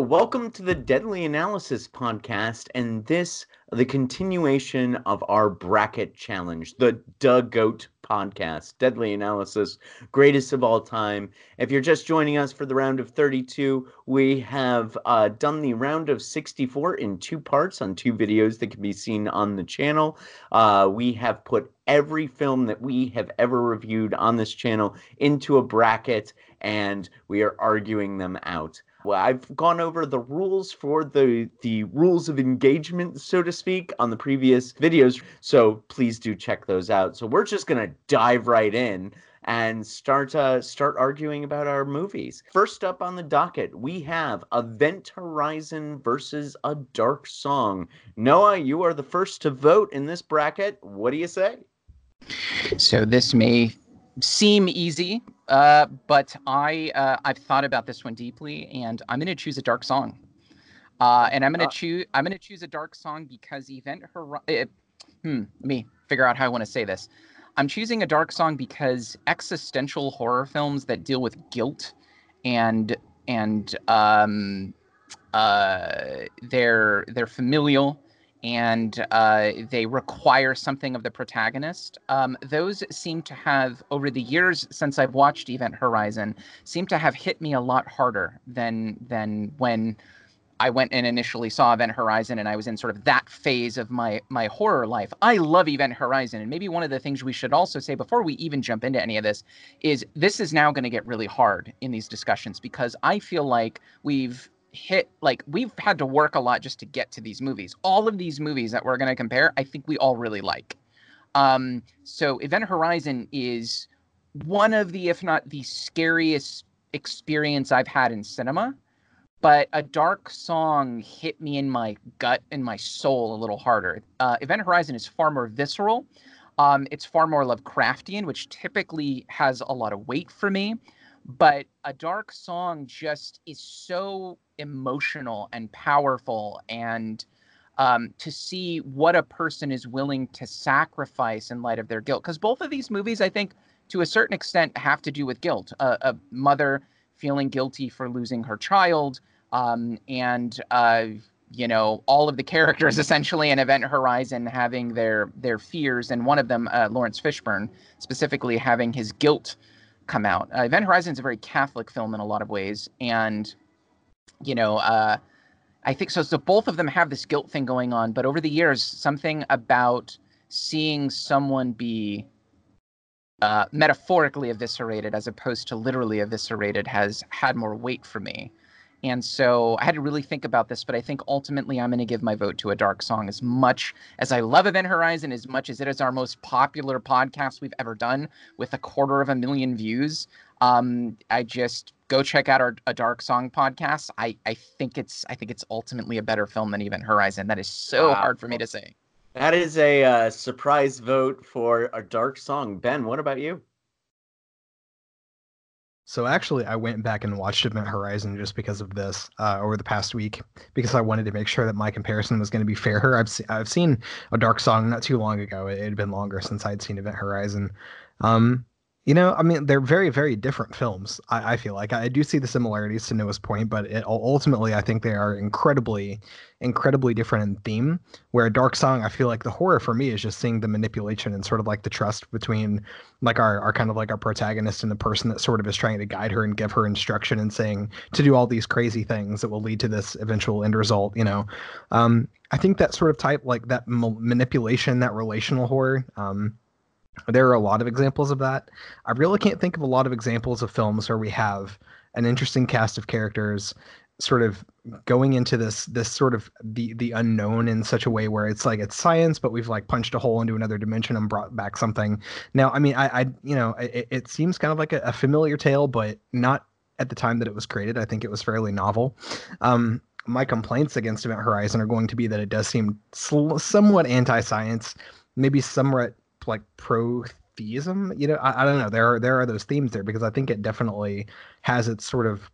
Welcome to the Deadly Analysis podcast, and this the continuation of our bracket challenge, the DA GOAT podcast, Deadly Analysis, greatest of all time. If you're just joining us for the round of 32, we have uh, done the round of 64 in two parts on two videos that can be seen on the channel. Uh, we have put every film that we have ever reviewed on this channel into a bracket, and we are arguing them out. Well, I've gone over the rules for the the rules of engagement, so to speak, on the previous videos. So please do check those out. So we're just gonna dive right in and start uh, start arguing about our movies. First up on the docket, we have Event Horizon versus A Dark Song. Noah, you are the first to vote in this bracket. What do you say? So this may seem easy, uh, but I uh, I've thought about this one deeply, and I'm going to choose a dark song. Uh, and I'm going to uh, choose I'm going to choose a dark song because Event Horizon. Eh, hmm, let me figure out how I want to say this. I'm choosing a dark song because existential horror films that deal with guilt and and um, uh, they're they're familial and uh, they require something of the protagonist. Um, those seem to have, over the years since I've watched Event Horizon, seem to have hit me a lot harder than than when I went and initially saw Event Horizon, and I was in sort of that phase of my my horror life. I love Event Horizon, and maybe one of the things we should also say before we even jump into any of this is this is now going to get really hard in these discussions because I feel like we've hit like we've had to work a lot just to get to these movies. All of these movies that we're going to compare, I think we all really like. Um, so Event Horizon is one of the, if not the scariest experience I've had in cinema. But a dark song hit me in my gut and my soul a little harder. Uh, Event Horizon is far more visceral. Um, it's far more Lovecraftian, which typically has a lot of weight for me but a dark song just is so emotional and powerful and um, to see what a person is willing to sacrifice in light of their guilt because both of these movies i think to a certain extent have to do with guilt a, a mother feeling guilty for losing her child um, and uh, you know all of the characters essentially in event horizon having their their fears and one of them uh, laurence fishburne specifically having his guilt come out. Uh, Event Horizon is a very Catholic film in a lot of ways, and you know, uh, I think so. So both of them have this guilt thing going on, but over the years, something about seeing someone be uh, metaphorically eviscerated as opposed to literally eviscerated has had more weight for me. And so I had to really think about this, but I think ultimately I'm going to give my vote to a dark song as much as I love Event Horizon, as much as it is our most popular podcast we've ever done with a quarter of a million views. Um, I just go check out our a dark song podcast. I, I think it's I think it's ultimately a better film than Event Horizon. That is so wow. hard for me to say. That is a uh, surprise vote for a dark song. Ben, what about you? So actually, I went back and watched Event Horizon just because of this uh, over the past week because I wanted to make sure that my comparison was going to be fair. I've se- I've seen a Dark Song not too long ago. It had been longer since I'd seen Event Horizon. Um, you know, I mean, they're very, very different films. I, I, feel like I do see the similarities to Noah's point, but it, ultimately, I think they are incredibly, incredibly different in theme. Where Dark Song, I feel like the horror for me is just seeing the manipulation and sort of like the trust between like our, our kind of like our protagonist and the person that sort of is trying to guide her and give her instruction and saying to do all these crazy things that will lead to this eventual end result. You know, um, I think that sort of type, like that manipulation, that relational horror. Um, there are a lot of examples of that. I really can't think of a lot of examples of films where we have an interesting cast of characters sort of going into this this sort of the the unknown in such a way where it's like it's science but we've like punched a hole into another dimension and brought back something. Now i mean i i you know it, it seems kind of like a, a, familiar tale but not at the time that it was created. I think it was fairly novel. Um my complaints against event horizon are going to be that it does seem sl- somewhat anti-science maybe somewhat like pro theism you know? I, I, don't know. There are there are those themes there because i think it definitely has its sort of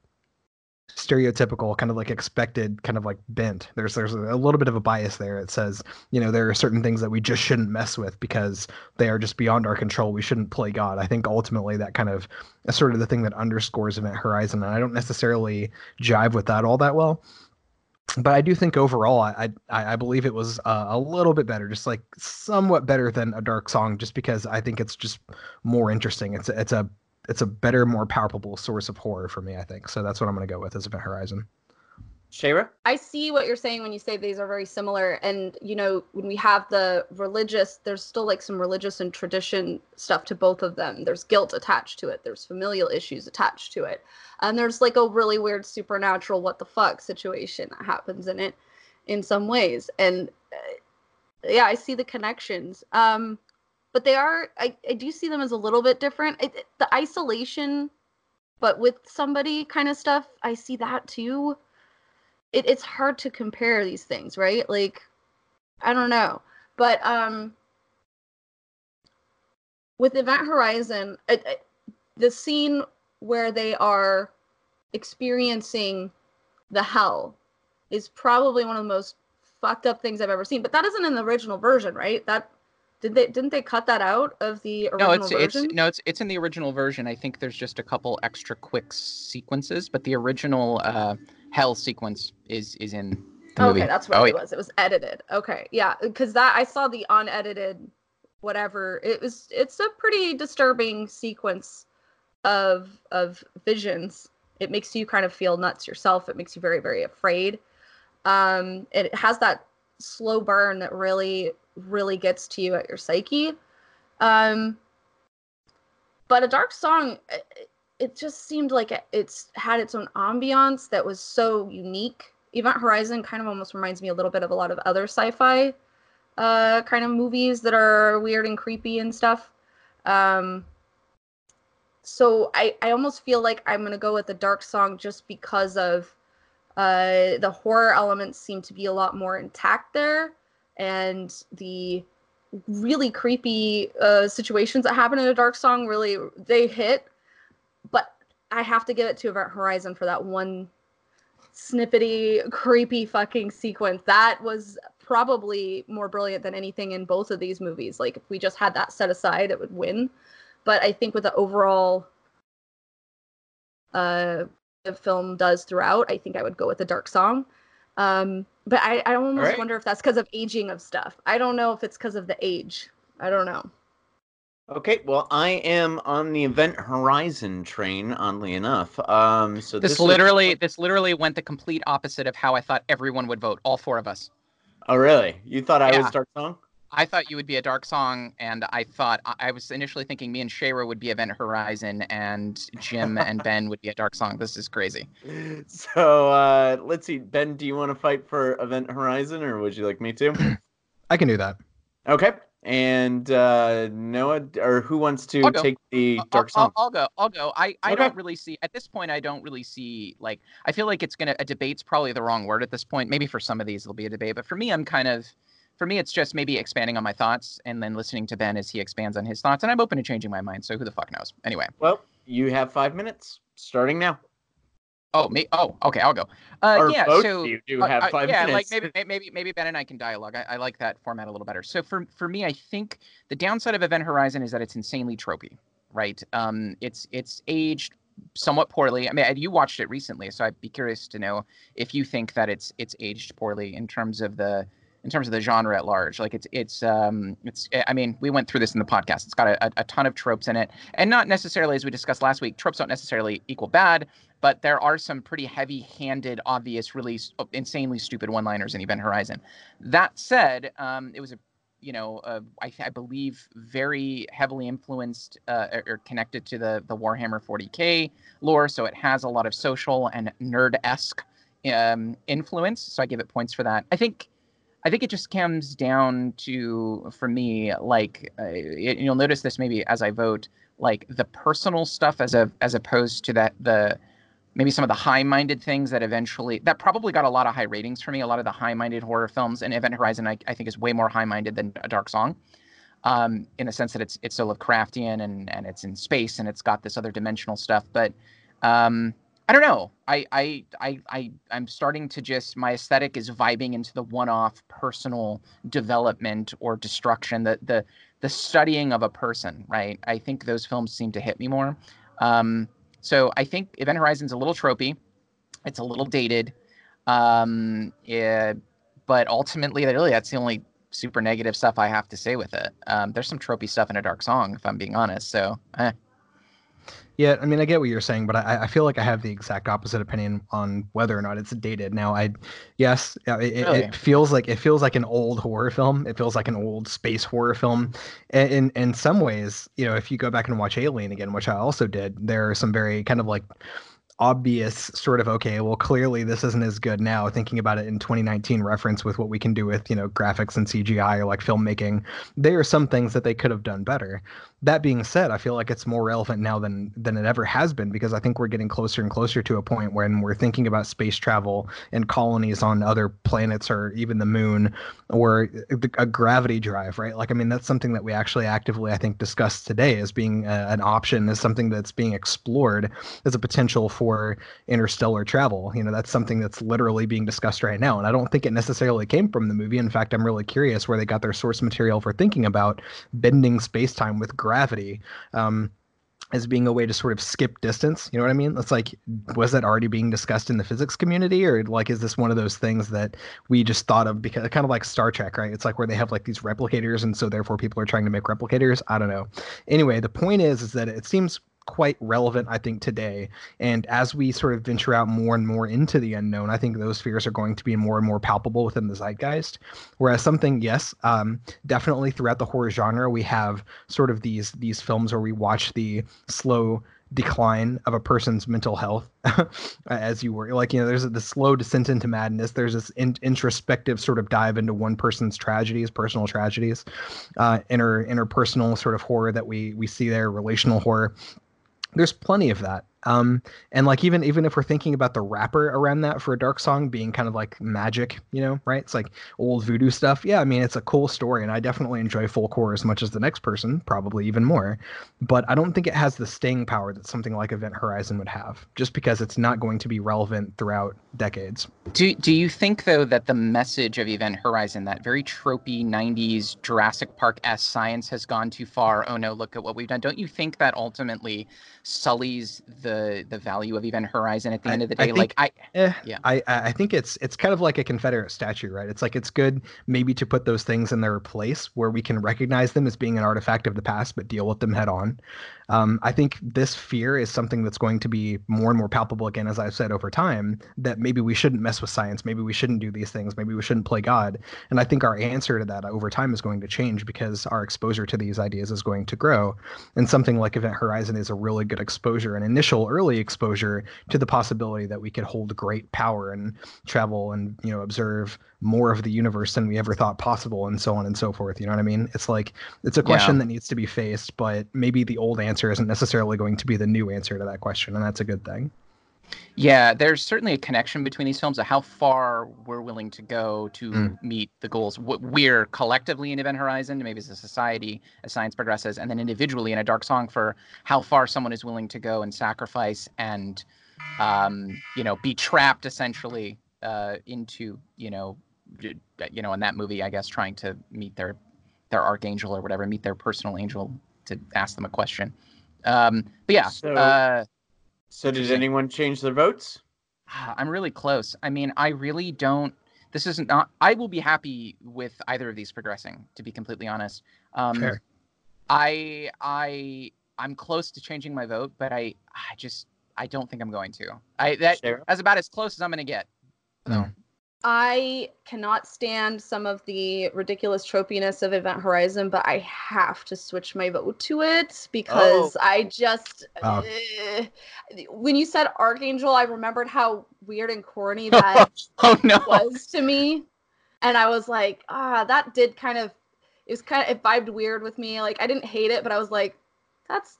stereotypical kind of like expected kind of like bent. There's there's a little bit of a bias there. It says you know there are certain things that we just shouldn't mess with because they are just beyond our control. We shouldn't play god. I think ultimately that kind of is sort of the thing that underscores event horizon and i don't necessarily jive with that all that well but I do think overall, I I, I believe it was uh, a little bit better, just like somewhat better than a dark song, just because I think it's just more interesting. It's a, it's a it's a better, more palpable source of horror for me. I think so. That's what I'm going to go with as Event Horizon. Shayra? I see what you're saying when you say these are very similar. And, you know, when we have the religious, there's still like some religious and tradition stuff to both of them. There's guilt attached to it, there's familial issues attached to it. And there's like a really weird supernatural what the fuck situation that happens in it in some ways. And uh, yeah, I see the connections. Um, but they are, I, I do see them as a little bit different. It, the isolation, but with somebody kind of stuff, I see that too it, it's hard to compare these things, right? Like, I don't know, but um, with Event Horizon, it, it, the scene where they are experiencing the hell is probably one of the most fucked up things I've ever seen. But that isn't in the original version, right? That did they didn't they cut that out of the original no, it's, version? It's, no, it's it's in the original version. I think there's just a couple extra quick sequences, but the original uh, hell sequence is is in the movie. Okay, that's what oh, it was. It was edited. Okay, yeah, because that I saw the unedited whatever. It was it's a pretty disturbing sequence of of visions. It makes you kind of feel nuts yourself. It makes you very very afraid. Um, it has that slow burn that really really gets to you at your psyche. Um, but a dark song it just seemed like it's had its own ambiance that was so unique. Event Horizon kind of almost reminds me a little bit of a lot of other sci-fi uh, kind of movies that are weird and creepy and stuff. Um, so I, I almost feel like I'm gonna go with the dark song just because of uh, the horror elements seem to be a lot more intact there, and the really creepy uh, situations that happen in a dark song really they hit I have to give it to Event Horizon for that one snippety, creepy fucking sequence. That was probably more brilliant than anything in both of these movies. Like if we just had that set aside, it would win. But I think with the overall uh the film does throughout, I think I would go with the dark song. Um, but I, I almost right. wonder if that's because of aging of stuff. I don't know if it's because of the age. I don't know. Okay, well, I am on the Event Horizon train. Oddly enough, um, so this, this literally, was... this literally went the complete opposite of how I thought everyone would vote. All four of us. Oh, really? You thought I yeah. was Dark Song? I thought you would be a Dark Song, and I thought I was initially thinking me and Shayra would be Event Horizon, and Jim and Ben would be a Dark Song. This is crazy. So uh, let's see, Ben. Do you want to fight for Event Horizon, or would you like me to? I can do that. Okay. And uh, Noah, or who wants to take the dark song? I'll, I'll, go. I'll go. I, I okay. don't really see at this point. I don't really see like I feel like it's gonna a debate's probably the wrong word at this point. Maybe for some of these it'll be a debate, but for me, I'm kind of for me it's just maybe expanding on my thoughts and then listening to Ben as he expands on his thoughts. And I'm open to changing my mind. So who the fuck knows? Anyway. Well, you have five minutes starting now. Oh me. Oh, okay. I'll go. Uh, or yeah. so you do have uh, five yeah, minutes. like maybe maybe maybe Ben and I can dialogue. I, I, like that format a little better. So for for me, I think the downside of Event Horizon is that it's insanely tropey, right? Um, it's it's aged somewhat poorly. I mean, you watched it recently, so I'd be curious to know if you think that it's it's aged poorly in terms of the in terms of the genre at large. Like it's it's um it's I mean we went through this in the podcast. It's got a, a ton of tropes in it, and not necessarily as we discussed last week. Tropes don't necessarily equal bad, but there are some pretty heavy-handed, obvious, really insanely stupid one-liners in Event Horizon. That said, um, it was a you know, uh, I, I, believe very heavily influenced uh, or connected to the the Warhammer 40k lore, so it has a lot of social and nerd esque um, influence. So I give it points for that. I think I think it just comes down to, for me, like uh, it, you'll notice this maybe as I vote, like the personal stuff as a as opposed to that the maybe some of the high-minded things that eventually that probably got a lot of high ratings for me. A lot of the high-minded horror films and Event Horizon, I, I think, is way more high-minded than A Dark Song, um, in the sense that it's it's so Lovecraftian and and it's in space and it's got this other dimensional stuff. But um, I don't know. I I I I I'm starting to just my aesthetic is vibing into the one-off personal development or destruction, the the the studying of a person, right? I think those films seem to hit me more. Um, so I think Event Horizon's a little tropey. It's a little dated. Um, yeah, but ultimately, really, that's the only super negative stuff I have to say with it. Um, there's some tropey stuff in a dark song, if I'm being honest. So, eh. Yeah, I mean, I get what you're saying, but I, I feel like I have the exact opposite opinion on whether or not it's dated. Now, I, yes, it, really? it feels like it feels like an old horror film. It feels like an old space horror film. And in in some ways, you know, if you go back and watch Alien again, which I also did, there are some very kind of like obvious sort of okay well clearly this isn't as good now thinking about it in 2019 reference with what we can do with you know graphics and cgi or like filmmaking there are some things that they could have done better that being said, I feel like it's more relevant now than than it ever has been because I think we're getting closer and closer to a point when we're thinking about space travel and colonies on other planets or even the moon or uh, a gravity drive, right? Like, I mean, that's something that we actually actively, I think, discuss today as being a, an option, as something that's being explored as a potential for interstellar travel. You know, that's something that's literally being discussed right now, and I don't think it necessarily came from the movie. In fact, I'm really curious where they got their source material for thinking about bending space time with gravity um, as being a way to sort of skip distance. You know what I mean? It's like, was that already being discussed in the physics community, or like, is this one of those things that we just thought of because kind of like Star Trek, right? It's like where they have like these replicators, and so therefore people are trying to make replicators. I don't know. Anyway, the point is, is that it seems quite relevant, I think, today. And as we sort of venture out more and more into the unknown, I think those fears are going to be more and more palpable within the zeitgeist. Whereas something, yes, um, definitely throughout the horror genre, we have sort of these these films where we watch the slow decline of a person's mental health as you were like you know there's the slow descent into madness there's this in, introspective sort of dive into one person's tragedies personal tragedies uh inner interpersonal sort of horror that we we see there relational horror there's plenty of that um, and like even even if we're thinking about the wrapper around that for a dark song being kind of like magic, you know, right? It's like old voodoo stuff. Yeah, I mean it's a cool story, and I definitely enjoy folklore as much as the next person, probably even more. But I don't think it has the staying power that something like Event Horizon would have, just because it's not going to be relevant throughout decades. Do Do you think though that the message of Event Horizon, that very tropey '90s Jurassic Park s science has gone too far? Oh no, look at what we've done. Don't you think that ultimately sullies the the the value of Event Horizon at the I, end of the day. I think, like I, eh, yeah, I I think it's it's kind of like a Confederate statue, right? It's like it's good maybe to put those things in their place where we can recognize them as being an artifact of the past, but deal with them head on. Um, I think this fear is something that's going to be more and more palpable again, as I've said over time. That maybe we shouldn't mess with science, maybe we shouldn't do these things, maybe we shouldn't play God. And I think our answer to that over time is going to change because our exposure to these ideas is going to grow. And something like Event Horizon is a really good exposure, an initial early exposure to the possibility that we could hold great power and travel and you know observe more of the universe than we ever thought possible and so on and so forth you know what i mean it's like it's a question yeah. that needs to be faced but maybe the old answer isn't necessarily going to be the new answer to that question and that's a good thing yeah, there's certainly a connection between these films of how far we're willing to go to mm. meet the goals. We're collectively in Event Horizon, maybe as a society, as science progresses, and then individually in a Dark Song for how far someone is willing to go and sacrifice and, um, you know, be trapped essentially uh, into, you know, you know, in that movie, I guess, trying to meet their their archangel or whatever, meet their personal angel to ask them a question. Um, but yeah. So, uh, so did anyone change their votes? I'm really close. I mean, I really don't. This isn't not. I will be happy with either of these progressing. To be completely honest, um, Fair. I I I'm close to changing my vote, but I I just I don't think I'm going to. I that sure. that's about as close as I'm going to get. So. I cannot stand some of the ridiculous tropiness of Event Horizon, but I have to switch my vote to it because oh. I just uh, when you said Archangel, I remembered how weird and corny that oh, no. was to me, and I was like, ah, that did kind of it was kind of it vibed weird with me. Like I didn't hate it, but I was like, that's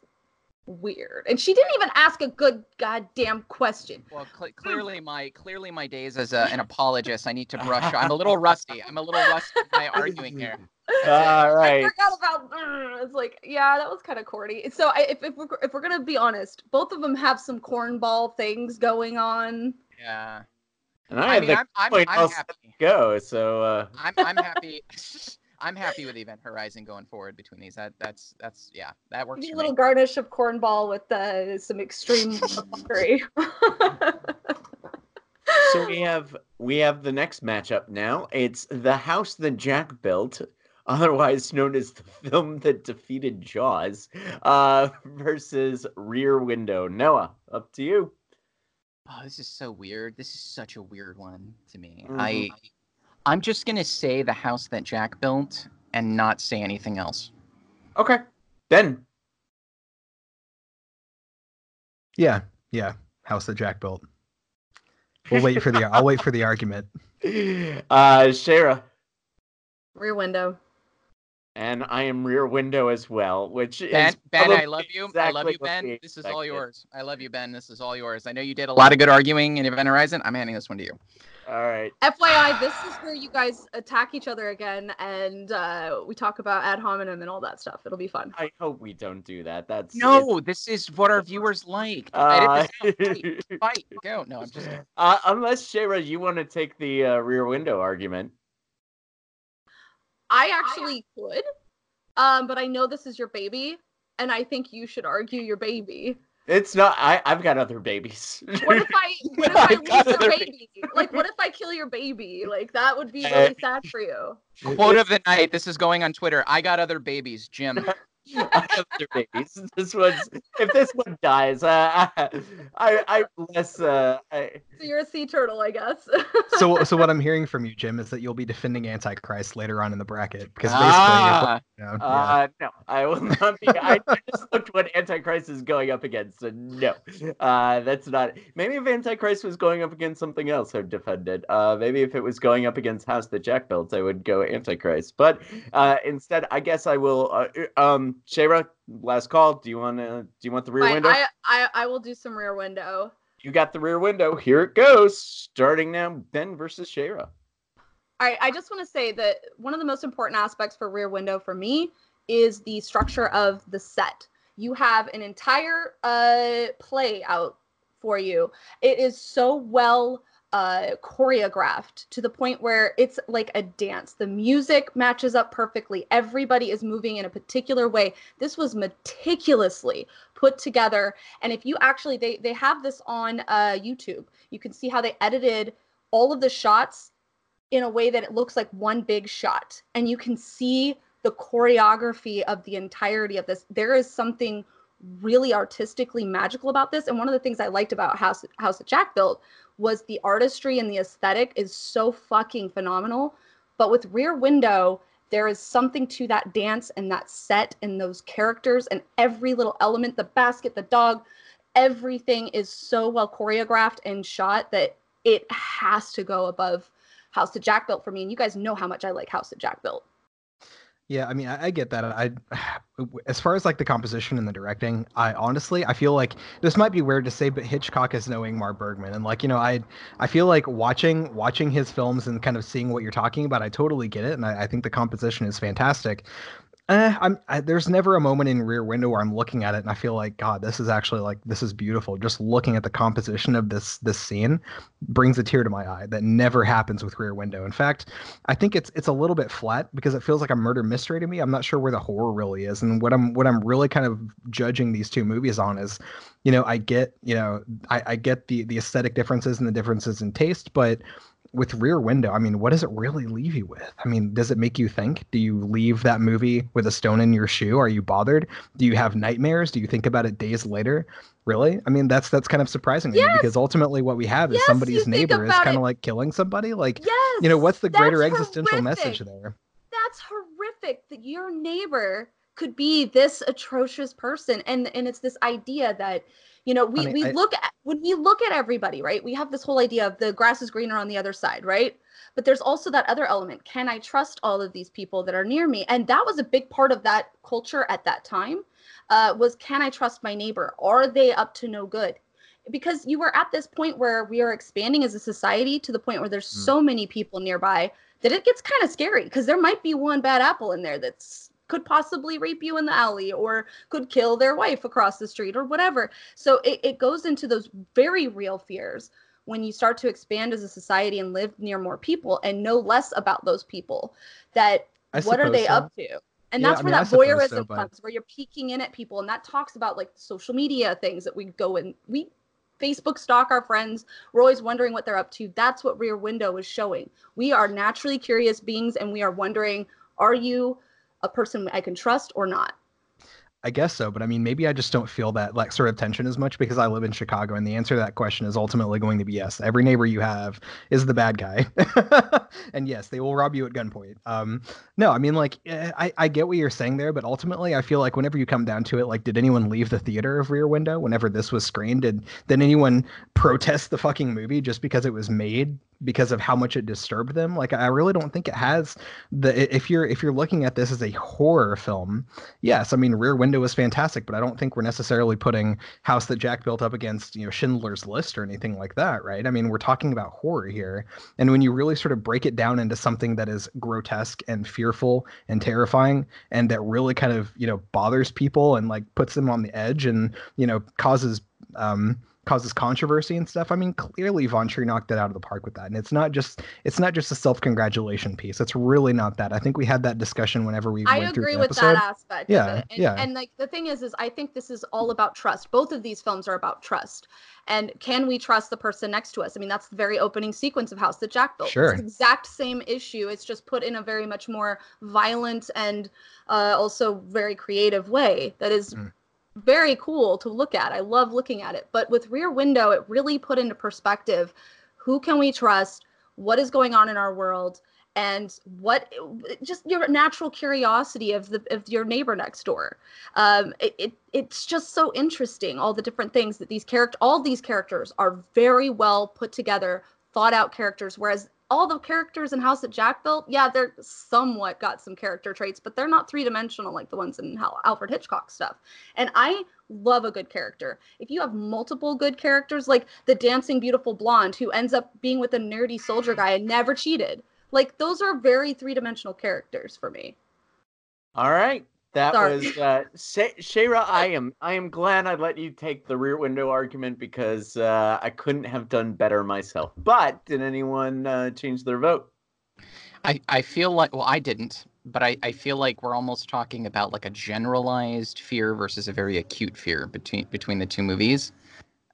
weird. And she didn't even ask a good goddamn question. Well, cl- clearly my clearly my days as a, an apologist, I need to brush. I'm a little rusty. I'm a little rusty in my arguing here. All right. I forgot about. mm, It's like, yeah, that was kind of corny. So, I, if if we're, if we're gonna be honest, both of them have some cornball things going on. Yeah. And I, I have mean, the I'm I'm, I'm happy. to go. So uh, I'm I'm happy. I'm happy with Event Horizon going forward between these. That that's that's yeah, that works Maybe a little me. garnish of cornball with uh, some extreme fuckery. so we have we have the next matchup now. It's the house that Jack built, otherwise known as the film that defeated Jaws, uh, versus Rear Window. Noah, up to you. Oh, this is so weird. This is such a weird one to me. Mhm. I I'm just gonna say the house that Jack built and not say anything else. Okay, then. Yeah, yeah. House that Jack built. We'll wait for the. I'll wait for the argument. Uh, Shayra. Rear window. And I am Rear Window as well, which Ben, is Ben, I love you. I love you, Ben. This is all yours. I love you, Ben. This is all yours. I know you did a lot of good arguing in Event Horizon. I'm handing this one to you. All right. FYI, this is where you guys attack each other again, and uh, we talk about ad hominem and all that stuff. It'll be fun. I hope we don't do that. That's No, this is what our viewers like. Uh, Edit this out. Fight, fight. Go. No, I'm just. uh, unless Shayra, you want to take the uh, Rear Window argument. I actually could, um, but I know this is your baby, and I think you should argue your baby. It's not. I I've got other babies. What if I what if I I've lose your other baby? Like what if I kill your baby? Like that would be really sad for you. Quote of the night. This is going on Twitter. I got other babies, Jim. I have other babies. This one's. If this one dies, uh, I I I'm less. Uh, I, So you're a sea turtle, I guess. So, so what I'm hearing from you, Jim, is that you'll be defending Antichrist later on in the bracket because basically, Ah, you know, yeah. Uh, no, I will not be. I I just looked what Antichrist is going up against, and no, uh, that's not. Maybe if Antichrist was going up against something else, I'd defend it. Uh, maybe if it was going up against House that Jack built, I would go Antichrist. But uh, instead, I guess I will. Uh, um, Shayra, last call. Do you want to? Do you want the rear Fine, window? I, I I will do some rear window. You got the rear window. Here it goes. Starting now, Ben versus Shayra. All right, I just want to say that one of the most important aspects for Rear Window for me is the structure of the set. You have an entire uh, play out for you. It is so well uh, choreographed to the point where it's like a dance. The music matches up perfectly. Everybody is moving in a particular way. This was meticulously put together. And if you actually, they they have this on uh, YouTube. You can see how they edited all of the shots in a way that it looks like one big shot and you can see the choreography of the entirety of this there is something really artistically magical about this and one of the things i liked about house house that jack built was the artistry and the aesthetic is so fucking phenomenal but with rear window there is something to that dance and that set and those characters and every little element the basket the dog everything is so well choreographed and shot that it has to go above House that Jack built for me, and you guys know how much I like House that Jack built. Yeah, I mean, I, I get that. I, as far as like the composition and the directing, I honestly, I feel like this might be weird to say, but Hitchcock is no Ingmar Bergman, and like you know, I, I feel like watching watching his films and kind of seeing what you're talking about, I totally get it, and I, I think the composition is fantastic. Eh, I'm I, there's never a moment in Rear Window where I'm looking at it and I feel like God, this is actually like this is beautiful. Just looking at the composition of this this scene brings a tear to my eye. That never happens with Rear Window. In fact, I think it's it's a little bit flat because it feels like a murder mystery to me. I'm not sure where the horror really is. And what I'm what I'm really kind of judging these two movies on is, you know, I get you know I, I get the the aesthetic differences and the differences in taste, but with Rear Window, I mean, what does it really leave you with? I mean, does it make you think? Do you leave that movie with a stone in your shoe? Are you bothered? Do you have nightmares? Do you think about it days later? Really? I mean, that's that's kind of surprising to me Yes! because ultimately what we have is Yes, somebody's neighbor is kind of like killing somebody. Like, Yes. you know, what's the greater existential message there? That's horrific that your neighbor could be this atrocious person, and and it's this idea that You know, we, Honey, we I- look at when we look at everybody, right? We have this whole idea of the grass is greener on the other side, right? But there's also that other element. Can I trust all of these people that are near me? And that was a big part of that culture at that time. Uh, was can I trust my neighbor? Are they up to no good? Because you were at this point where we are expanding as a society to the point where there's Mm. so many people nearby that it gets kind of scary because there might be one bad apple in there that's could possibly rape you in the alley or could kill their wife across the street or whatever. So it, it goes into those very real fears when you start to expand as a society and live near more people and know less about those people that I what are they so. up to and Yeah, that's I where mean, that voyeurism so, but- comes where you're peeking in at people and that talks about like social media things that we go and we facebook stalk our friends we're always wondering what they're up to that's what rear window is showing we are naturally curious beings and we are wondering are you a person i can trust or not I guess so, but I mean, maybe I just don't feel that like sort of tension as much because I live in Chicago, and the answer to that question is ultimately going to be yes. Every neighbor you have is the bad guy, and yes, they will rob you at gunpoint. Um, no, I mean, like, eh, I I get what you're saying there, but ultimately, I feel like whenever you come down to it, like, did anyone leave the theater of Rear Window whenever this was screened? Did did anyone protest the fucking movie just because it was made because of how much it disturbed them? Like, I really don't think it has the. If you're if you're looking at this as a horror film yes, I mean Rear Window is fantastic, but I don't think we're necessarily putting House That Jack Built up against you know Schindler's List or anything like that, right? I mean we're talking about horror here, and when you really sort of break it down into something that is grotesque and fearful and terrifying, and that really kind of you know bothers people and like puts them on the edge and you know causes um causes controversy and stuff. I mean, clearly Von Trier knocked it out of the park with that. And it's not just it's not just a self-congratulation piece. It's really not that. I think we had that discussion whenever we I went through agree with episode. that aspect Yeah. And, yeah. and like the thing is, is I think this is all about trust. Both of these films are about trust. And can we trust the person next to us? I mean, that's the very opening sequence of House that Jack built. Sure. It's the exact same issue. It's just put in a very much more violent and uh, also very creative way that is Mm. Very cool to look at. I love looking at it. But with Rear Window, it really put into perspective who can we trust? What is going on in our world? and what just your natural curiosity of the of your neighbor next door um it, it it's just so interesting all the different things that these character all these characters are very well put together thought out characters whereas all the characters in house that jack built yeah they're somewhat got some character traits but they're not three-dimensional like the ones in Hal- alfred hitchcock stuff and i love a good character if you have multiple good characters like the dancing beautiful blonde who ends up being with a nerdy soldier guy and never cheated like those are very three-dimensional characters for me. All right. That Sorry. was uh Sha- Shayra, I am I am glad I let you take the rear window argument because uh I couldn't have done better myself. But did anyone uh change their vote? I, I feel like well I didn't, but I, I feel like we're almost talking about like a generalized fear versus a very acute fear between between the two movies.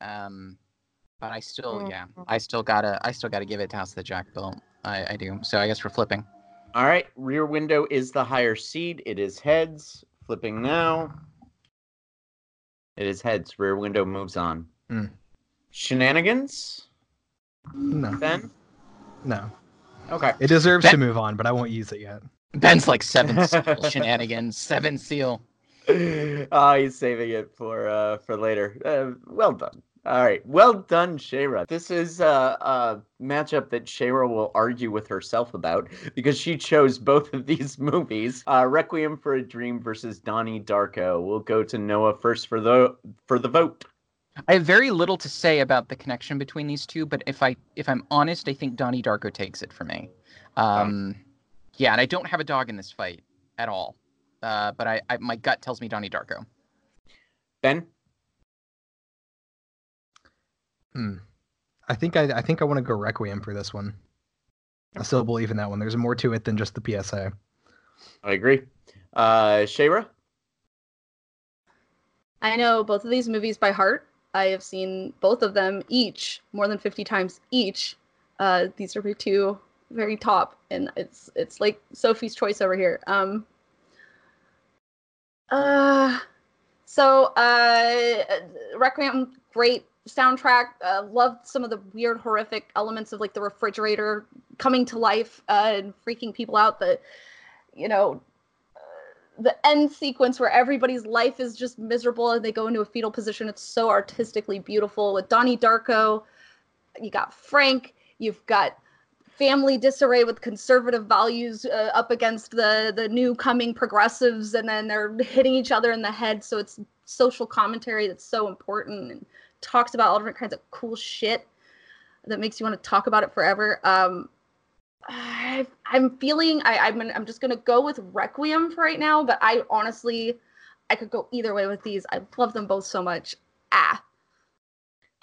Um but I still yeah, I still gotta I still gotta give it to House the Jack built. I, I do. So I guess we're flipping. All right, rear window is the higher seed. It is heads. Flipping now. It is heads. Rear window moves on. Hmm. Shenanigans, No, Ben? no. Okay. It deserves That- to move on, but I won't use it yet. Ben's like seven seal shenanigans, seven seal. oh, he's saving it for uh for later. Uh, well done. All right, well done, Shayra. This is uh, a matchup that Shayra will argue with herself about because she chose both of these movies. Uh, Requiem for a Dream versus Donnie Darko. We'll go to Noah first for the for the vote. I have very little to say about the connection between these two, but if I if I'm honest, I think Donnie Darko takes it for me. Um, yeah, and I don't have a dog in this fight at all. Uh, but I, I my gut tells me Donnie Darko. Ben. Hmm. I think I, I think I want to go Requiem for this one. I still believe in that one. There's more to it than just the PSA. I agree. Uh, Shayra. I know both of these movies by heart. I have seen both of them each more than 50 times each. Uh, these are my two very top, and it's it's like Sophie's choice over here. Um, uh, so uh, Requiem, great soundtrack. Uh, loved some of the weird, horrific elements of like the refrigerator coming to life uh, and freaking people out. The, you know, uh, the end sequence where everybody's life is just miserable and they go into a fetal position. It's so artistically beautiful with Donnie Darko. You got Frank. You've got family disarray with conservative values uh, up against the the new coming progressives, and then they're hitting each other in the head. So it's social commentary that's so important and talks about all different kinds of cool shit that makes you want to talk about it forever. Um, I, am feeling I, I'm I'm just gonna go with Requiem for right now, but I honestly I could go either way with these. I love them both so much. Ah.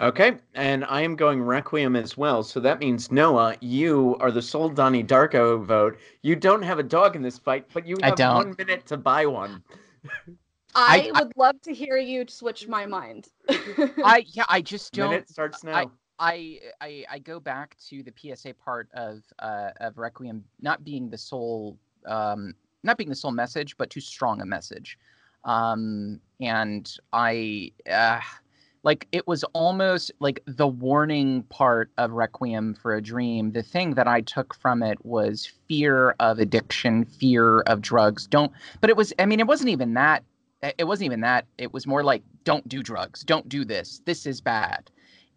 Okay, and I am going Requiem as well. So that means Noah, you are the sole Donnie Darko vote. You don't have a dog in this fight, but you have one minute to buy one. I, I would I, love to hear you switch my mind. I yeah, I just don't. Minute starts now. I, I I go back to the PSA part of uh, of Requiem not being the sole um, not being the sole message, but too strong a message. Um, and I uh, like it was almost like the warning part of Requiem for a Dream. The thing that I took from it was fear of addiction, fear of drugs. Don't, but it was. I mean, it wasn't even that. It wasn't even that. It was more like, don't do drugs. Don't do this. This is bad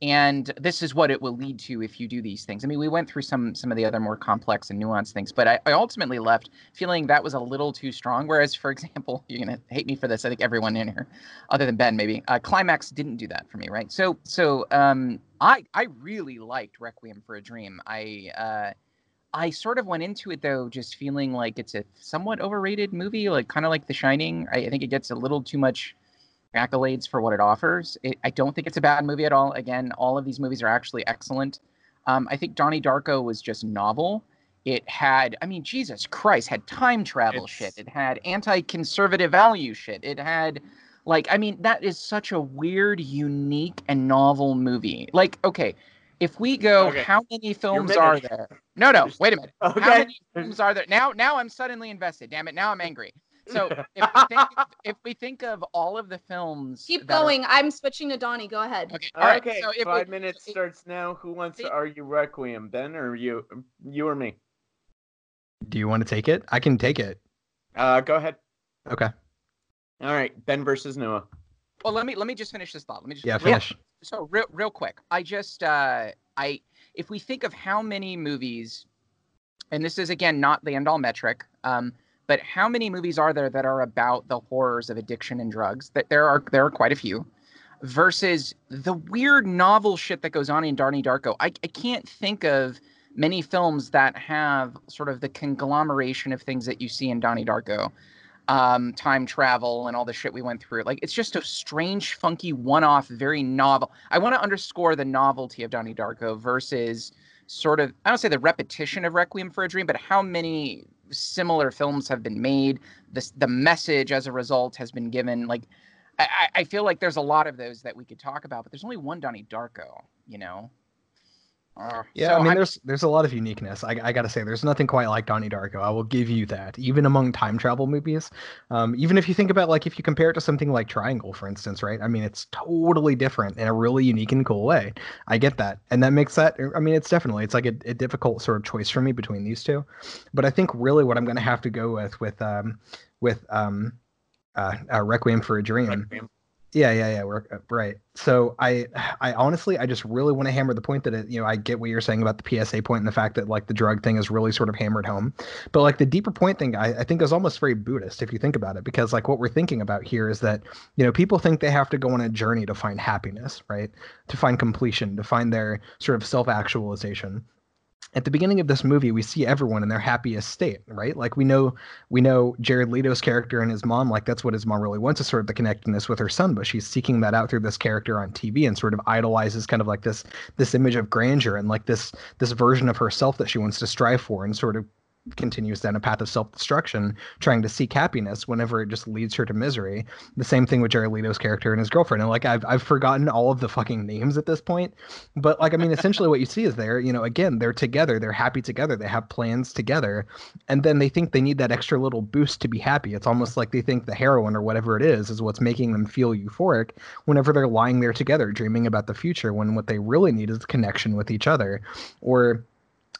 and this is what it will lead to if you do these things i mean we went through some some of the other more complex and nuanced things but i, I ultimately left feeling that was a little too strong whereas for example you're going to hate me for this i think everyone in here other than ben maybe uh, climax didn't do that for me right so so um i i really liked requiem for a dream i uh I sort of went into it though, just feeling like it's a somewhat overrated movie, like kind of like The Shining. I, I think it gets a little too much accolades for what it offers. It, I don't think it's a bad movie at all. Again, all of these movies are actually excellent. Um, I think Donnie Darko was just novel. It had, I mean, Jesus Christ, had time travel it's... shit. It had anti-conservative value shit. It had, like, I mean, that is such a weird, unique, and novel movie. Like, okay, if we go, okay. how many films are there? No, no, wait a minute. Okay. How many films are there? Now, now I'm suddenly invested. Damn it! Now I'm angry. So if we, think, if we think of all of the films, keep going. Are... I'm switching to Donnie. Go ahead. Okay. All right. Okay. So Five we, minutes starts now. Who wants to argue Requiem, Ben or you? You or me? Do you want to take it? I can take it. Uh, go ahead. Okay. All right, Ben versus Noah. Well, let me let me just finish this thought. Let me just yeah finish. So real real quick, I just uh, I if we think of how many movies, and this is again not the end all metric, um, but how many movies are there that are about the horrors of addiction and drugs? That there are there are quite a few. Versus the weird novel shit that goes on in Donnie Darko. I, I can't think of many films that have sort of the conglomeration of things that you see in Donnie Darko. Um, time travel and all the shit we went through. Like it's just a strange, funky, one-off, very novel. I want to underscore the novelty of Donnie Darko versus sort of I don't say the repetition of Requiem for a Dream, but how many similar films have been made. The the message as a result has been given. Like I, I feel like there's a lot of those that we could talk about, but there's only one Donnie Darko. You know. Uh, yeah, so I mean, I'm, there's there's a lot of uniqueness. I, I gotta say, there's nothing quite like Donnie Darko. I will give you that. Even among time travel movies, um, even if you think about like if you compare it to something like Triangle, for instance, right? I mean, it's totally different in a really unique and cool way. I get that, and that makes that. I mean, it's definitely it's like a, a difficult sort of choice for me between these two, but I think really what I'm gonna have to go with with um with um uh, uh Requiem for a Dream. Requiem. Yeah, yeah, yeah. We're uh, right. So I, I honestly, I just really want to hammer the point that it, you know, I get what you're saying about the PSA point and the fact that like the drug thing is really sort of hammered home, but like the deeper point thing, I, I think is almost very Buddhist if you think about it, because like what we're thinking about here is that you know people think they have to go on a journey to find happiness, right? To find completion, to find their sort of self actualization at the beginning of this movie we see everyone in their happiest state right? Like we know we know jared leto's character and his mom like that's what his mom really wants is sort of the connectedness with her son but she's seeking that out through this character on tv and sort of idolizes kind of like this this image of grandeur and like this this version of herself that she wants to strive for and sort of continues down a path of self-destruction, trying to seek happiness whenever it just leads her to misery. The same thing with Jared Leto's character and his girlfriend. And like I've I've forgotten all of the fucking names at this point. But like I mean essentially what you see is they're, you know, again, they're together, they're happy together, they have plans together, and then they think they need that extra little boost to be happy. It's almost like they think the heroin or whatever it is is what's making them feel euphoric whenever they're lying there together dreaming about the future when what they really need is connection with each other. Or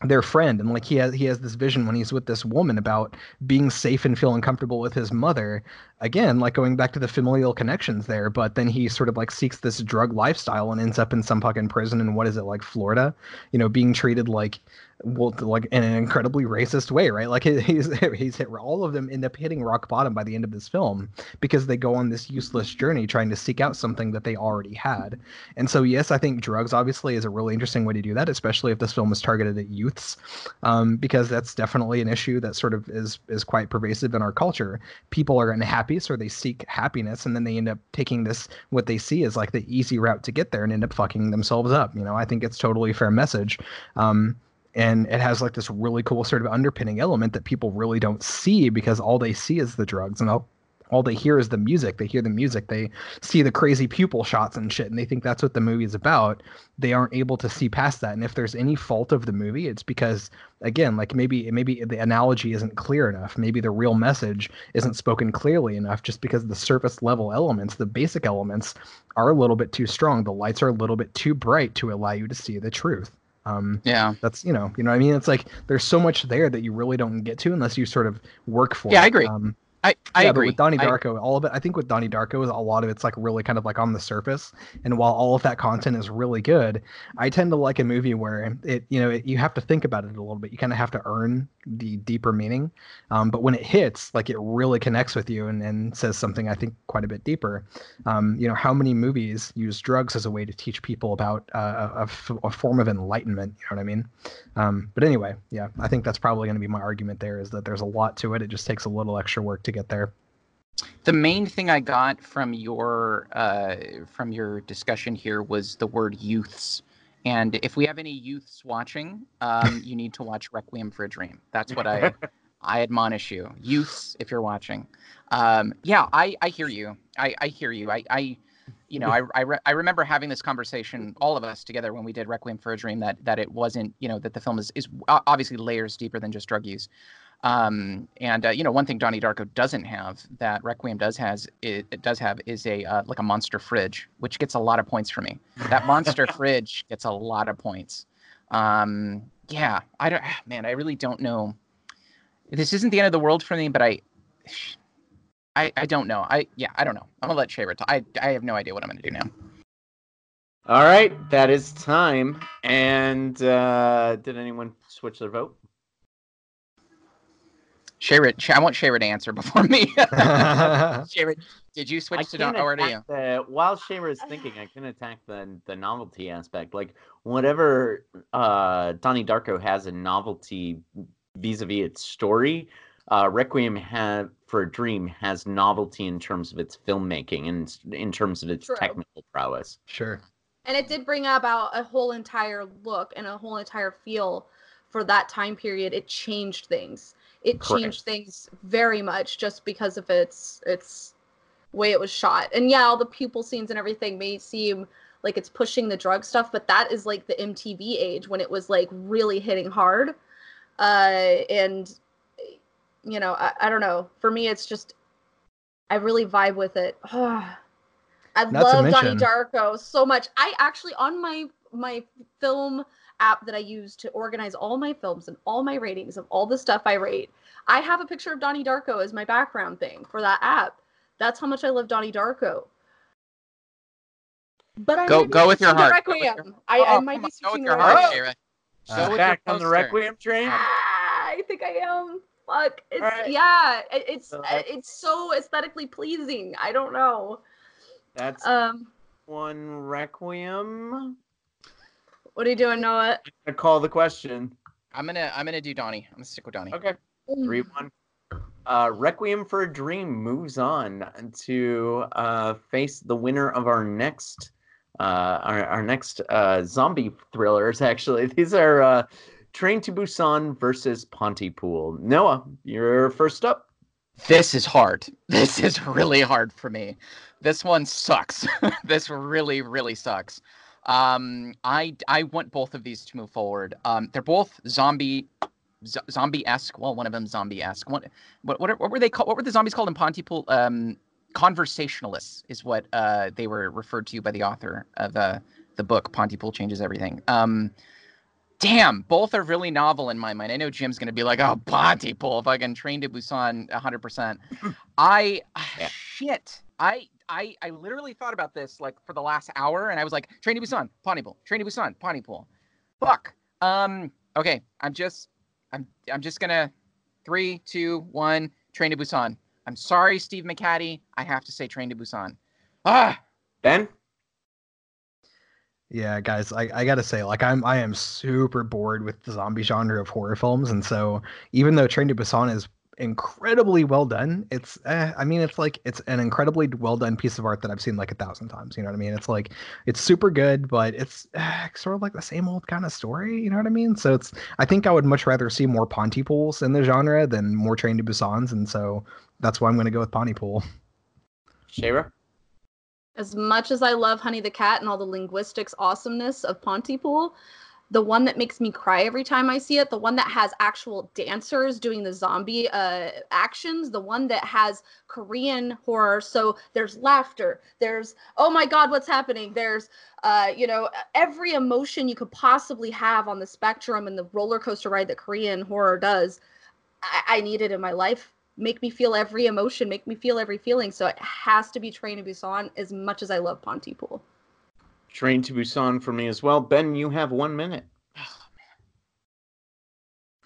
their friend and like he has he has this vision when he's with this woman about being safe and feeling comfortable with his mother. Again like going back to the familial connections there but then he sort of like seeks this drug lifestyle and ends up in some fucking prison in what is it like Florida? You know being treated like well like in an incredibly racist way right? Like he's he's hit all of them end up hitting rock bottom by the end of this film because they go on this useless journey trying to seek out something that they already had. And so yes i think drugs obviously is a really interesting way to do that especially if this film is targeted at youths um, because that's definitely an issue that sort of is is quite pervasive in our culture. People are unhappy so they seek happiness and then they end up taking this what they see as like the easy route to get there and end up fucking themselves up you know? I think it's totally fair message. Um, and it has like this really cool sort of underpinning element that people really don't see because all they see is the drugs and all, all they hear is the music. They hear the music. They see the crazy pupil shots and shit and they think that's what the movie is about. They aren't able to see past that and if there's any fault of the movie it's because again like maybe maybe the analogy isn't clear enough. Maybe the real message isn't spoken clearly enough just because the surface level elements the basic elements are a little bit too strong. The lights are a little bit too bright to allow you to see the truth um, yeah, that's you know, you know, what I mean, it's like there's so much there that you really don't get to unless you sort of work for. Yeah, it. I agree. Um, I, I yeah, agree. but with Donnie I- Darko, all of it, I think with Donnie Darko, is a lot of it's like really kind of like on the surface. And while all of that content is really good, I tend to like a movie where it, you know, it, you have to think about it a little bit. You kind of have to earn the deeper meaning. Um, but when it hits, like it really connects with you and, and says something I think quite a bit deeper. Um, you know, how many movies use drugs as a way to teach people about uh, a, a f- a form of enlightenment? You know what I mean? Um, but anyway, yeah, I think that's probably going to be my argument there is that there's a lot to it. It just takes a little extra work to get there. the main thing I got from your uh, from your discussion here was the word youths. And if we have any youths watching, um, you need to watch Requiem for a Dream. That's what I I admonish you, youths, if you're watching. Um, yeah, I, I hear you. I, I hear you. I, I you know, I I, re- I remember having this conversation, all of us together, when we did Requiem for a Dream, that that it wasn't, you know, that the film is is obviously layers deeper than just drug use. Um, and uh, you know, one thing Donnie Darko doesn't have that Requiem does has it, it does have is a uh, like a monster fridge, which gets a lot of points for me. That monster fridge gets a lot of points. Um, yeah, I don't, man, I really don't know. This isn't the end of the world for me, but I, I, I don't know. I yeah, I don't know. I'm gonna let Shayra talk. I I have no idea what I'm gonna do now. All right, that is time. And uh, did anyone switch their vote? Shayra, Shay- I want Shayra to answer before me. Shayra, did you I switch to can Don or do you? attack the, while Shayra is thinking, I can attack the the novelty aspect. Like whatever uh, Donnie Darko has a novelty vis-a-vis its story, uh, Requiem have for a Dream has novelty in terms of its filmmaking and in terms of its True. technical prowess. sure. and it did bring about a whole entire look and a whole entire feel for that time period it changed things it Correct. changed things very much just because of its its way it was shot and yeah all the pupil scenes and everything may seem like it's pushing the drug stuff but that is like the mtv age when it was like really hitting hard uh and you know i, I don't know for me it's just i really vibe with it I Not love Donnie Darko so much. I actually on my my film app that I use to organize all my films and all my ratings of all the stuff I rate, I have a picture of Donnie Darko as my background thing for that app. That's how much I love Donnie Darko. But I Go- go with your heart. Go with your- Requiem. I, I Oh, might be on, go switching with your heart, Requiem. Shayra. Uh, Go with your Back on the. Requiem train. Ah, I think I am. Fuck. It's Alright. yeah. It, it's So uh, it's so aesthetically pleasing. I don't know. That's Um, one Requiem. What are you doing, Noah? I call the question. I'm gonna I'm gonna do Donnie. I'm gonna stick with Donnie. Okay. Three one. Uh, Requiem for a Dream moves on to uh, face the winner of our next uh, our, our next uh, zombie thrillers. Actually, these are uh, Train to Busan versus Pontypool. Noah, you're first up. This is hard. This is really hard for me. This one sucks. this really, really sucks. Um, I I want both of these to move forward. Um, they're both zombie, z- zombie-esque. Well, one of them zombie-esque. What what what, are- what were they called? What were the zombies called in Pontypool? Um, conversationalists is what uh they were referred to by the author of uh, the book Pontypool Changes Everything. Um, damn, both are really novel in my mind. I know Jim's gonna be like, oh, Pontypool, fucking Train to Busan, 100. percent I Yeah. shit. I I I literally thought about this like for the last hour, and I was like, Train to Busan, Pontypool, Train to Busan, Pontypool. Fuck. Um. Okay. I'm just. I'm. I'm just gonna. Three, two, one. Train to Busan. I'm sorry, Steve McHattie. I have to say Train to Busan. Ah. Ben? Yeah, guys, I, I gotta say, like I'm I am super bored with the zombie genre of horror films, and so even though Train to Busan is incredibly well done, it's eh, I mean it's like it's an incredibly well done piece of art that I've seen like a thousand times. You know what I mean? It's like it's super good, but it's eh, sort of like the same old kind of story. You know what I mean? So it's I think I would much rather see more Pontypools in the genre than more Train to Busans, and so that's why I'm gonna go with Pontypool. Shayra? As much as I love Honey the Cat and all the linguistics awesomeness of Pontypool, the one that makes me cry every time I see it, the one that has actual dancers doing the zombie uh, actions, the one that has Korean horror. So there's laughter, there's, oh my God, what's happening? There's, uh, you know, every emotion you could possibly have on the spectrum and the roller coaster ride that Korean horror does. I, I need it in my life. Make me feel every emotion, make me feel every feeling. So it has to be Train to Busan as much as I love Pontypool. Train to Busan for me as well. Ben, you have one minute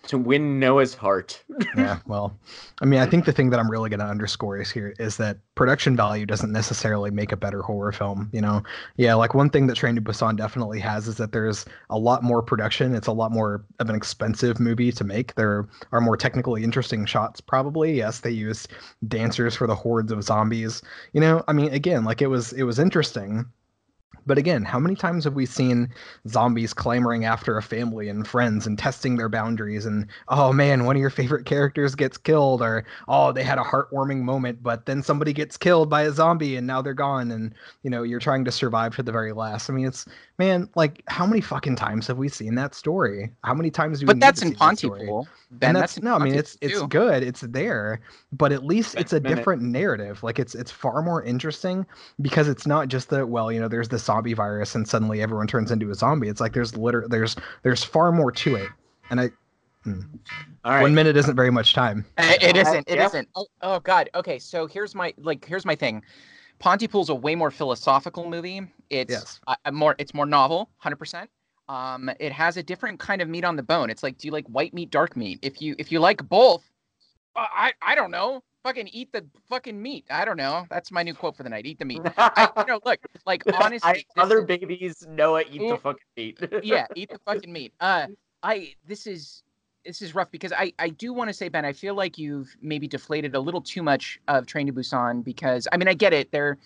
to win Noah's heart. yeah, well, I mean, I think the thing that I'm really going to underscore is here is that production value doesn't necessarily make a better horror film. You know, yeah, like one thing that Train to Busan definitely has is that there's a lot more production. It's a lot more of an expensive movie to make. There are more technically interesting shots, probably. Yes, they used dancers for the hordes of zombies. You know, I mean, again, like it was it was interesting. But again, how many times have we seen zombies clamoring after a family and friends and testing their boundaries? And oh man, one of your favorite characters gets killed, or oh, they had a heartwarming moment, but then somebody gets killed by a zombie and now they're gone, and you know you're trying to survive to the very last. I mean, it's man, like how many fucking times have we seen that story? How many times do we? But need that's to in see that story? Pontypool. Ben, and that's, in no, I mean it's Pontypool, it's good, it's there, but at least it's a minute. different narrative. Like it's it's far more interesting because it's not just that well, you know, there's the zombie virus and suddenly everyone turns into a zombie. It's like there's liter there's there's far more to it. And I hmm. All right. one minute isn't very much time. It isn't. It yeah. not Oh, oh God. Okay. So here's my like. Here's my thing. Pontypool's a way more philosophical movie. It's Yes. uh, uh, more. It's more novel. Hundred percent. Um, it has a different kind of meat on the bone. It's like, do you like white meat, dark meat? If you if you like both, uh, I I don't know. Fucking eat the fucking meat. I don't know. That's my new quote for the night. Eat the meat. I, you know, look, like honestly, I, other is- babies, Noah, eat the Mm. fucking meat. yeah, eat the fucking meat. Uh, I this is this is rough because I I do want to say Ben, I feel like you've maybe deflated a little too much of Train to Busan because I mean I get it. They're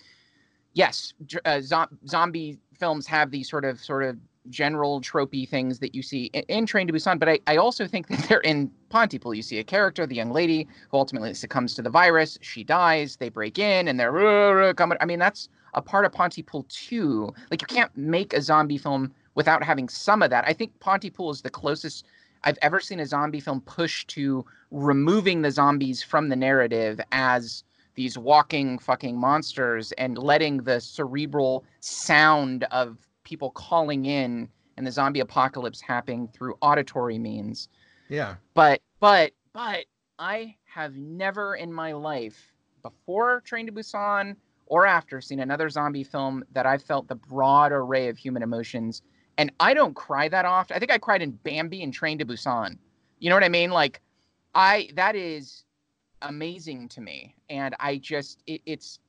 yes, uh, zo- zombie films have these sort of sort of general tropey things that you see in, in Train to Busan, but I, I also think that they're in Pontypool. You see a character, the young lady who ultimately succumbs to the virus. She dies. They break in and they're coming. I mean that's a part of Pontypool too. Like you can't make a zombie film without having some of that. I think Pontypool is the closest I've ever seen a zombie film push to removing the zombies from the narrative as these walking fucking monsters and letting the cerebral sound of people calling in and the zombie apocalypse happening through auditory means. Yeah. But but but I have never in my life before Train to Busan or after seen another zombie film that I felt the broad array of human emotions. And I don't cry that often. I think I cried in Bambi and Train to Busan. You know what I mean? Like I that is amazing to me. And I just it, it's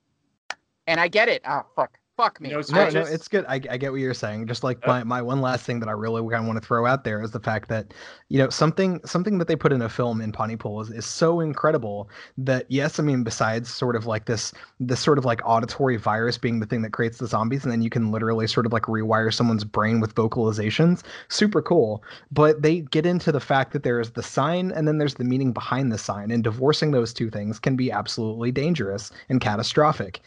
and I get it. Ah fuck. Fuck me. No No, no, it's good. I, I get what you're saying. Just like Uh, my, my one last thing that I really kind of want to throw out there is the fact that, you know, something something that they put in a film in Pontypool is, is so incredible that yes, I mean, besides sort of like this this sort of like auditory virus being the thing that creates the zombies, and then you can literally sort of like rewire someone's brain with vocalizations. Super cool. But they get into the fact that there is the sign and then there's the meaning behind the sign, and divorcing those two things can be absolutely dangerous and catastrophic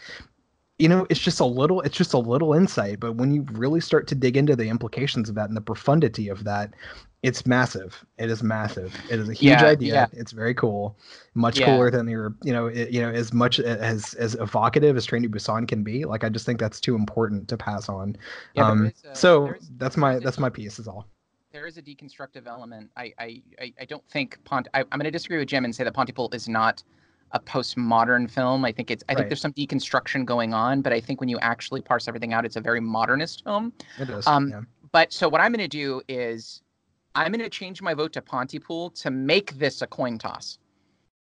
you know it's just a little it's just a little insight but when you really start to dig into the implications of that and the profundity of that it's massive it is massive it is a huge Yeah, idea yeah. it's very cool much Yeah. cooler than your you know it, you know as much as as evocative as train to busan can be like i just think that's too important to pass on Yeah, um a- so that's my there is a- that's my piece is all there is a deconstructive element. I I I, I don't think Pont. I, I'm going to disagree with Jim and say that Pontypool is not a postmodern film. I think it's. I Right. think there's some deconstruction going on, but I think when you actually parse everything out, it's a very modernist film. It is. Um, yeah. But so what I'm going to do is I'm going to change my vote to Pontypool to make this a coin toss.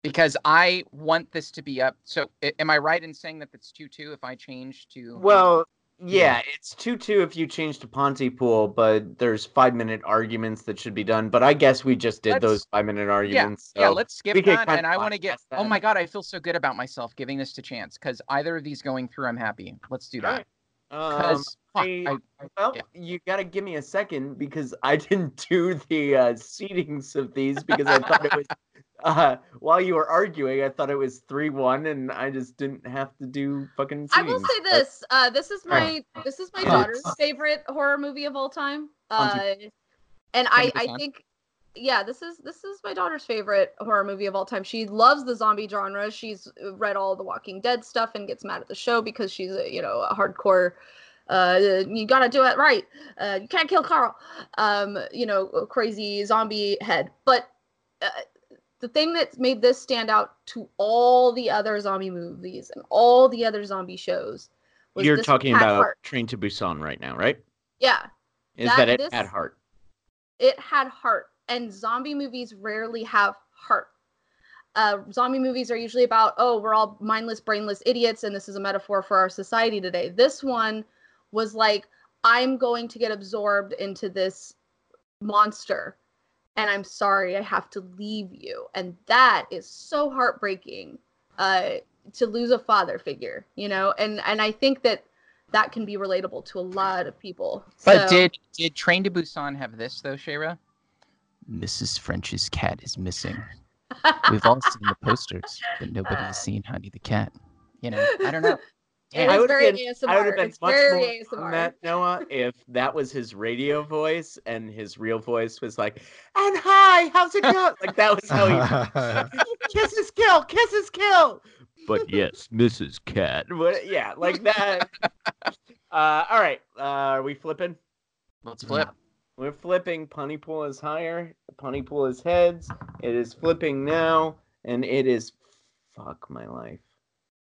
Because I want this to be up. So, am I right in saying that it's two two if I change to? Well, yeah, it's two two if you change to Pontypool, but there's five minute arguments that should be done. But I guess we just did Let's- those five minute arguments. yeah, so- let's skip that. And I want to get. Oh my god, I feel so good about myself giving this to chance because either of these going through, I'm happy. Let's do that. Um, Because I- well, yeah. you got to give me a second because I didn't do the uh, seatings of these because I thought it was uh, while you were arguing. I thought it was three one, and I just didn't have to do fucking. I will say this. Uh, this is my this is my daughter's favorite horror movie of all time. Uh, and I I think yeah, this is this is my daughter's favorite horror movie of all time. She loves the zombie genre. She's read all the Walking Dead stuff and gets mad at the show because she's a you know a hardcore. Uh, you gotta do it right. Uh, you can't kill Carl. Um, you know, crazy zombie head. But uh, the thing that made this stand out to all the other zombie movies and all the other zombie shows was You're talking had about heart. Train to Busan right now, right? Yeah, Is That- that, it this- at heart? it had heart, and zombie movies rarely have heart. Uh, zombie movies are usually about, oh, we're all mindless, brainless idiots, and this is a metaphor for our society today. This one was like, I'm going to get absorbed into this monster, and I'm sorry, I have to leave you. And that is so heartbreaking uh, to lose a father figure, you know? And, and I think that that can be relatable to a lot of people. But So- did did Train to Busan have this though, Shayra? Mrs. French's cat is missing. We've all seen the posters, but nobody's seen Honey the cat. You know, I don't know. It Damn. is would've very been- ASMR. I would have been it's much more ASMR. on Noah, if that was his radio voice and his real voice was like, and hi, how's it going? Like that was how he kisses kill, kisses kill. But yes, Mrs. Cat. What, yeah, like that. uh, all right, uh, are we flipping? Let's flip. We're flipping. Pontypool is higher. Pontypool is heads. It is flipping now, and it is fuck my life.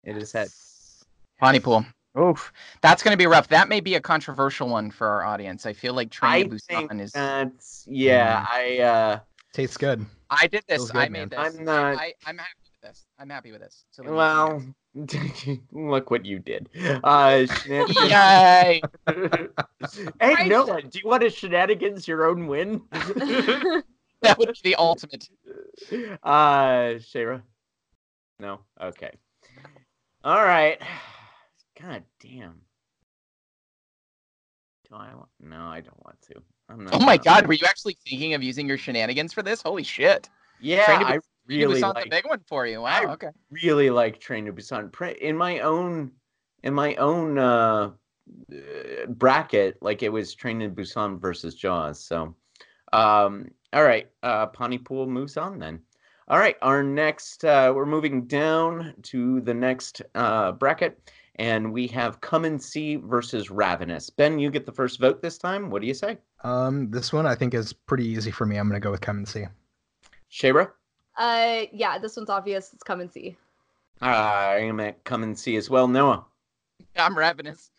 It is heads. Pontypool. Oof. That's going to be rough. That may be a controversial one for our audience. I feel like I Train to think Busan is. that's yeah. I uh, Tastes good. I did this. feels I made man. this. I'm not- I, I'm happy with this. I'm happy with this. So let me- well, look what you did. Uh, shenan- Yay! hey Right. Noah, do you want to shenanigans your own win? that would be the ultimate. uh, Shayra. No. Okay. All right. God damn. Do I want? No, I don't want to. I'm not. Oh my gonna- god, were you actually thinking of using your shenanigans for this? Holy shit. Yeah, Train to I Train to really Busan's like. a big one for you. Wow, I- okay. really like Train to Busan. In my own, in my own uh, uh, bracket, like it was Train to Busan versus Jaws. So, um, all right, uh, Pontypool moves on then. All right, our next, uh, we're moving down to the next uh, bracket, and we have Come and See versus Ravenous. Ben, you get the first vote this time. What do you say, Um, this one I think is pretty easy for me. I'm gonna go with come and see. Shayra? Uh, yeah, this one's obvious. It's come and see. I am at Come and See as well. Noah, I'm ravenous.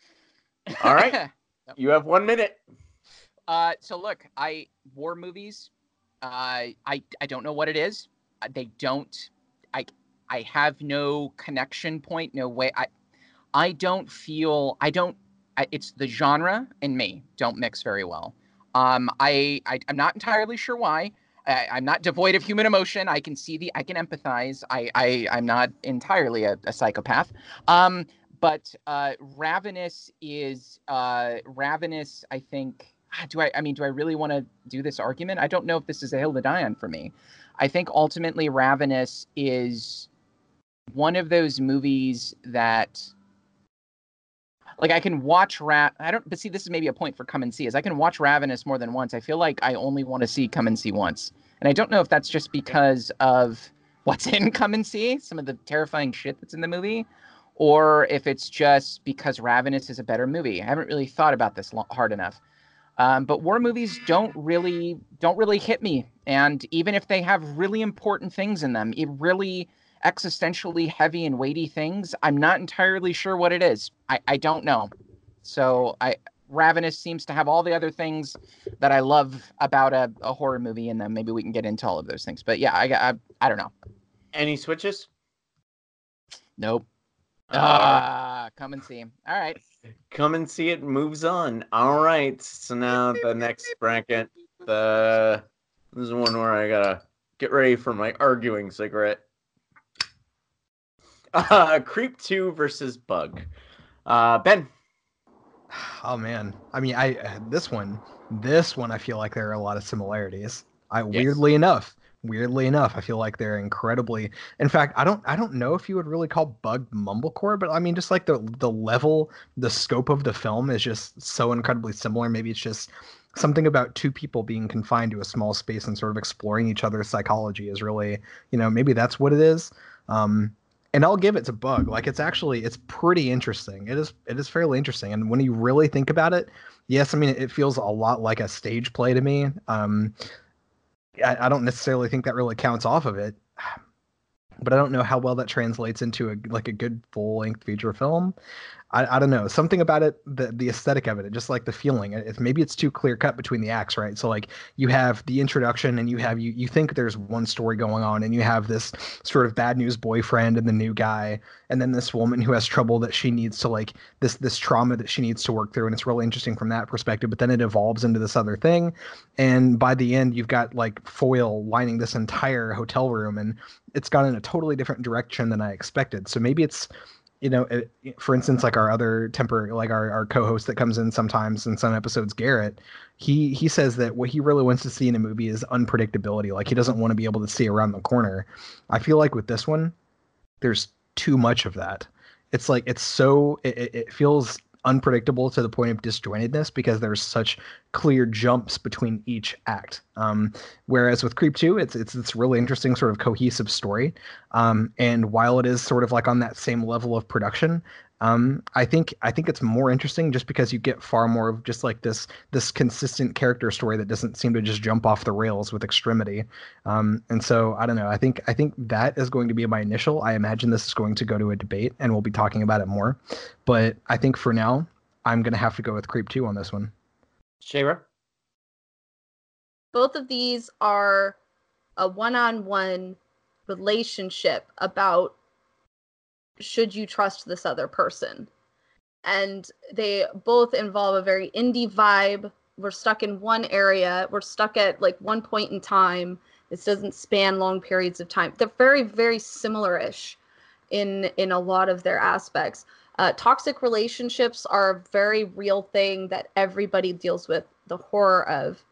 All right. you have one minute. Uh, so look, I war movies. Uh, I I don't know what it is. Uh, They don't. I I have no connection point. No way. I I don't feel. I don't. I, it's the genre and me don't mix very well. Um, I, I I'm not entirely sure why. I, I'm not devoid of human emotion. I can see the. I can empathize. I I I'm not entirely a, a psychopath. Um, but uh, ravenous is uh, ravenous. I think. ah, Do I? I mean, do I really want to do this argument? I don't know if this is a hill to die on for me. I think ultimately, ravenous is one of those movies that. Like I can watch Rat. I don't. But see, this is maybe a point for come and see. Is I can watch Ravenous more than once. I feel like I only want to see come and see once, and I don't know if that's just because of what's in come and see, some of the terrifying shit that's in the movie, or if it's just because Ravenous is a better movie. I haven't really thought about this lo- hard enough. Um, but war movies don't really don't really hit me, and even if they have really important things in them, it really existentially heavy and weighty things, I'm not entirely sure what it is. I, I don't know. So I Ravenous seems to have all the other things that I love about a, a horror movie in them. Maybe we can get into all of those things. But yeah, I I, I don't know. Any switches? Nope. Uh, Ah, come and see. All right. come and see it moves on. All right. So now the next bracket. The this is one where I gotta get ready for my arguing cigarette. Uh, Creep Two versus Bug. Uh, ben. Oh man, I mean, I this one, this one, I feel like there are a lot of similarities. I weirdly enough, weirdly enough, I feel like they're incredibly. In fact, I don't, I don't know if you would really call Bug mumblecore, but I mean, just like the the level, the scope of the film is just so incredibly similar. Maybe it's just something about two people being confined to a small space and sort of exploring each other's psychology is really, you know, maybe that's what it is. Um, and I'll give it to Bug. Like it's actually it's pretty interesting. It is it is fairly interesting. And when you really think about it, yes, I mean it feels a lot like a stage play to me. Um, I, I don't necessarily think that really counts off of it, but I don't know how well that translates into a like a good full length feature film. I, I don't know something about it the the aesthetic of it just like the feeling it, maybe it's too clear cut between the acts right? So like you have the introduction and you have you you think there's one story going on and you have this sort of bad news boyfriend and the new guy and then this woman who has trouble that she needs to like this this trauma that she needs to work through and it's really interesting from that perspective but then it evolves into this other thing. And by the end you've got like foil lining this entire hotel room and it's gone in a totally different direction than i expected. So maybe it's you know, it, for instance, like our other temper, like our, our co-host that comes in sometimes in some episodes, Garrett, he he says that what he really wants to see in a movie is unpredictability. Like he doesn't want to be able to see around the corner. I feel like with this one, there's too much of that. It's like it's so it, it feels unpredictable to the point of disjointedness because there's such clear jumps between each act. Um, whereas with Creep 2, it's it's this really interesting sort of cohesive story. Um, and while it is sort of like on that same level of production, um, I think I think it's more interesting just because you get far more of just like this this consistent character story that doesn't seem to just jump off the rails with extremity. Um, and so I don't know. I think I think that is going to be my initial. I imagine this is going to go to a debate, and we'll be talking about it more. But I think for now, I'm going to have to go with Creep Two on this one. Shayra. both of these are a one-on-one relationship about should you trust this other person? And they both involve a very indie vibe. We're stuck in one area. We're stuck at like one point in time. This doesn't span long periods of time. They're very very similar-ish in in a lot of their aspects. Uh, toxic relationships are a very real thing that everybody deals with the horror of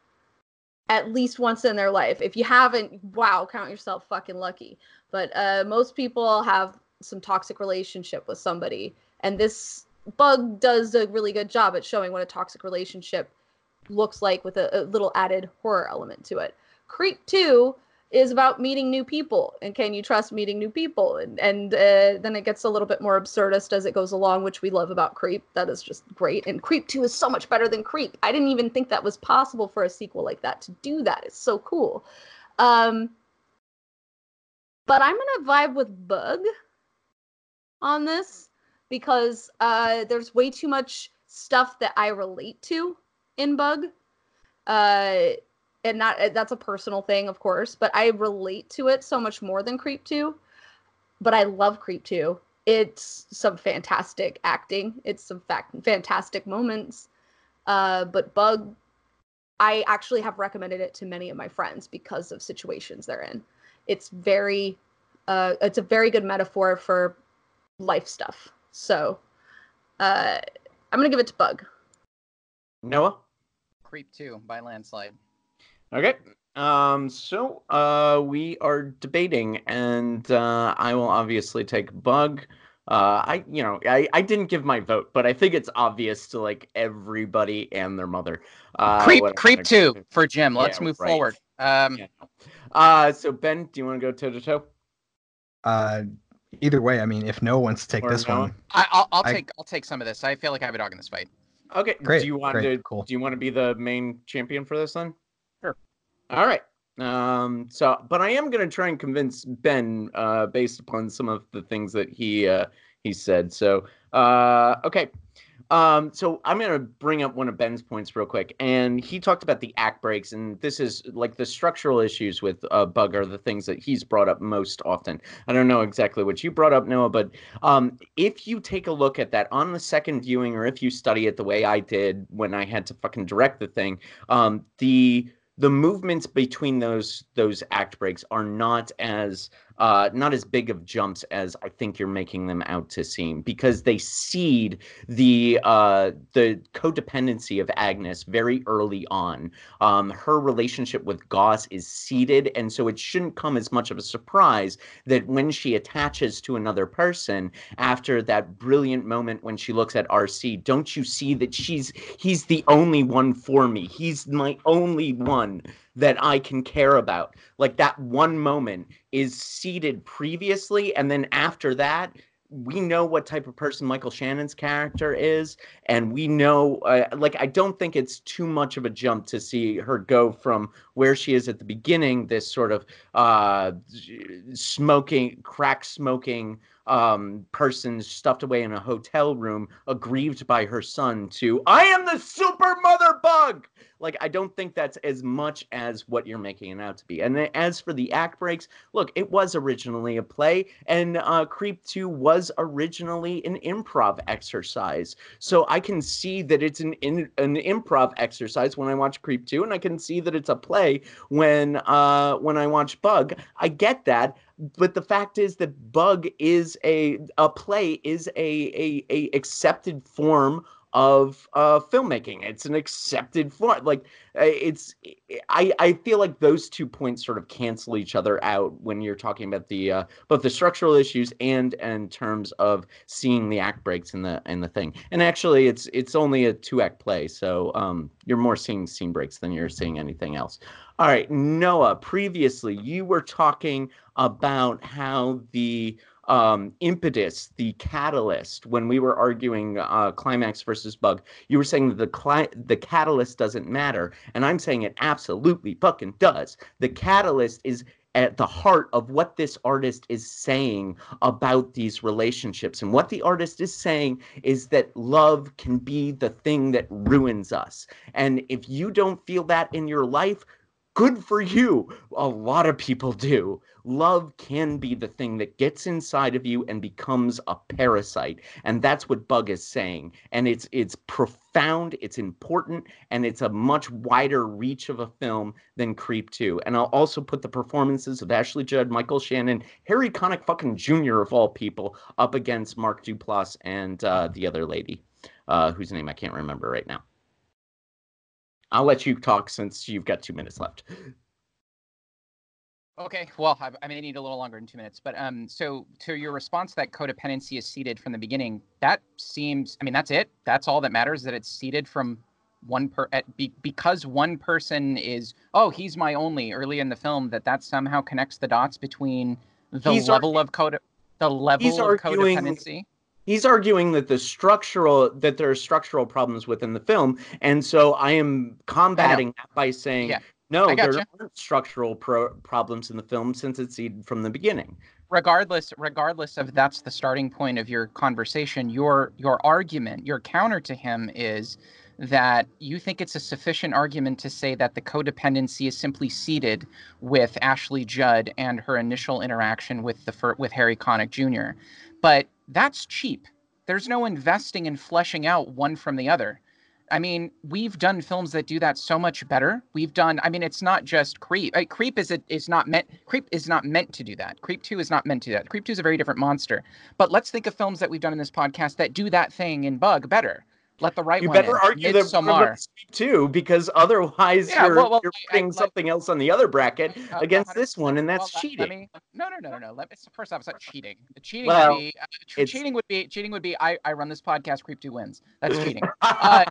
at least once in their life. If you haven't, wow, count yourself fucking lucky. But uh, most people have some toxic relationship with somebody, and this bug does a really good job at showing what a toxic relationship looks like with a, a little added horror element to it. Creep 2 is about meeting new people and can you trust meeting new people? And and uh, then it gets a little bit more absurdist as it goes along which we love about creep. That is just great. And creep 2 is so much better than creep. I didn't even think that was possible for a sequel like that to do that. It's so cool. Um but i'm gonna vibe with bug on this because uh there's way too much stuff that i relate to in bug. Uh and not uh, that's a personal thing of course but i relate to it so much more than creep 2 but i love creep 2 it's some fantastic acting. It's some fact fantastic moments. Uh but bug i actually have recommended it to many of my friends because of situations they're in. It's very uh it's a very good metaphor for life stuff so uh i'm gonna give it to bug Noah. Creep 2 by landslide. Okay. Um, so uh, we are debating, and uh, I will obviously take Bug. Uh, I, you know, I, I didn't give my vote, but I think it's obvious to like everybody and their mother. Uh, Creep Creep gonna 2 do. for Jim. Let's Yeah, move right. forward. Um Yeah. Uh, so Ben, do you want to go toe to toe? Uh, either way, I mean, if no wants to take Or this Noah? one, I, I'll, I'll I- take I'll take some of this. I feel like I have a dog in this fight. Okay. Great, Do you want great, to cool. do you want to be the main champion for this then? Sure. All right. Um so but I am going to try and convince Ben uh based upon some of the things that he uh he said. So uh okay. Um, so I'm gonna bring up one of Ben's points real quick, and he talked about the act breaks, and this is like the structural issues with uh, Bug are the things that he's brought up most often. I don't know exactly what you brought up, Noah, but um, if you take a look at that on the second viewing, or if you study it the way I did when I had to fucking direct the thing, um, the the movements between those those act breaks are not as uh, not as big of jumps as I think you're making them out to seem because they seed the uh, the codependency of Agnes very early on. Um, her relationship with Goss is seeded, and so it shouldn't come as much of a surprise that when she attaches to another person after that brilliant moment when she looks at RC, don't you see that she's he's the only one for me. He's my only one that I can care about. Like that one moment is seeded previously, and then after that, we know what type of person Michael Shannon's character is, and we know, uh, like, I don't think it's too much of a jump to see her go from where she is at the beginning, this sort of uh, smoking, crack smoking um, person stuffed away in a hotel room, aggrieved by her son, to I am the super mother bug. Like, I don't think that's as much as what you're making it out to be. And then as for the act breaks, look, it was originally a play, and uh, Creep 2 was originally an improv exercise. So I can see that it's an in, an improv exercise when I watch Creep 2, and I can see that it's a play when uh, when I watch Bug. I get that, but the fact is that Bug is a a play is a a, a accepted form of uh, filmmaking. It's an accepted form. Like uh, it's, I I feel like those two points sort of cancel each other out when you're talking about the uh, both the structural issues and in terms of seeing the act breaks in the in the thing. And actually, it's it's only a two act play, so um, you're more seeing scene breaks than you're seeing anything else. All right, Noah. Previously, you were talking about how the um, impetus, the catalyst, when we were arguing uh, climax versus bug, you were saying that the cli- the catalyst doesn't matter, and I'm saying it absolutely fucking does. The catalyst is at the heart of what this artist is saying about these relationships. And what the artist is saying is that love can be the thing that ruins us. And if you don't feel that in your life, good for you. A lot of people do. Love can be the thing that gets inside of you and becomes a parasite. And that's what Bug is saying. And it's it's profound, it's important, and it's a much wider reach of a film than Creep 2. And I'll also put the performances of Ashley Judd, Michael Shannon, Harry Connick fucking Jr. of all people up against Mark Duplass and uh, the other lady, uh, whose name I can't remember right now. I'll let you talk since you've got two minutes left. Okay, well, I, I may need a little longer than two minutes, but um, so to your response that codependency is seeded from the beginning, that seems, I mean, that's it. That's all that matters that it's seeded from one per at, be, because one person is, oh, he's my only early in the film. That that somehow connects the dots between the He's level of code, the level of codependency. He's arguing that the structural that there are structural problems within the film, and so I am combating that by saying Yeah, no, I there aren't structural pro- problems in the film since it's from the beginning. regardless regardless of that's the starting point of your conversation your your argument your counter to him is that you think it's a sufficient argument to say that the codependency is simply seated with Ashley Judd and her initial interaction with the with Harry Connick Jr. But that's cheap. There's no investing in fleshing out one from the other. I mean, we've done films that do that so much better. We've done. I mean, it's not just Creep. Creep is a, is not meant. Creep is not meant to do that. Creep Two is not meant to do that. Creep Two is a very different monster. But let's think of films that we've done in this podcast that do that thing in Bug better. Let the right You one. better in. argue that Midsommar. too, because otherwise Yeah, you're, well- well, you're I- I- putting like- something else on the other bracket Uh, against this one, and that's Well, cheating. Let me, no, no, no, no, no. Let me, first off, it's not cheating. Cheating would be uh, cheating would be cheating would be I, I run this podcast. Creep two wins. That's cheating. uh,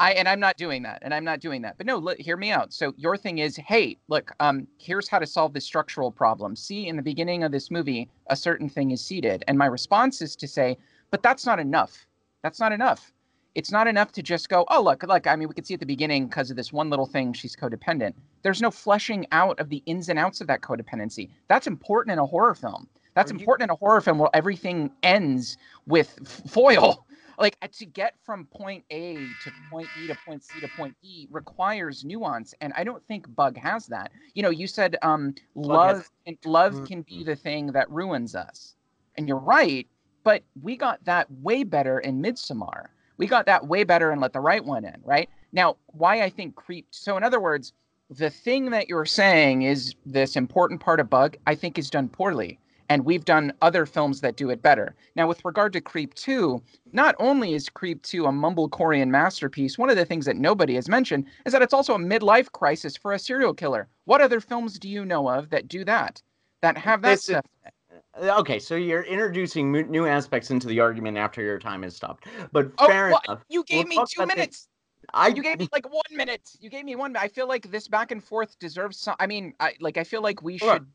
I and I'm not doing that, and I'm not doing that. But no, look, hear me out. So your thing is, hey, look, um, here's how to solve this structural problem. See, in the beginning of this movie, a certain thing is seated, and my response is to say, but that's not enough. That's not enough. It's not enough to just go, oh look, look. I mean, we could see at the beginning because of this one little thing, she's codependent. There's no fleshing out of the ins and outs of that codependency. That's important in a horror film. That's Are you- important in a horror film where everything ends with foil. Like uh, to get from point A to point B to point C to point E requires nuance, and I don't think Bug has that. You know, you said um, love and love Mm. can be the thing that ruins us, and you're right. But we got that way better in Midsommar. We got that way better and Let the Right One In. Right now, why I think Creep. So in other words, the thing that you're saying is this important part of Bug. I think is done poorly and we've done other films that do it better. Now, with regard to Creep 2, not only is Creep 2 a mumblecorian masterpiece, one of the things that nobody has mentioned is that it's also a midlife crisis for a serial killer. What other films do you know of that do that? That have that This is- stuff? Uh, okay, so you're introducing new aspects into the argument after your time has stopped. But Oh, fair well, enough. you gave We'll me two minutes. I You gave me like one minute. You gave me one. I feel like this back and forth deserves some. I mean, I like. I feel like we should.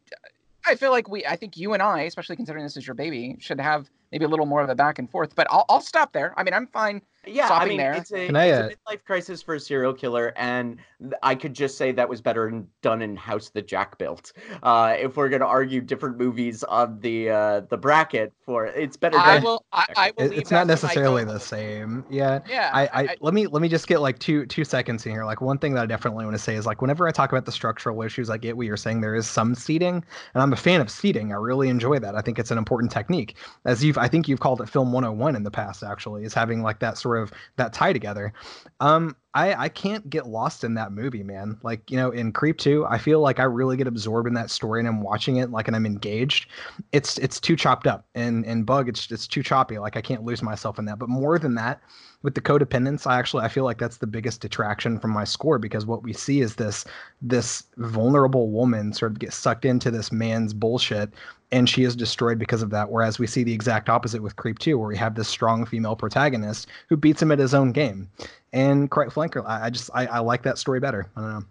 I feel like we. I think you and I, especially considering this is your baby, should have maybe a little more of a back and forth. But I'll I'll stop there. I mean, I'm fine. yeah, I stopping mean, there. it's a, Can I, it's uh, a midlife crisis for a serial killer, and I could just say that was better in, done in House that Jack built. Uh, if we're gonna argue different movies on the uh, the bracket for it's better. I done- will. I, I will. It- leave it's not that necessarily the same. Yeah. Yeah. I, I, let me let me just get like two two seconds in here. Like one thing that I definitely want to say is like whenever I talk about the structural issues, I get what you're saying. There is some seating, and I'm a fan of seating. I really enjoy that. I think it's an important technique. As you've, I think you've called it film 101 in the past. Actually, is having like that sort of that tie together. Um, I I can't get lost in that movie, man. Like you know, in Creep 2, I feel like I really get absorbed in that story, and I'm watching it like, and I'm engaged. It's it's too chopped up, and and Bug, it's it's too choppy. Like I can't lose myself in that. But more than that, with the codependence, I actually I feel like that's the biggest detraction from my score because what we see is this this vulnerable woman sort of get sucked into this man's bullshit and she is destroyed because of that. Whereas we see the exact opposite with Creep 2, where we have this strong female protagonist who beats him at his own game. And quite frankly, I, I just I, I like that story better. I don't know.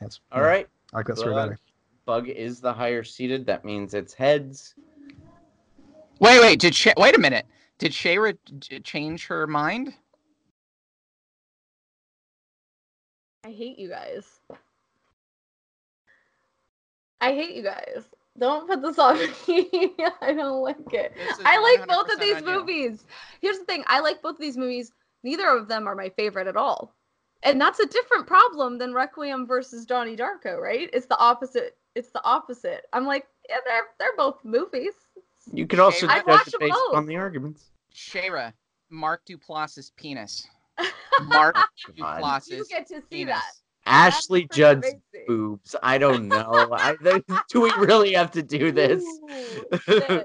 That's All yeah, right, I like that story Bug, better. Bug is the higher seated. That means it's heads. Wait, wait. Did Shay, wait a minute? Did Shayra change her mind? I hate you guys. I hate you guys. Don't put this on me. I don't like it. I like both of these on you. movies. Here's the thing I like both of these movies. Neither of them are my favorite at all. And that's a different problem than Requiem versus Donnie Darko, right? It's the opposite. It's the opposite. I'm like, yeah, they're they're both movies. You could also I'd judge watch it based both. on the arguments. Shayra, Mark Duplass's penis. Mark you get to see penis. that. Ashley That's Judd's amazing. boobs. I don't know. I, do we really have to do this? Ooh.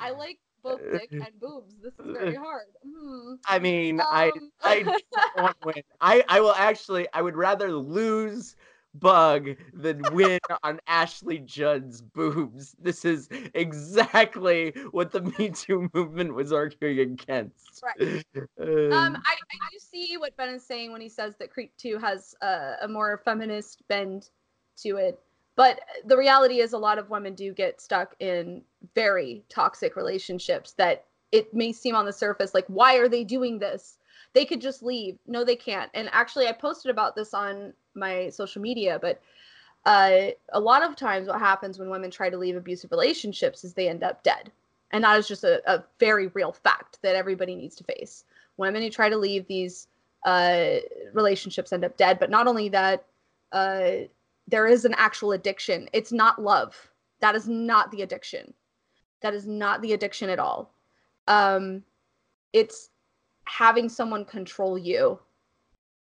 I like both dick and boobs. This is very hard. Hmm. I mean, I Um, I don't want to win. I I will actually. I would rather lose Bug than win on Ashley Judd's boobs. This is exactly what the Me Too movement was arguing against. Right. Um, Um, I, I do see what Ben is saying when he says that Creep 2 has a, a more feminist bend to it. But the reality is, a lot of women do get stuck in very toxic relationships that it may seem on the surface like, why are they doing this? They could just leave. No, they can't. And actually, I posted about this on my social media, but uh, a lot of times what happens when women try to leave abusive relationships is they end up dead. And that is just a, a very real fact that everybody needs to face women who try to leave these uh, relationships end up dead. But not only that, uh, there is an actual addiction. It's not love. That is not the addiction. That is not the addiction at all. Um, it's having someone control you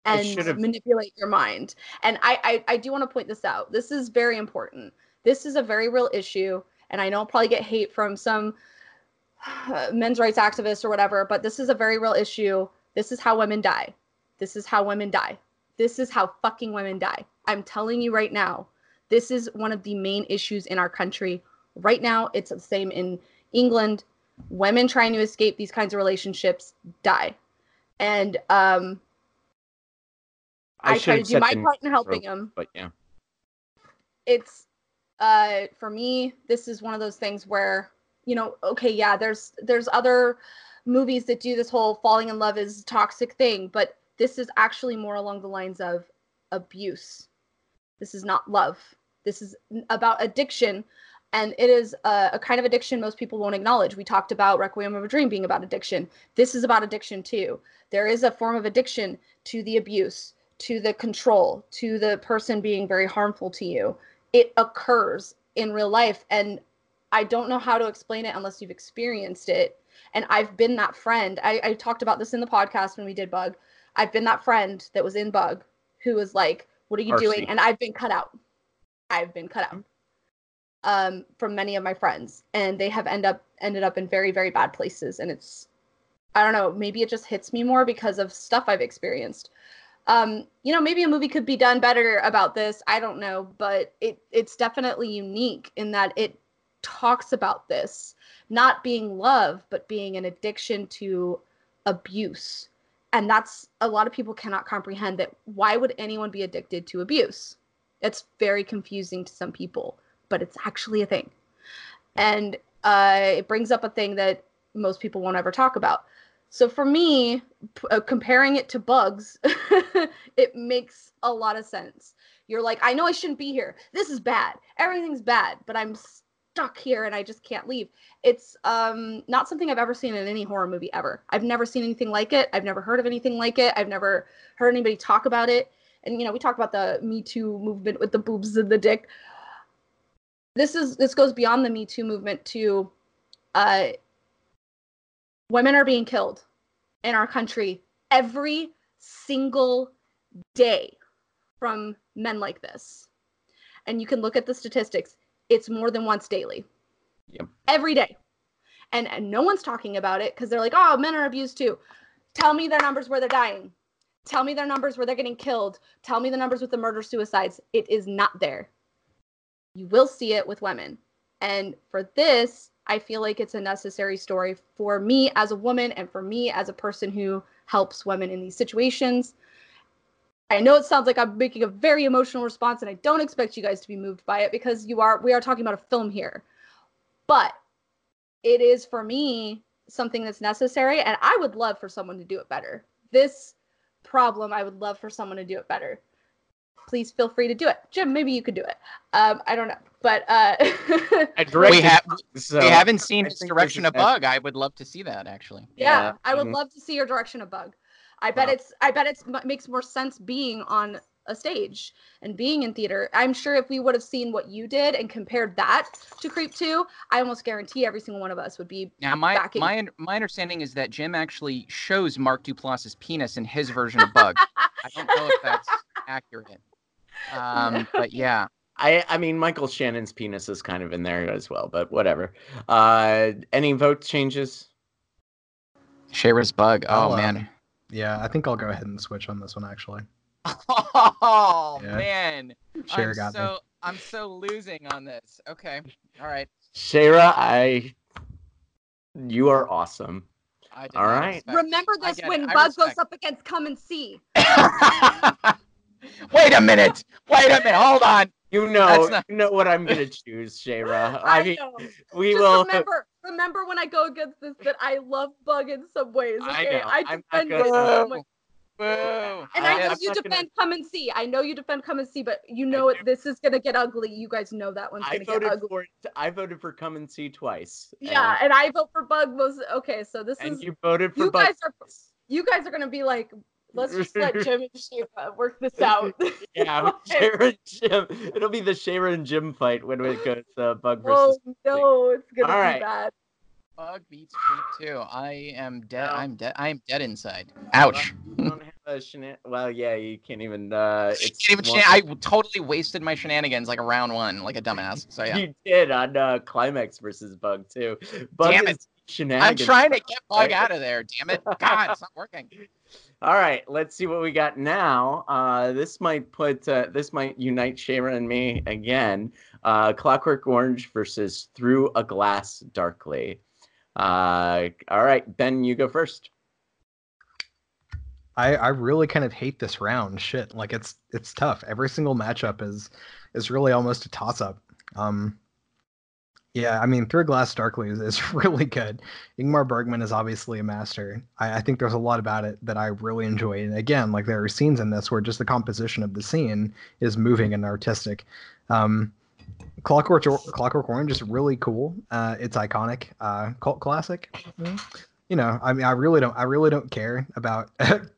and manipulate your mind. And I, I, I do want to point this out. This is very important. This is a very real issue. And I know I'll probably get hate from some men's rights activists or whatever, but this is a very real issue. This is how women die. This is how women die. This is how fucking women die. I'm telling you right now, this is one of the main issues in our country. Right now, it's the same in England. Women trying to escape these kinds of relationships die. And um, I, try to do my part in helping neutral, them But yeah. it's uh for me this is one of those things where you know okay yeah there's there's other movies that do this whole falling in love is toxic thing, but this is actually more along the lines of abuse. This is not love. This is about addiction, and it is a, a, kind of addiction most people won't acknowledge. We talked about Requiem of a Dream being about addiction. This is about addiction too. There is a form of addiction to the abuse, to the control, to the person being very harmful to you. It occurs in real life, and I don't know how to explain it unless you've experienced it. And I've been that friend. I, I talked about this in the podcast when we did Bug. I've been that friend that was in Bug who was like, What are you doing? And I've been cut out. I've been cut out um, from many of my friends, and they have end up ended up in very very bad places. And it's I don't know, maybe it just hits me more because of stuff I've experienced. Um, you know, maybe a movie could be done better about this. I don't know, but it it's definitely unique in that it talks about this not being love, but being an addiction to abuse. And that's a lot of people cannot comprehend that. Why would anyone be addicted to abuse? It's very confusing to some people, but it's actually a thing. And uh, it brings up a thing that most people won't ever talk about. So for me, p- uh, comparing it to bugs, it makes a lot of sense. You're like, I know I shouldn't be here. This is bad. Everything's bad, but I'm stuck here and I just can't leave. It's um not something I've ever seen in any horror movie ever. I've never seen anything like it. I've never heard of anything like it. I've never heard anybody talk about it and you know we talk about the me too movement with the boobs and the dick this is this goes beyond the me too movement to uh women are being killed in our country every single day from men like this and you can look at the statistics it's more than once daily yep. every day and, and no one's talking about it because they're like oh men are abused too tell me their numbers where they're dying Tell me their numbers where they're getting killed. Tell me the numbers with the murder suicides. It is not there. You will see it with women. And for this, I feel like it's a necessary story for me as a woman and for me as a person who helps women in these situations. I know it sounds like I'm making a very emotional response and I don't expect you guys to be moved by it because you are we are talking about a film here. But it is for me something that's necessary and I would love for someone to do it better. This problem. I would love for someone to do it better. Please feel free to do it. Jim, maybe you could do it. Um, I don't know. But uh we, have, so we haven't seen his direction of bug. I would love to see that actually. Yeah, yeah. I would mm-hmm. love to see your direction of bug. I bet wow. it's I bet it's makes more sense being on a stage and being in theater. I'm sure if we would have seen what you did and compared that to Creep 2, I almost guarantee every single one of us would be Now my backing. my my understanding is that Jim actually shows Mark Duplass's penis in his version of Bug. I don't know if that's accurate. Um, but yeah. I I mean Michael Shannon's penis is kind of in there as well, but whatever. Uh any vote changes? Shayra's Bug. Oh um, man. Yeah, I think I'll go ahead and switch on this one actually. Oh yeah. man, Shayra I'm got so me. I'm so losing on this. Okay, all right. Shayra, I, you are awesome. All right. Expect... Remember this when Bug goes up against Come and See. Wait a minute. Wait a minute. Hold on. You know, not... you know what I'm gonna choose, Shayra. I, I mean, know. we Just will remember. Remember when I go against this that I love Bug in some ways. Okay, I know. I defend Bug so much. Boo. And I, I know you defend come and see. I know you defend come and see, but you know it, this is gonna get ugly. You guys know that one's gonna get ugly. For, I voted for come and see twice. Yeah, and, and I vote for Bug most. Okay, so this and is. you voted for you Bug. guys are. You guys are gonna be like, let's just let Jim and Shayra work this out. yeah, Shayra and Jim. It'll be the Shayra and Jim fight when it goes uh, Bug versus. Oh no, it's gonna All be right. bad. Bug beats Creep 2. I am dead. I'm dead. I am dead inside. Ouch. You don't have a well, yeah, you can't even. Uh, it's can't even I totally wasted my shenanigans like a round one, like a dumbass. So yeah. You did on uh, Climax versus Bug too. Bug damn it! I'm trying to get Bug out of there. Damn it! God, it's not working. All right, let's see what we got now. Uh, this might put uh, this might unite Shayra and me again. Uh, Clockwork Orange versus Through a Glass Darkly. Uh, all right, Ben, you go first. I I really kind of hate this round. Shit, like it's it's tough. Every single matchup is is really almost a toss up. Um, Yeah, I mean, Through Glass Darkly is, is really good. Ingmar Bergman is obviously a master. I, I, think there's a lot about it that I really enjoy. And again, like there are scenes in this where just the composition of the scene is moving and artistic. Um, Clockwork Clockwork Orange is really cool. Uh, it's iconic, uh, cult classic. You know, I mean, I really don't, I really don't care about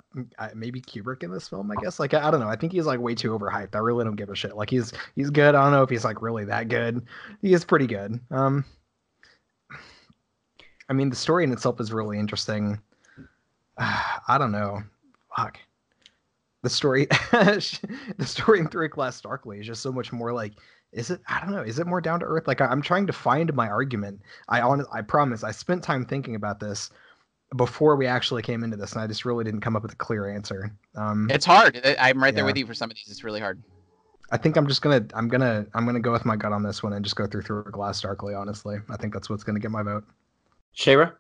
maybe Kubrick in this film. I guess, like, I, don't know. I think he's like way too overhyped. I really don't give a shit. Like, he's he's good. I don't know if he's like really that good. He is pretty good. Um, I mean, the story in itself is really interesting. I don't know. Fuck. The story, the story in Through Glass Darkly is just so much more like is it i don't know is it more down to earth like I, am trying to find my argument i on i promise i spent time thinking about this before we actually came into this and i just really didn't come up with a clear answer. Um it's hard. I'm right there with you for some of these. It's really hard. I think i'm just gonna i'm gonna i'm gonna go with my gut on this one and just go through through a glass darkly honestly. I think that's what's gonna get my vote. Shayra?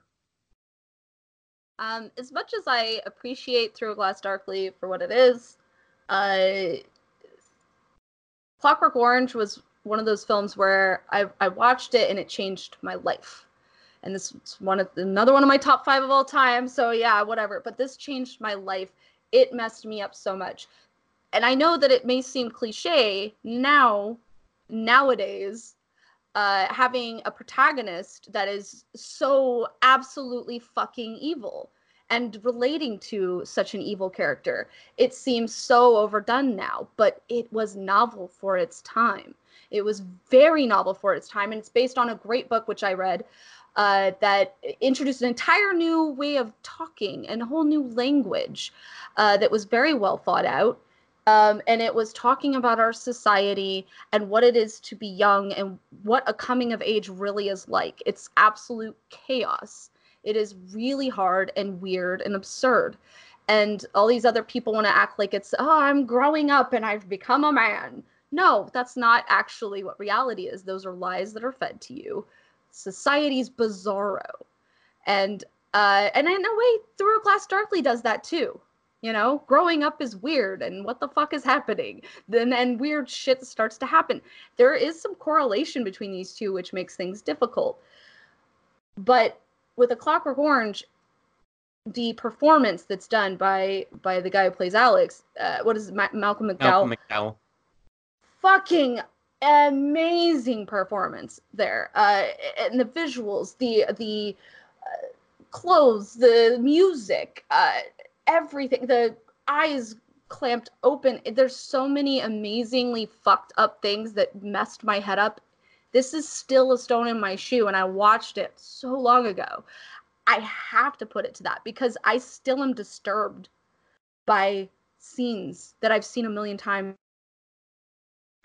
Um as much as i appreciate through a glass darkly for what it is uh Clockwork Orange was one of those films where I, I watched it and it changed my life. And this is one of another one of my top five of all time. So yeah, whatever. But this changed my life. It messed me up so much. And I know that it may seem cliche now, nowadays, uh, having a protagonist that is so absolutely fucking evil and relating to such an evil character. It seems so overdone now, but it was novel for its time. It was very novel for its time, and it's based on a great book which I read uh, that introduced an entire new way of talking and a whole new language uh, that was very well thought out. Um, and it was talking about our society and what it is to be young and what a coming of age really is like. It's absolute chaos. It is really hard and weird and absurd. And all these other people want to act like it's, oh, I'm growing up and I've become a man. No, that's not actually what reality is. Those are lies that are fed to you. Society's bizarro. And uh, and in a way, Through a Glass Darkly does that too. You know, growing up is weird, and what the fuck is happening? Then and weird shit starts to happen. There is some correlation between these two, which makes things difficult. But with a Clockwork Orange, the performance that's done by by the guy who plays Alex, uh, what is it, Ma- Malcolm McDowell? Malcolm McDowell. Fucking amazing performance there, uh, and the visuals, the the uh, clothes, the music, uh, everything, the eyes clamped open. There's so many amazingly fucked up things that messed my head up this is still a stone in my shoe, and I watched it so long ago. I have to put it to that because I still am disturbed by scenes that I've seen a million times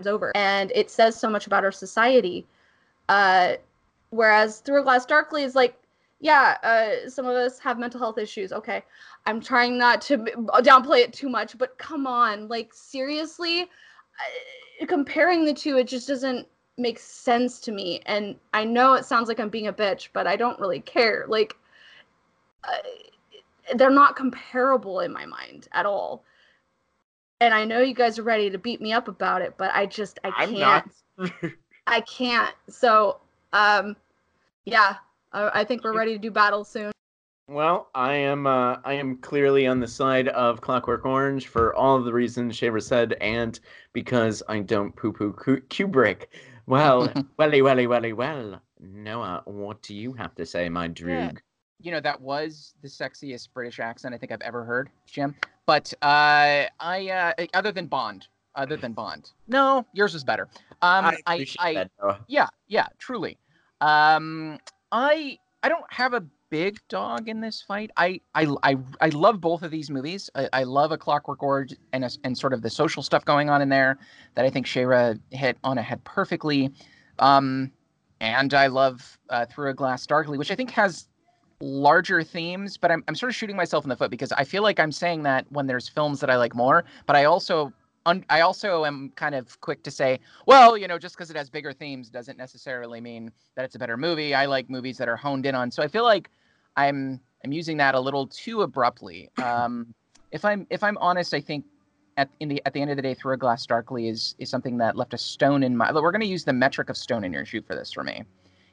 over. And it says so much about our society. Uh, whereas Through a Glass Darkly is like, yeah, uh, some of us have mental health issues. Okay. I'm trying not to downplay it too much, but come on. Like, seriously, uh, comparing the two, it just doesn't make sense to me. And I know it sounds like I'm being a bitch, but I don't really care. Like, uh, they're not comparable in my mind at all. And I know you guys are ready to beat me up about it, but I just I can't. I can't. So, um, yeah, I, I think we're ready to do battle soon. Well, I am uh, I am clearly on the side of Clockwork Orange for all of the reasons Shayra said, and because I don't poo poo Kubrick. Well, welly, welly, welly, well. Noah, what do you have to say, my droog? Yeah. You know, that was the sexiest British accent I think I've ever heard, Jim. But uh, I, uh, other than Bond, other than Bond, no, yours was better. Um, I, I, I that, yeah, yeah, truly. Um, I, I don't have a big dog in this fight. I I I, I love both of these movies. I, I love a Clockwork Orange and a, and sort of the social stuff going on in there that I think Shayra hit on a head perfectly. Um, and I love uh, Through a Glass Darkly, which I think has larger themes, but I'm I'm sort of shooting myself in the foot because I feel like I'm saying that when there's films that I like more, but I also un- I also am kind of quick to say, well, you know, just because it has bigger themes doesn't necessarily mean that it's a better movie. I like movies that are honed in on. So I feel like I'm I'm using that a little too abruptly. Um, if I'm if I'm honest, I think at in the at the end of the day, through a glass darkly is is something that left a stone in my. We're going to use the metric of stone in your shoe for this for me,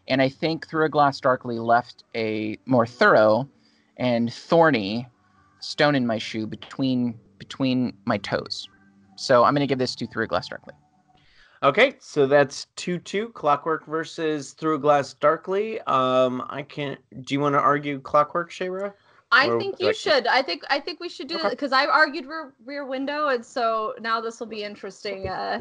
and I think Through a Glass Darkly left a more thorough and thorny stone in my shoe between between my toes. So I'm going to give this to Through a Glass Darkly. Okay, so that's two two Clockwork versus Through a Glass Darkly. Um, I can't. Do you want to argue Clockwork, Shayra? I Or think you like- should. I think I think we should do Okay. it because I argued rear, rear window, and so now this will be interesting. Uh,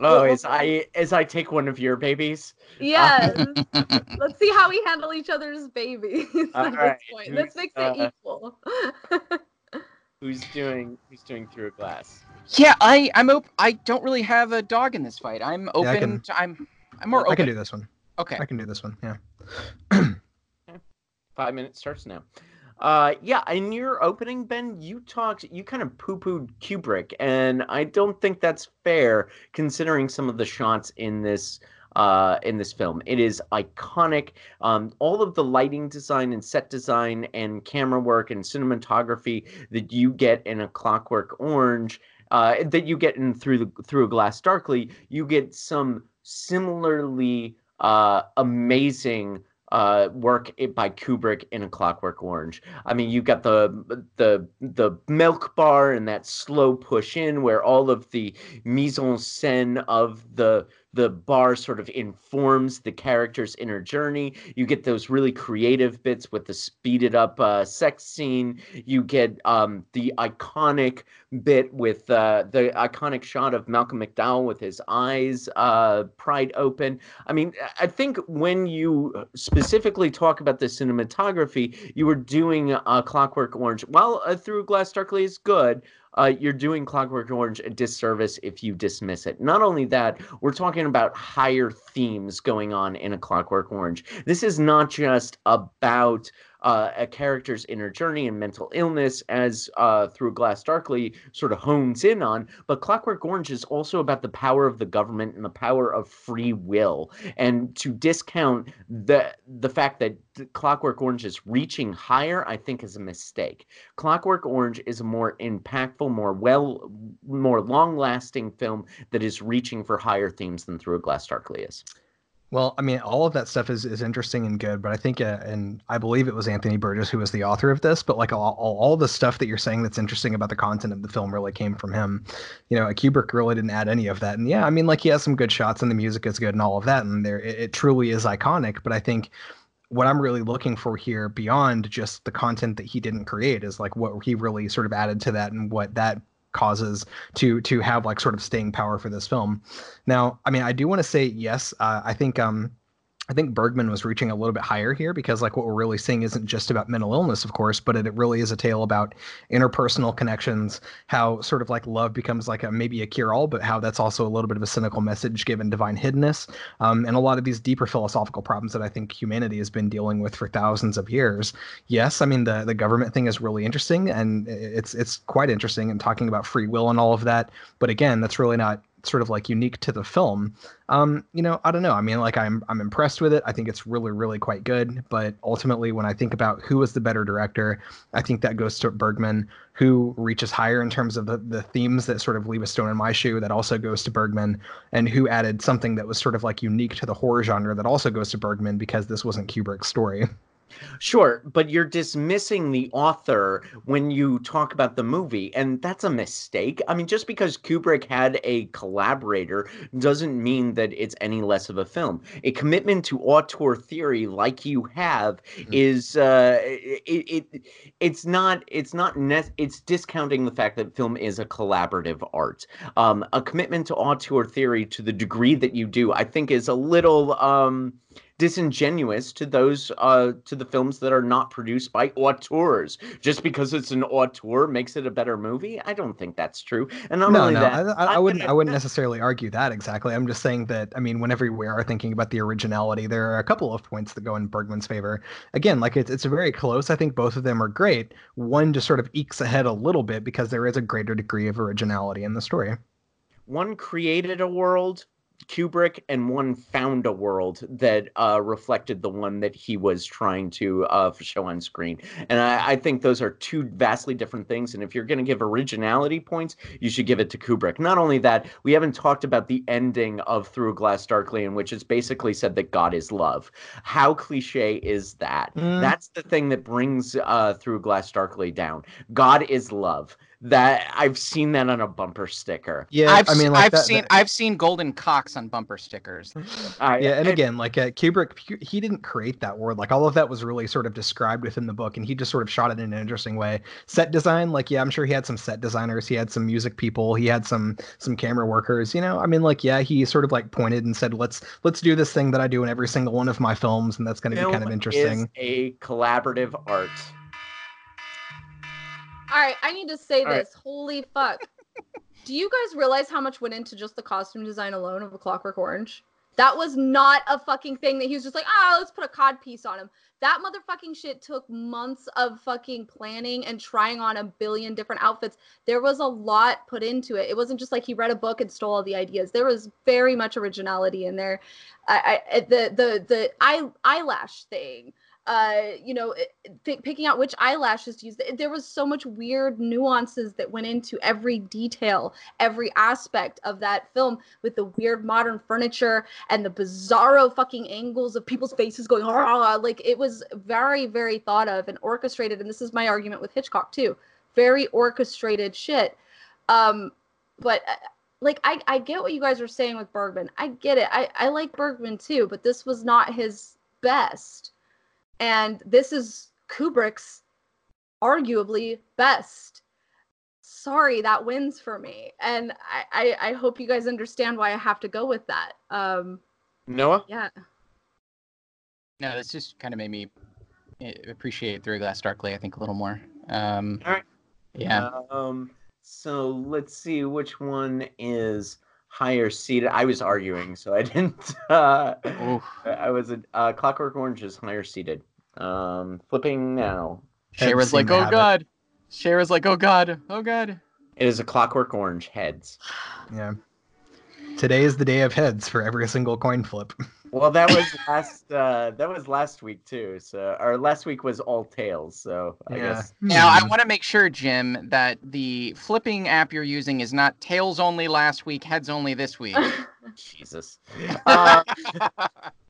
Oh, as I as I take one of your babies. yeah, let's see how we handle each other's babies All at right, this point. who's, Let's make it uh, equal. Who's doing Who's doing Through a Glass? Yeah, I I'm op- I don't really have a dog in this fight. I'm open. I can- to, I'm I'm more I open. can do this one. Okay. I can do this one. Yeah. Five minutes starts now. Uh, yeah, in your opening, Ben, you talked, you kind of poo-pooed Kubrick, and I don't think that's fair considering some of the shots in this uh, in this film. It is iconic. Um, all of the lighting design and set design and camera work and cinematography that you get in a Clockwork Orange, uh, that you get in through the through a Glass Darkly, you get some similarly uh, amazing uh, work by Kubrick in A Clockwork Orange. I mean, you've got the the the milk bar and that slow push in where all of the mise en scène of the the bar sort of informs the character's inner journey. You get those really creative bits with the speeded up uh, sex scene. You get um, the iconic bit with uh, the iconic shot of Malcolm McDowell with his eyes uh, pried open. I mean, I think when you specifically talk about the cinematography, you were doing uh, Clockwork Orange. While uh, Through Glass Darkly is good, uh, you're doing Clockwork Orange a disservice if you dismiss it. Not only that, we're talking about higher themes going on in a Clockwork Orange. This is not just about uh, a character's inner journey and mental illness, as uh, Through Glass Darkly sort of hones in on, but Clockwork Orange is also about the power of the government and the power of free will. And to discount the the fact that Clockwork Orange is reaching higher, I think is a mistake. Clockwork Orange is a more impactful, more well, more long-lasting film that is reaching for higher themes than Through a Glass Darkly is. Well, I mean, all of that stuff is, is interesting and good, but I think, uh, and I believe it was Anthony Burgess who was the author of this, but like all, all, the stuff that you're saying that's interesting about the content of the film really came from him. You know, Kubrick really didn't add any of that. And yeah, I mean, like he has some good shots and the music is good and all of that. And there, it, it truly is iconic. But I think what I'm really looking for here beyond just the content that he didn't create is like what he really sort of added to that and what that causes to to have like sort of staying power for this film. Now, I mean, I do want to say yes. Uh, I think um, I think Bergman was reaching a little bit higher here because like what we're really seeing isn't just about mental illness, of course, but it, really is a tale about interpersonal connections, how sort of like love becomes like a maybe a cure-all, but how that's also a little bit of a cynical message given divine hiddenness, um, and a lot of these deeper philosophical problems that I think humanity has been dealing with for thousands of years. Yes, I mean the the government thing is really interesting, and it's it's quite interesting and talking about free will and all of that. But again, that's really not sort of like unique to the film. Um, you know, I don't know. I mean, like I'm I'm impressed with it. I think it's really really quite good. But ultimately, when I think about who was the better director, I think that goes to Bergman. Who reaches higher in terms of the the themes that sort of leave a stone in my shoe? That also goes to Bergman. And who added something that was sort of like unique to the horror genre? That also goes to Bergman because this wasn't Kubrick's story. Sure, but you're dismissing the author when you talk about the movie, and that's a mistake. I mean, just because Kubrick had a collaborator doesn't mean that it's any less of a film. A commitment to auteur theory, like you have, Mhm. is uh, it, it it's not it's not ne- it's discounting the fact that film is a collaborative art. Um, a commitment to auteur theory to the degree that you do, I think, is a little um disingenuous to those uh to the films that are not produced by auteurs just because it's an auteur makes it a better movie i don't think that's true and not no, only no, that I, I, I wouldn't. I wouldn't necessarily argue that exactly. I'm just saying that. I mean, whenever we are thinking about the originality, there are a couple of points that go in Bergman's favor. Again, like it's it's very close. I think both of them are great. One just sort of ekes ahead a little bit because there is a greater degree of originality in the story. one created a world Kubrick and one found a world that uh, reflected the one that he was trying to uh, show on screen. And I, I, think those are two vastly different things. And if you're going to give originality points, you should give it to Kubrick. Not only that, we haven't talked about the ending of Through a Glass Darkly, in which it's basically said that God is love. How cliche is that? Mm. That's the thing that brings uh, Through Glass Darkly down. God is love that I've seen that on a bumper sticker. Yeah, I've, I mean, like I've that, seen that... I've seen golden cocks on bumper stickers. I, yeah, and I, again, like uh, Kubrick, he didn't create that word. Like all of that was really sort of described within the book, and he just sort of shot it in an interesting way. Set design, like yeah, I'm sure he had some set designers, he had some music people, he had some some camera workers. You know, I mean, like yeah, he sort of like pointed and said, let's let's do this thing that I do in every single one of my films, and that's going to be kind of interesting. a collaborative art. All right, I need to say All this. Right. Holy fuck. Do you guys realize how much went into just the costume design alone of a Clockwork Orange? That was not a fucking thing that he was just like, ah, oh, let's put a cod piece on him. That motherfucking shit took months of fucking planning and trying on a billion different outfits. There was a lot put into it. It wasn't just like he read a book and stole all the ideas. There was very much originality in there. I, I the the the eye, eyelash thing uh, you know, picking out which eyelashes to use. There was so much weird nuances that went into every detail, every aspect of that film with the weird modern furniture and the bizarro fucking angles of people's faces going, like it was very, very thought of and orchestrated. And this is my argument with Hitchcock too. Very orchestrated shit. Um, but uh, like I, I get what you guys are saying with Bergman. I get it. I, I like Bergman too, but this was not his best and this is Kubrick's arguably best. Sorry, that wins for me. And I, I, I hope you guys understand why I have to go with that. Um, Noah? Yeah. No, this just kind of made me eh, appreciate Through Glass Darkly, I think, a little more. Um, All right. Yeah. Um, so let's see which one is higher seated. I was arguing, so I didn't. Uh, I was a uh, Clockwork Orange is higher seated. Um, flipping now. Shayra's like, oh god. Shayra's like, oh god, oh god. It is a Clockwork Orange heads. Yeah. Today is the day of heads for every single coin flip. Well, that was last. Uh, that was last week too. So, our last week was all tails. So, I yeah. guess. Now, I want to make sure, Jim, that the flipping app you're using is not tails only last week, heads only this week. Jesus. Uh,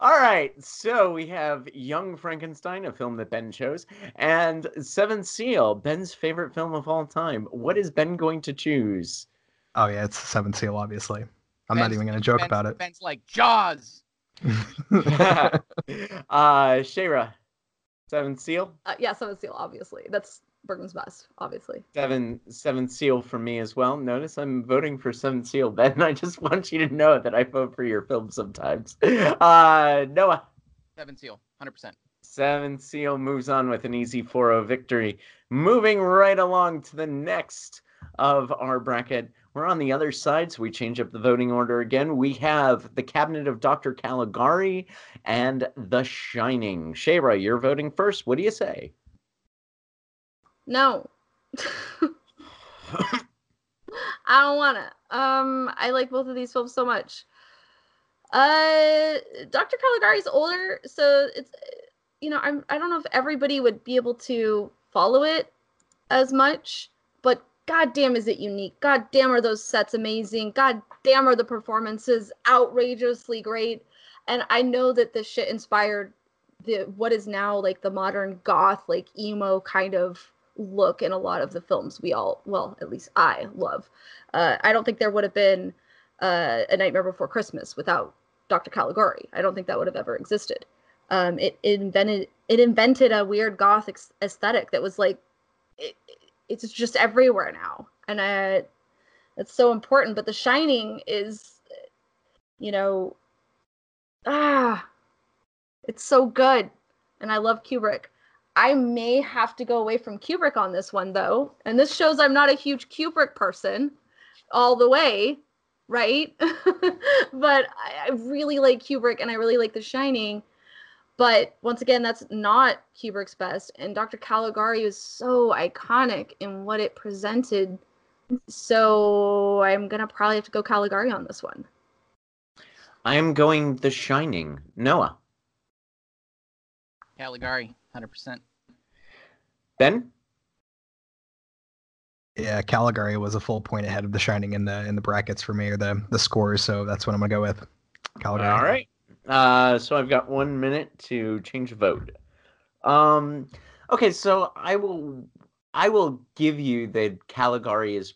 all right. So we have Young Frankenstein, a film that Ben chose, and Seven Seal, Ben's favorite film of all time. What is Ben going to choose? Oh yeah, it's Seven Seal, obviously. I'm Ben's, not even going to joke Ben's, about it. Ben's like Jaws. uh, Shayra, Seven Seal. Uh, yeah, Seven Seal. Obviously, that's Bergman's best. Obviously. Seven Seven Seal for me as well. Notice I'm voting for Seven Seal, Ben. I just want you to know that I vote for your film sometimes. Uh, Noah. Seven Seal, hundred percent. Seven Seal moves on with an easy 4-0 victory. Moving right along to the next of our bracket. We're on the other side, so we change up the voting order again. We have The Cabinet of Dr. Caligari and The Shining. Shayra, you're voting first. What do you say? No. I don't want to. Um, I like both of these films so much. Uh, Dr. Caligari's older, so it's you know I'm I don't know if everybody would be able to follow it as much, but god damn is it unique? God damn are those sets amazing? God damn are the performances outrageously great? And i know that this shit inspired the what is now like the modern goth like emo kind of look in a lot of the films we all well at least i love. Uh, i don't think there would have been uh, a nightmare before christmas without dr caligari. I don't think that would have ever existed. Um, it, it invented it invented a weird gothic aesthetic that was like it, it's just everywhere now. And I, it's so important but the shining is you know ah it's so good. And i love kubrick. I may have to go away from kubrick on this one though. And this shows i'm not a huge kubrick person all the way right? But I, I really like kubrick and i really like the shining but once again, that's not Kubrick's best. And Dr. Caligari is so iconic in what it presented. So I'm gonna probably have to go Caligari on this one. I am going The Shining. Noah. Caligari, hundred percent. Ben. Yeah, Caligari was a full point ahead of The Shining in the in the brackets for me or the the scores, so that's what I'm gonna go with. Caligari. All right. Uh, so I've got one minute to change a vote. Um, okay, so I will I will give you that Caligari is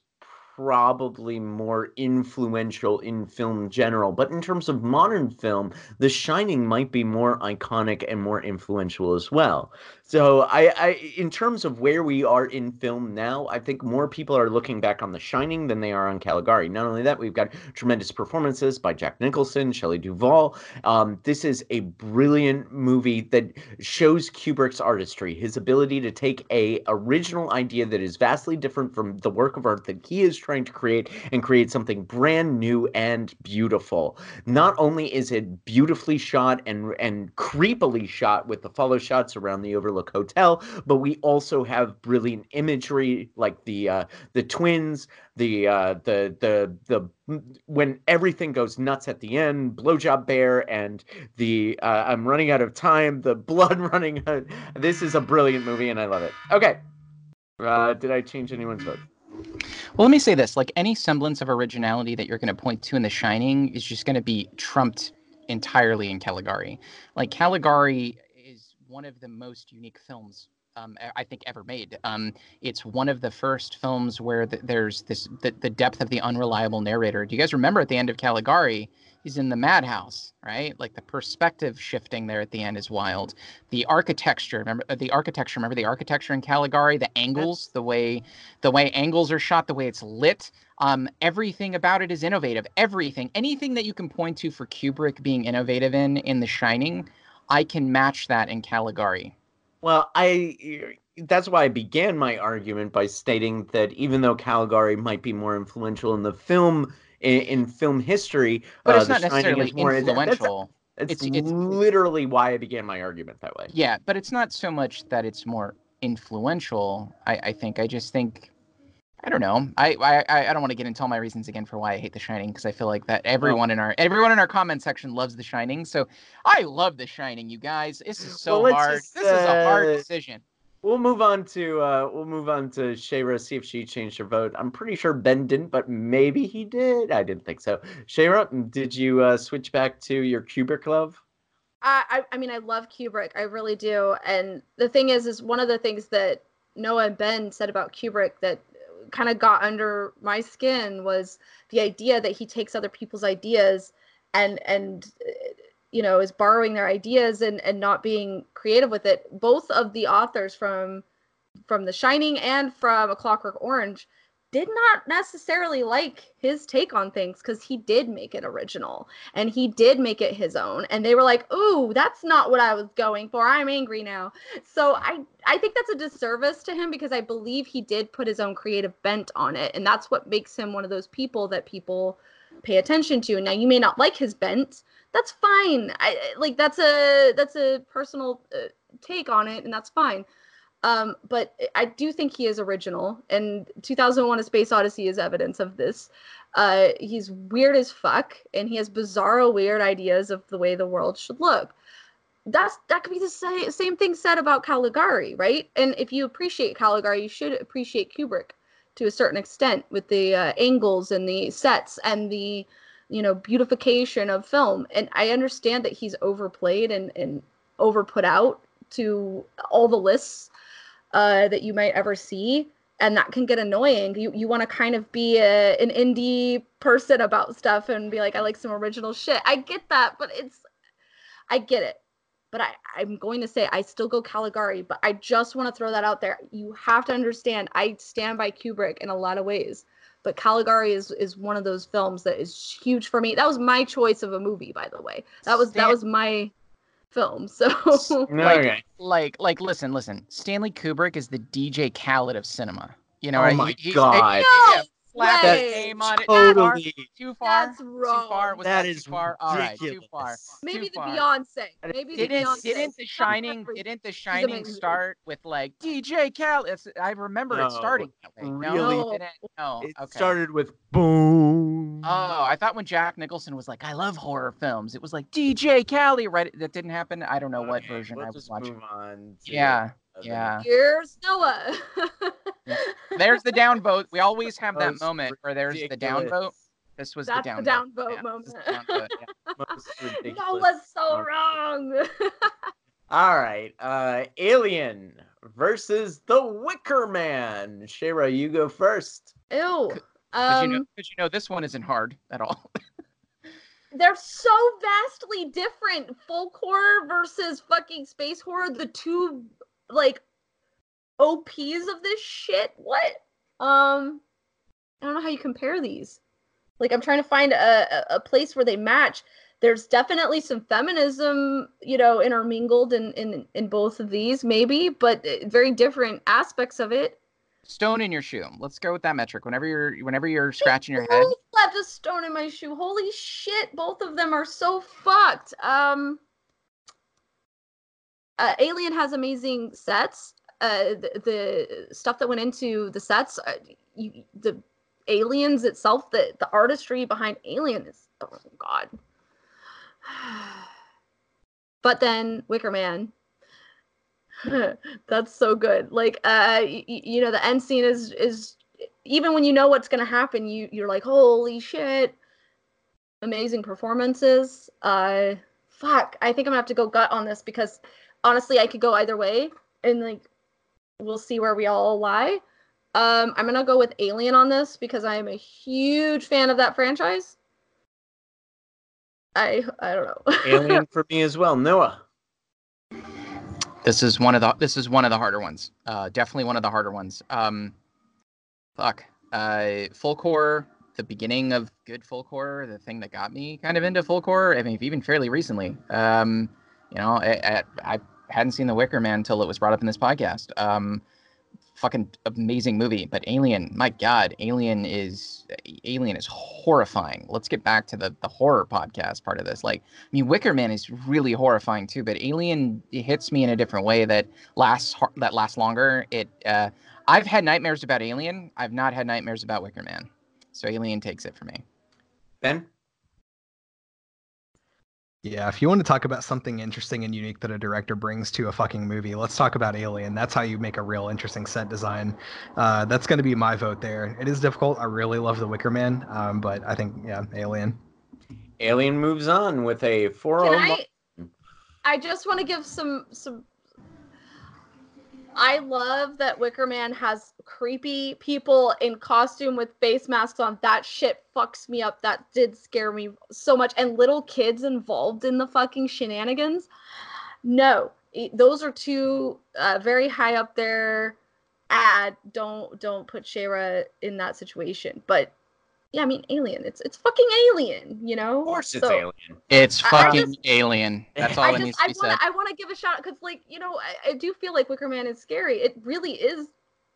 probably more influential in film general, but in terms of modern film, The Shining might be more iconic and more influential as well. So I, I in terms of where we are in film now, I think more people are looking back on The Shining than they are on Caligari. Not only that, we've got tremendous performances by Jack Nicholson, Shelley Duvall. Um, this is a brilliant movie that shows Kubrick's artistry, his ability to take a original idea that is vastly different from the work of art that he is trying to create and create something brand new and beautiful. Not only is it beautifully shot and and creepily shot with the follow shots around the Overlook Hotel, but we also have brilliant imagery like the uh, the twins, the uh, the the the when everything goes nuts at the end, blowjob bear, and the uh, I'm running out of time, the blood running. Out. This is a brilliant movie, and I love it. Okay, uh, did I change anyone's vote? Well, let me say this: like any semblance of originality that you're going to point to in The Shining is just going to be trumped entirely in Caligari. Like Caligari one of the most unique films um, I think ever made. Um, it's one of the first films where the, there's this the, the depth of the unreliable narrator. Do you guys remember at the end of Caligari? He's in the madhouse, right? Like the perspective shifting there at the end is wild. The architecture, remember uh, the architecture. Remember the architecture in Caligari, the angles, the way the way angles are shot, the way it's lit. Um, everything about it is innovative. Everything, anything that you can point to for Kubrick being innovative in in The Shining, I can match that in Caligari. Well, I that's why I began my argument by stating that even though Caligari might be more influential in the film in, in film history, But uh, it's not necessarily is more that's- influential. That's, It's- it's- literally why I began my argument that way. Yeah, but it's not so much that it's more influential. I, I think I just think I don't know. I I, I don't want to get into all my reasons again for why I hate The Shining because I feel like that everyone in our everyone in our comment section loves The Shining. So I love The Shining, you guys. This is so Well, hard. just, this is a hard uh, decision. We'll move on to uh, we'll move on to Shayra see if she changed her vote. I'm pretty sure Ben didn't, but maybe he did. I didn't think so. Shayra, did you uh, switch back to your Kubrick love? I, I I mean I love Kubrick, I really do. And the thing is, is one of the things that Noah and Ben said about Kubrick that kind of got under my skin was the idea that he takes other people's ideas and and you know is borrowing their ideas and and not being creative with it. Both of the authors from from The Shining and from A Clockwork Orange did not necessarily like his take on things because he did make it original and he did make it his own. And they were like ooh that's not what i was going for. I'm angry now. So i i think that's a disservice to him because i believe he did put his own creative bent on it. And that's what makes him one of those people that people pay attention to. And now you may not like his bent. That's fine. I like that's a that's a personal uh, take on it and that's fine um, but I do think he is original, and 2001: A Space Odyssey is evidence of this. Uh, he's weird as fuck, and he has bizarro, weird ideas of the way the world should look. That's that could be the same same thing said about Caligari, right? And if you appreciate Caligari, you should appreciate Kubrick to a certain extent with the uh, angles and the sets and the you know beautification of film. And I understand that he's overplayed and and over put out to all the lists uh, that you might ever see and that can get annoying. You you want to kind of be a, an indie person about stuff and be like i like some original shit. I get that but it's i get it. But I, i'm going to say i still go caligari but i just want to throw that out there. You have to understand i stand by kubrick in a lot of ways but caligari is is one of those films that is huge for me. That was my choice of a movie by the way. That was that was my film so Like- okay. Like like listen listen. Stanley Kubrick is the DJ Khaled of cinema. You know, Oh right? my He- he's- God. yeah, slap way. his name on it. Totally. Too far. That's Too wrong. far. Was That that, is too far? All right, too far. Maybe Too the far. Beyonce. Maybe the Didn't Beyonce. didn't the Shining didn't the Shining start with like DJ Khaled? It's, I remember No, it starting that way. No, really it didn't. No. It okay. started with boom. Oh, I thought when Jack Nicholson was like, "I love horror films," it was like DJ Khaled. Right? That didn't happen. I don't know what version we'll I was just watching. Move on to Yeah, other- yeah. Here's Noah. There's the downvote. We always have that moment where there's the downvote. ridiculous- This was That's the the downvote. downvote Yeah, moment. this is the yeah. Noah's so moment. wrong. All right, uh, Alien versus the Wicker Man. Shayra, you go first. Ew. Because you know, Um, 'cause you know this one isn't hard at all. they're so vastly different. Folk horror versus fucking space horror. The two like OPs of this shit. What? Um, I don't know how you compare these. Like, I'm trying to find a, a, place where they match. There's definitely some feminism, you know, intermingled in in in both of these, maybe, but uh, very different aspects of it. Stone in your shoe. Let's go with that metric. Whenever you're whenever you're scratching your head, left a stone in my shoe. Holy shit! Both of them are so fucked. Um, uh, Alien has amazing sets. Uh, the, the stuff that went into the sets, uh, you, the aliens itself, the the artistry behind Alien is oh god. But then Wicker Man. That's so good. Like uh y- you know the end scene is is even when you know what's going to happen you you're like holy shit. Amazing performances. Uh fuck, I think I'm going to have to go gut on this because honestly I could go either way and like we'll see where we all lie. Um I'm going to go with Alien on this because I am a huge fan of that franchise. I I don't know. Alien for me as well. Noah. this is one of the this is one of the harder ones. Uh, definitely one of the harder ones. Um, fuck. Uh, folk horror. The beginning of good folk horror. The thing that got me kind of into folk horror. I mean, even fairly recently. Um, you know, I, I, I hadn't seen The Wicker Man until it was brought up in this podcast. Um, fucking amazing movie. But Alien, my God, Alien is Alien is horrifying. Let's get back to the the horror podcast part of this. Like, I mean, Wicker Man is really horrifying too, but Alien it hits me in a different way that lasts that lasts longer. It uh, I've had nightmares about Alien. I've not had nightmares about Wicker Man. So Alien takes it for me. Ben. Yeah, if you want to talk about something interesting and unique that a director brings to a fucking movie, let's talk about Alien. That's how you make a real interesting set design. Uh, that's going to be my vote there. It is difficult. I really love The Wicker Man, um, but I think yeah, Alien. Alien moves on with a 4 Can 0. I? I just want to give some some. I love that Wicker Man has creepy people in costume with face masks on. That shit fucks me up. That did scare me so much. And little kids involved in the fucking shenanigans. No, those are two uh, very high up there. Ad don't don't put Shayra in that situation. But yeah, I mean, Alien. It's it's fucking Alien. You know. Of course, it's So- Alien. It's I- I fucking just- Alien. That's all I that just needs to I be want said. to I want to give a shout out because like you know I, I do feel like Wicker Man is scary. It really is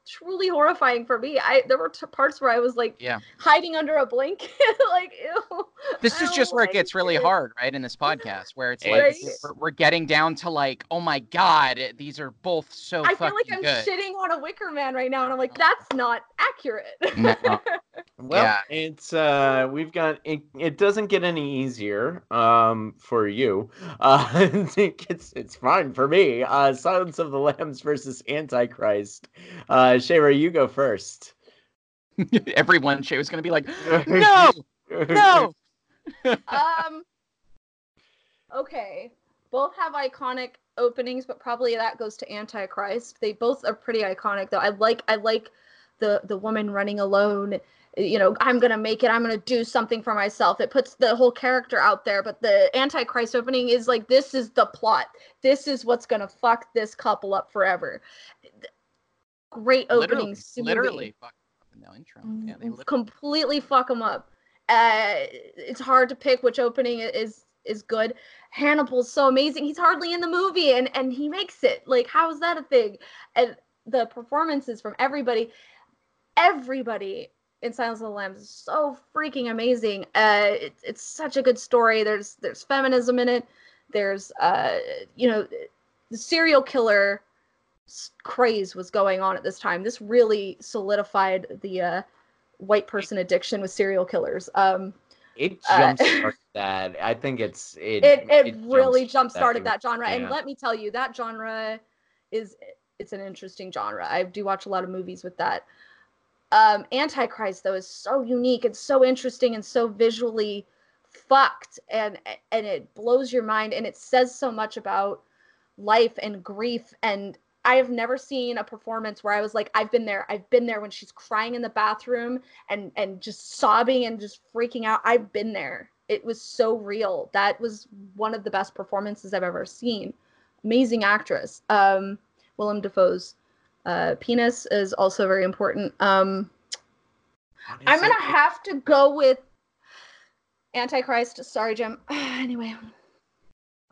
truly horrifying for me. I there were t- parts where I was like Yeah. hiding under a blanket, like ew. This is just don't where it gets really it. hard, right? In this podcast, where it's like It's- we're, we're getting down to like, oh my god, these are both so I fucking feel like I'm good. shitting on a Wicker Man right now, and I'm like that's not accurate. No. Well, Yeah. it's uh we've got it, it doesn't get any easier um for you. Uh it's it's fine for me. Uh Silence of the Lambs versus Antichrist. Uh Shayra, you go first. Everyone, Shay was gonna be like, no, no. um. Okay, both have iconic openings, but probably that goes to Antichrist. They both are pretty iconic, though. I like I like the the woman running alone. You know, I'm gonna make it. I'm gonna do something for myself. It puts the whole character out there. But the Antichrist opening is like this is the plot. This is what's gonna fuck this couple up forever. Great literally, opening. to movie literally, fuck in the intro. Yeah, they Mm, literally, completely fuck them up. Uh, it's hard to pick which opening is is good. Hannibal's so amazing. He's hardly in the movie, and and he makes it. Like, how is that a thing? And the performances from everybody, everybody in Silence of the Lambs is so freaking amazing. Uh, it, it's such a good story. There's there's feminism in it. There's uh, you know, the serial killer craze was going on at this time. This really solidified the uh, white person addiction with serial killers. Um, it jump started uh, that. I think it's it. It, it, it really jump started that, that genre, yeah. and let me tell you, that genre is it's an interesting genre. I do watch a lot of movies with that. Um, Antichrist though is so unique and so interesting and so visually fucked, and and it blows your mind, and it says so much about life and grief and I have never seen a performance where I was like, I've been there. I've been there when she's crying in the bathroom and and just sobbing and just freaking out. I've been there. It was so real. That was one of the best performances I've ever seen. Amazing actress. Um, Willem Dafoe's uh, penis is also very important. Um, I'm gonna have to go with Antichrist. Sorry, Jim. anyway.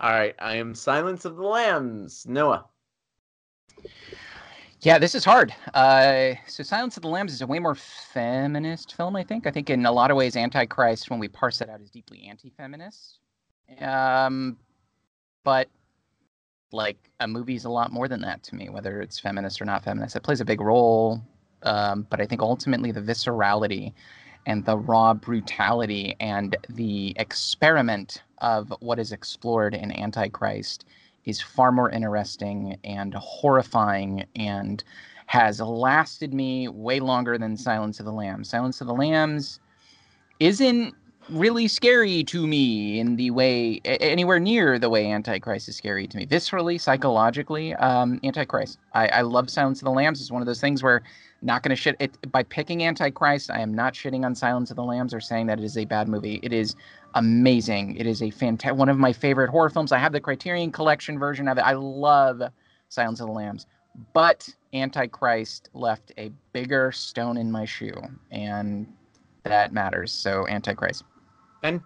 All right, I am Silence of the Lambs. Noah. Yeah, this is hard. Uh, so, Silence of the Lambs is a way more feminist film, I think. I think in a lot of ways, Antichrist, when we parse it out, is deeply anti-feminist. Um, but like a movie's a lot more than that to me, whether it's feminist or not feminist. It plays a big role, um, but I think ultimately the viscerality and the raw brutality and the experiment of what is explored in Antichrist is far more interesting and horrifying and has lasted me way longer than Silence of the Lambs. Silence of the Lambs isn't really scary to me in the way anywhere near the way Antichrist is scary to me. Viscerally, psychologically, um, Antichrist. I, I love Silence of the Lambs. It's one of those things where not going to shit it by picking Antichrist. I am not shitting on Silence of the Lambs or saying that it is a bad movie. It is amazing. It is a fantastic one of my favorite horror films. I have the Criterion Collection version of it. I love Silence of the Lambs, but Antichrist left a bigger stone in my shoe, and that matters. So Antichrist. Ben.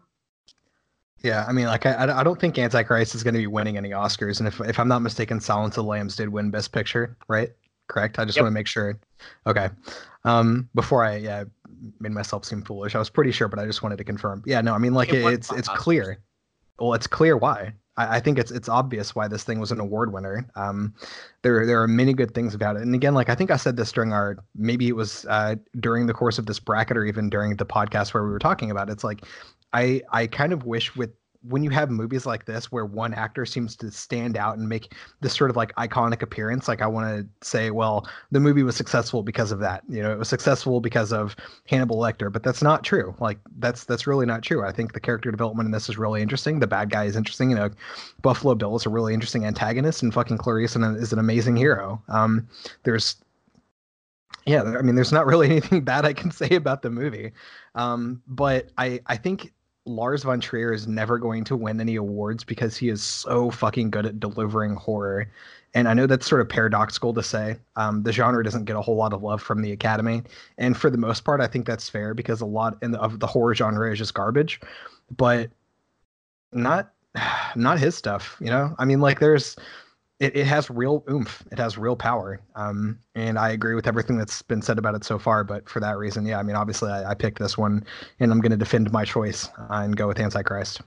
Yeah, I mean, like I, I don't think Antichrist is going to be winning any Oscars, and if if I'm not mistaken, Silence of the Lambs did win Best Picture, right? Correct. I just yep. want to make sure. Okay. Um, before I yeah made myself seem foolish. I was pretty sure, but I just wanted to confirm. Yeah, no, I mean like it, it's it's clear. Well, it's clear why. I, I, think it's it's obvious why this thing was an award winner. Um, there there are many good things about it, and again, like I think I said this during our maybe it was uh, during the course of this bracket or even during the podcast where we were talking about it. It's like I I kind of wish with when you have movies like this where one actor seems to stand out and make this sort of like iconic appearance like i want to say well the movie was successful because of that you know it was successful because of hannibal lecter but that's not true like that's that's really not true. I think the character development in this is really interesting the bad guy is interesting you know buffalo bill is a really interesting antagonist and fucking clarice is an amazing hero um there's yeah i mean there's not really anything bad i can say about the movie um but i i think Lars von Trier is never going to win any awards because he is so fucking good at delivering horror. And I know that's sort of paradoxical to say. Um, the genre doesn't get a whole lot of love from the Academy, and for the most part, I think that's fair because a lot in the, of the horror genre is just garbage. But not, not his stuff. You know, I mean, like there's it, it has real oomph. It has real power. Um, and I agree with everything that's been said about it so far. But for that reason, yeah, I mean, obviously, I, I picked this one, and I'm going to defend my choice and go with Antichrist.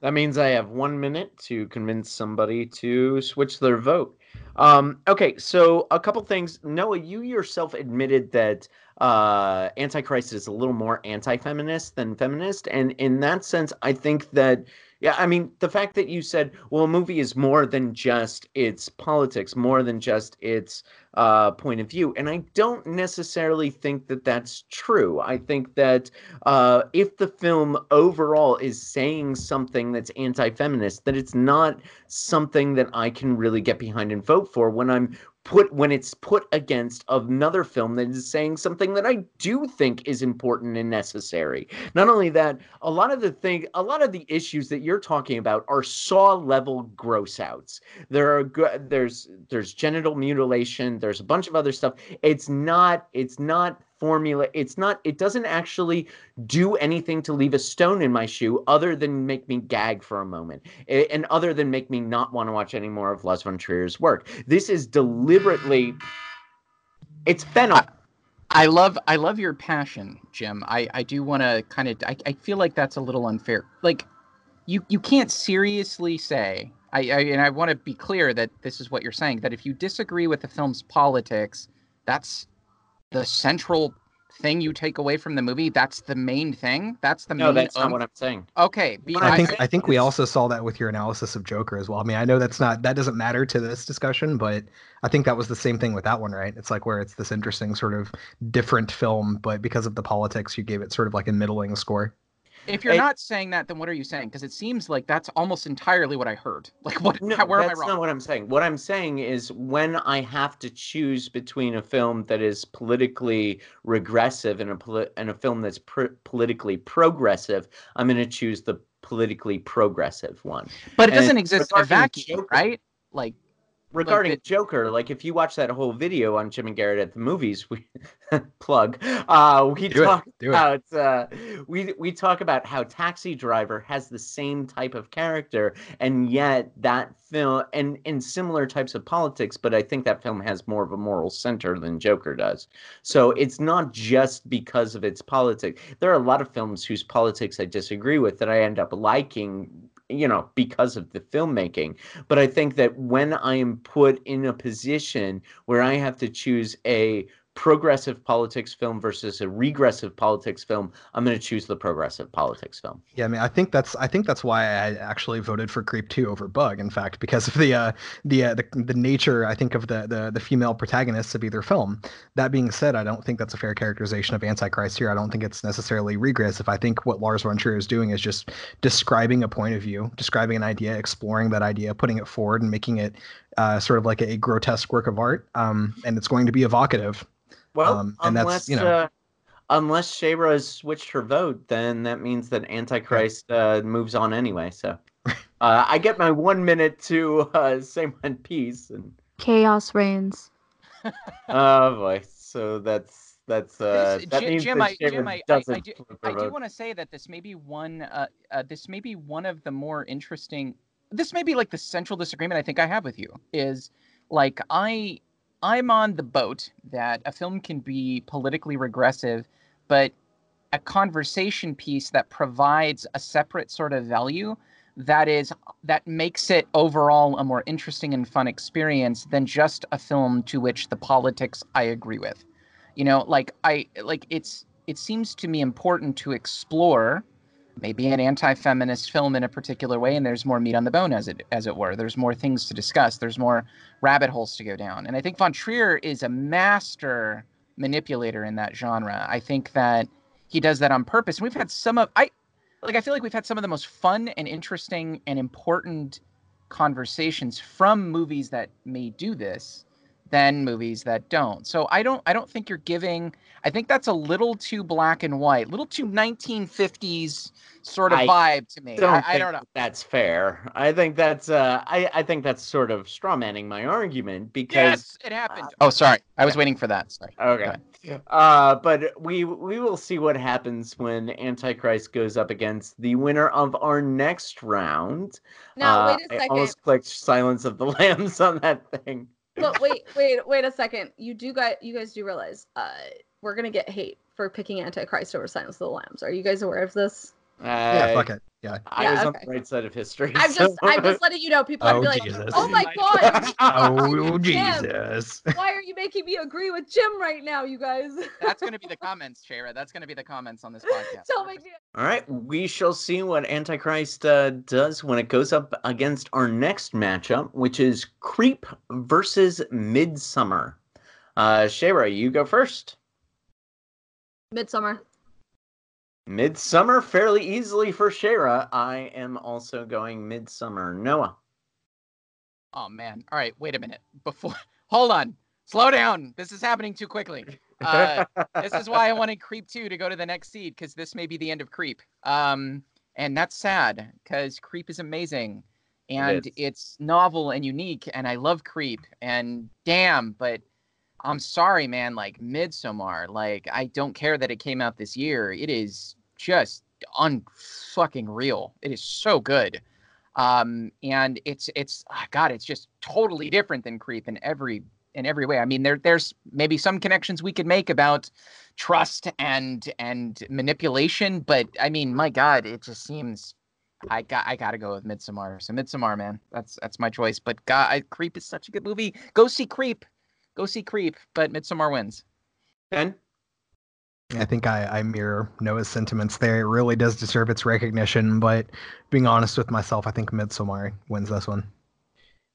That means I have one minute to convince somebody to switch their vote. Um, okay, so a couple things. Noah, you yourself admitted that uh, Antichrist is a little more anti-feminist than feminist, and in that sense, I think that yeah, I mean, the fact that you said, well, a movie is more than just its politics, more than just its uh, point of view. And I don't necessarily think that that's true. I think that uh, if the film overall is saying something that's anti feminist, that it's not something that I can really get behind and vote for when I'm put when it's put against another film that is saying something that I do think is important and necessary. Not only that, a lot of the thing, a lot of the issues that you're talking about are saw level gross outs. There are there's there's genital mutilation, there's a bunch of other stuff. It's not it's not formula. It's not, it doesn't actually do anything to leave a stone in my shoe other than make me gag for a moment and other than make me not want to watch any more of Lars von Trier's work. This is deliberately, it's fennel. I love I love your passion, Jim. I I do want to kind of I, I feel like that's a little unfair. Like you you can't seriously say I, I and I want to be clear that this is what you're saying that if you disagree with the film's politics, that's the central thing you take away from the movie. That's the main thing. That's the No, main. No, that's not um, what I'm saying. okay. Be, I think saying I think we also saw that with your analysis of Joker as well. I mean, I know that's not that doesn't matter to this discussion, but I think that was the same thing with that one, right? It's like where it's this interesting sort of different film, but because of the politics, you gave it sort of like a middling score. If you're It- not saying that, then what are you saying? Because it seems like that's almost entirely what I heard. Like what? No, how, where am I wrong? that's not what I'm saying. What I'm saying is when I have to choose between a film that is politically regressive and a poli- and a film that's pr- politically progressive, I'm going to choose the politically progressive one. But it And doesn't exist in a vacuum, Joker- right? Like Regarding the- Joker, like if you watch that whole video on Jim and Garrett at the movies, we plug. Uh, we talk it. about uh, we we talk about how Taxi Driver has the same type of character, and yet that film and in similar types of politics, but I think that film has more of a moral center than Joker does. So it's not just because of its politics. There are a lot of films whose politics I disagree with that I end up liking, you know, because of the filmmaking. But I think that when I am put in a position where I have to choose a progressive politics film versus a regressive politics film, I'm going to choose the progressive politics film. Yeah, I mean, I think that's I think that's why I actually voted for Creep 2 over Bug. In fact, because of the uh, the, uh, the the nature I think of the, the the female protagonists of either film. That being said, I don't think that's a fair characterization of Antichrist here. I don't think it's necessarily regressive. I think what Lars von Trier is doing is just describing a point of view, describing an idea, exploring that idea, putting it forward, and making it uh, sort of like a, grotesque work of art. Um, and it's going to be evocative. Well, Um, and that's, unless you know- uh, unless Shayra has switched her vote, then that means that Antichrist uh, moves on anyway. So uh, I get my one minute to uh, say my piece, and Chaos reigns. oh boy, so that's that's uh, This- that Jim- means Jim, that I- Jim, Shayra I- I- I do- I do want to say that this may be one. Uh, uh, this may be one of the more interesting. This may be like the central disagreement I think I have with you is like I I'm on the boat that a film can be politically regressive, but a conversation piece that provides a separate sort of value that is that makes it overall a more interesting and fun experience than just a film to which the politics I agree with. You know like i like it's it seems to me important to explore maybe an anti-feminist film in a particular way and there's more meat on the bone as it as it were. There's more things to discuss. There's more rabbit holes to go down. And i think von trier is a master manipulator in that genre. I think that he does that on purpose. And we've had some of i like i feel like we've had some of the most fun and interesting and important conversations from movies that may do this than movies that don't. So I don't I don't think you're giving I think that's a little too black and white, little too 1950s sort of I vibe to me. don't I, I don't know. that's fair. I think that's uh, I I think that's sort of strawmanning my argument because Yes, it happened. oh, sorry. I was waiting for that. Sorry. Okay. ahead. Uh, but we we will see what happens when Antichrist goes up against the winner of our next round. Now Uh, wait a I second. I almost clicked Silence of the Lambs on that thing. But wait, wait, wait a second. You do guys, you guys do realize uh, we're gonna get hate for picking Antichrist over Silence of the Lambs. Are you guys aware of this? Yeah, I- fuck it. Yeah. I Yeah, was on the right side of history. I'm so- just, I'm just letting you know. People are Oh, be like, Jesus. oh my god, Oh Jim. Jesus. why are you making me agree with Jim right now, you guys? That's going to be the comments, Shayra. That's going to be the comments on this podcast. Don't make me. All right, we shall see what Antichrist uh, does when it goes up against our next matchup, which is Creep versus Midsommar. Uh, Shayra, you go first. Midsommar. Midsommar fairly easily for Shayra. I am also going Midsommar. Noah. Oh man. All right, wait a minute. Before Hold on. Slow down. This is happening too quickly. Uh, this is why I wanted Creep 2 to go to the next seed because this may be the end of Creep. Um, and that's sad because Creep is amazing and is. it's novel and unique. And I love Creep. And damn, but I'm sorry, man. Like Midsommar, like I don't care that it came out this year. It is just unfucking real. It is so good. Um, and it's it's ah, God, it's just totally different than Creep in every in every way. I mean, there there's maybe some connections we could make about trust and and manipulation, but I mean, my God, it just seems I got I gotta go with Midsommar. So Midsommar, man, that's that's my choice. But God, I, Creep is such a good movie. Go see Creep, go see Creep. But Midsommar wins. Ben, I think I, I mirror Noah's sentiments there. It really does deserve its recognition, but being honest with myself, I think Midsommar wins this one.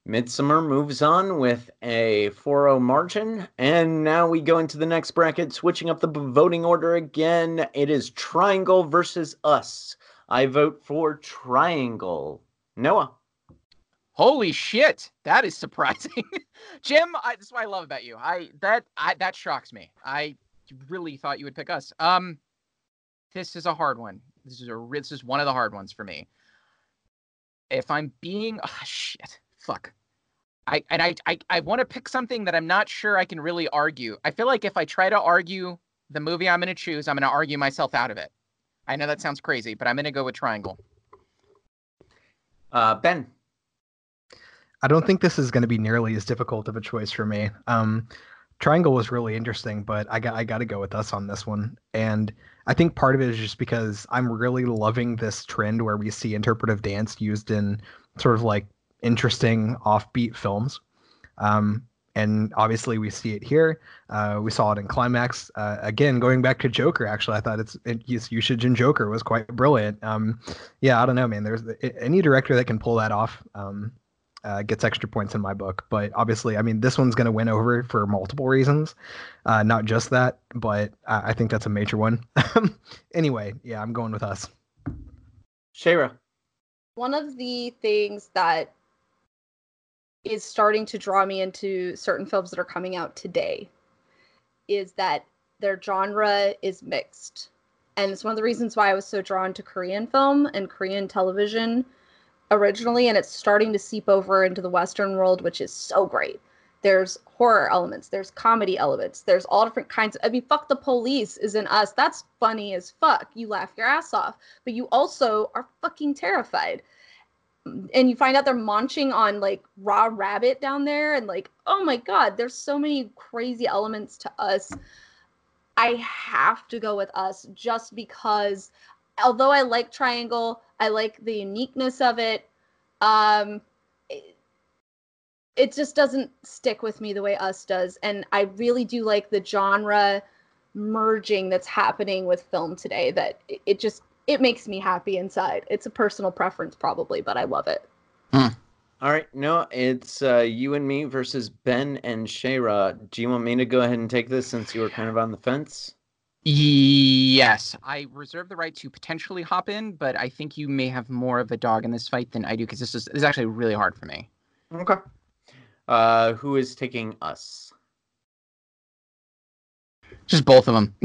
Midsommar moves on with a 4-0 margin, and now we go into the next bracket, switching up the voting order again. It is Triangle versus Us. I vote for Triangle. Noah. Holy shit, that is surprising, Jim. I, this is what I love about you. I that I that shocks me. I really thought you would pick us. Um, this is a hard one. This is a this is one of the hard ones for me. If I'm being oh, shit, fuck. I and I I, I want to pick something that I'm not sure I can really argue. I feel like if I try to argue the movie I'm going to choose, I'm going to argue myself out of it. I know that sounds crazy, but I'm going to go with Triangle. Uh, ben. I don't think this is going to be nearly as difficult of a choice for me. Um, Triangle was really interesting, but I got I got to go with us on this one. And I think part of it is just because I'm really loving this trend where we see interpretive dance used in sort of like interesting offbeat films. Um, and obviously we see it here. Uh, we saw it in Climax. Uh, again, going back to Joker, actually, I thought its, its usage in Joker was quite brilliant. Um, yeah, I don't know, man. There's any director that can pull that off. Um, uh, gets extra points in my book. But obviously, I mean, this one's going to win over for multiple reasons, uh, not just that. But I, I think that's a major one. anyway, yeah, I'm going with us. Shayra. One of the things that is starting to draw me into certain films that are coming out today is that their genre is mixed. And it's one of the reasons why I was so drawn to Korean film and Korean television originally, and it's starting to seep over into the Western world, which is so great. There's horror elements, there's comedy elements, there's all different kinds. Of, I mean, fuck the police is in us. That's funny as fuck. You laugh your ass off, but you also are fucking terrified. And you find out they're munching on like raw rabbit down there, and like, oh my god, there's so many crazy elements to us. I have to go with us just because although I like Triangle, I like the uniqueness of it. Um, it, it just doesn't stick with me the way Us does, and I really do like the genre merging that's happening with film today. That it, it just it makes me happy inside. It's a personal preference, probably, but I love it. Hmm. All right, no, it's uh, you and me versus Ben and Shayra. Do you want me to go ahead and take this since you were kind of on the fence? Yes, I reserve the right to potentially hop in, but I think you may have more of a dog in this fight than I do because this is, this is actually really hard for me. Okay. Uh, who is taking us? Just both of them.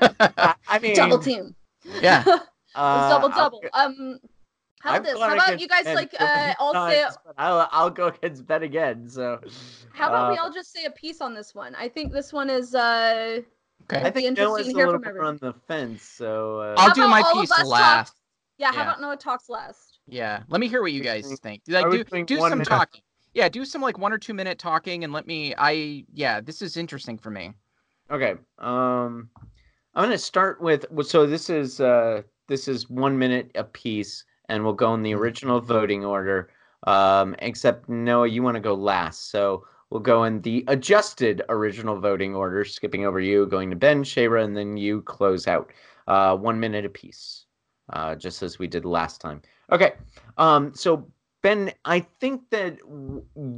I, I mean, double team. Yeah. uh, double double. I'll, Um, how about this? How about you guys Ben like uh all say I'll I'll go against Ben again. So how about we uh, all just say a piece on this one? I think this one is uh Okay. I think interesting Noah's to a little from bit on the fence. So uh, I'll do my piece us talk- last. yeah, how about Noah talks last? Yeah. Let me hear what you guys think- think. I Like do do some minute. talking. Yeah, do some like one or two minute talking and let me I yeah, this is interesting for me. Okay. Um, I'm gonna start with so this is uh this is one minute a piece, and we'll go in the original voting order. Um, except Noah, you want to go last, so we'll go in the adjusted original voting order, skipping over you, going to Ben, Shayra, and then you close out. Uh, one minute apiece, uh, just as we did last time. Okay. Um, so Ben, I think that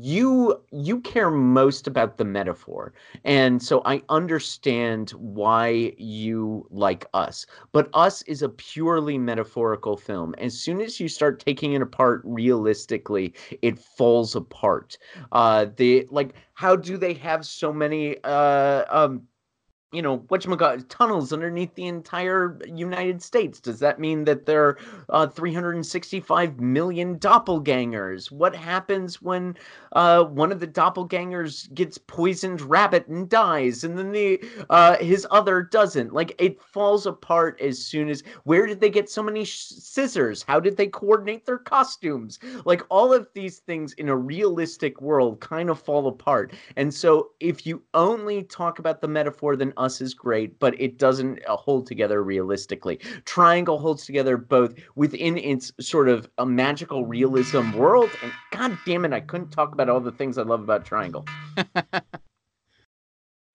you you care most about the metaphor. And so I understand why you like Us. But Us is a purely metaphorical film. As soon as you start taking it apart realistically, it falls apart. Uh the like how do they have so many uh um you know, whatchamacallit, tunnels underneath the entire United States. Does that mean that there are uh, 365 million doppelgangers? What happens when uh, one of the doppelgangers gets poisoned rabbit and dies, and then the uh, his other doesn't? Like it falls apart as soon as. Where did they get so many sh- scissors? How did they coordinate their costumes? Like all of these things in a realistic world kind of fall apart. And so if you only talk about the metaphor, then us is great, but it doesn't uh, hold together realistically. Triangle holds together both within its sort of a magical realism world, and god damn it, I couldn't talk about all the things I love about Triangle.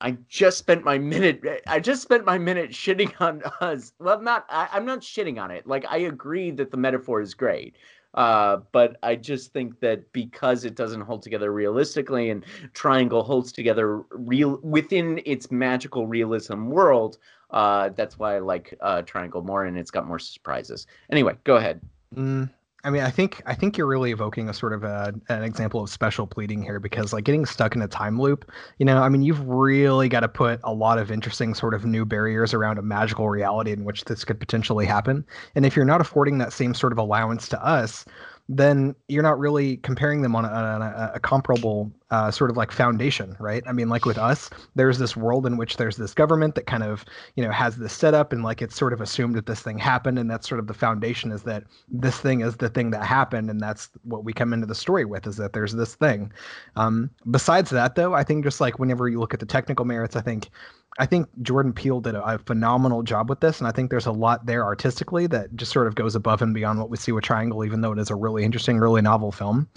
I just spent my minute. I just spent my minute shitting on us. Well, not. I, I'm not shitting on it. Like I agree that the metaphor is great. Uh, but I just think that because it doesn't hold together realistically, and Triangle holds together real within its magical realism world, uh, that's why I like uh, Triangle more, and it's got more surprises. Anyway, go ahead. Mm, I mean, I think I think you're really evoking a sort of a, an example of special pleading here because like getting stuck in a time loop, you know, I mean, you've really got to put a lot of interesting sort of new barriers around a magical reality in which this could potentially happen. And if you're not affording that same sort of allowance to us, then you're not really comparing them on a, a, a comparable uh, sort of like foundation, right? I mean, like with us, there's this world in which there's this government that kind of, you know, has this setup and like it's sort of assumed that this thing happened. And that's sort of the foundation is that this thing is the thing that happened. And that's what we come into the story with is that there's this thing. Um, besides that, though, I think just like whenever you look at the technical merits, I think I think Jordan Peele did a, a, phenomenal job with this, and I think there's a lot there artistically that just sort of goes above and beyond what we see with Triangle, even though it is a really interesting, really novel film.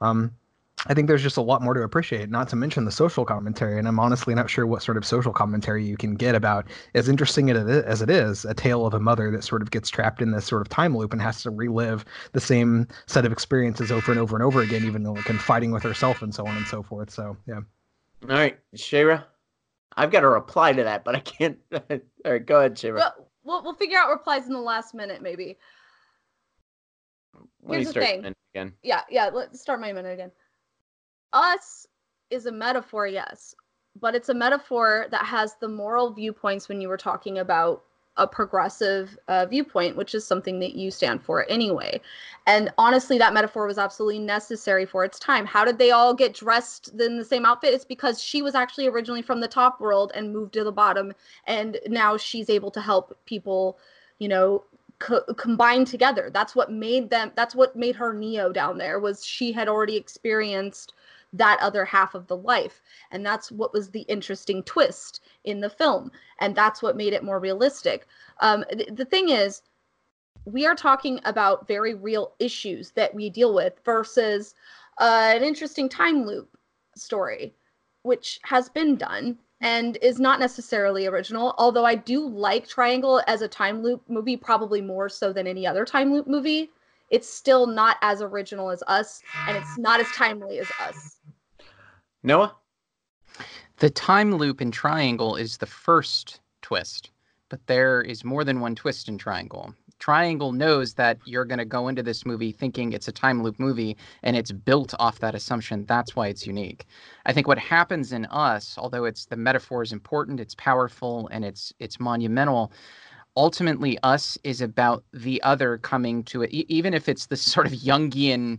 Um, I think there's just a lot more to appreciate, not to mention the social commentary. And I'm honestly not sure what sort of social commentary you can get about, as interesting as it is, a tale of a mother that sort of gets trapped in this sort of time loop and has to relive the same set of experiences over and over and over again, even though like, fighting with herself and so on and so forth. So, yeah. All right, Shayra. I've got a reply to that, but I can't. All right, go ahead, Shayra. Well, we'll, we'll figure out replies in the last minute, maybe. Let Here's the thing. Again. Yeah, yeah. Let's start my minute again. Us is a metaphor, yes, but it's a metaphor that has the moral viewpoints when you were talking about a progressive uh, viewpoint, which is something that you stand for anyway. And honestly, that metaphor was absolutely necessary for its time. How did they all get dressed in the same outfit? It's because she was actually originally from the top world and moved to the bottom, and now she's able to help people, you know, co- combine together. That's what made them. That's what made her Neo down there. Was she had already experienced that other half of the life. And that's what was the interesting twist in the film. And that's what made it more realistic. Um, th- the thing is, we are talking about very real issues that we deal with versus uh, an interesting time loop story, which has been done and is not necessarily original. Although I do like Triangle as a time loop movie, probably more so than any other time loop movie it's still not as original as us and it's not as timely as us. Noah? The time loop in Triangle is the first twist, but there is more than one twist in Triangle. Triangle knows that you're going to go into this movie thinking it's a time loop movie and it's built off that assumption. That's why it's unique. I think what happens in us, although it's the metaphor is important, it's powerful and it's it's monumental, ultimately us is about the other coming to it even if it's this sort of jungian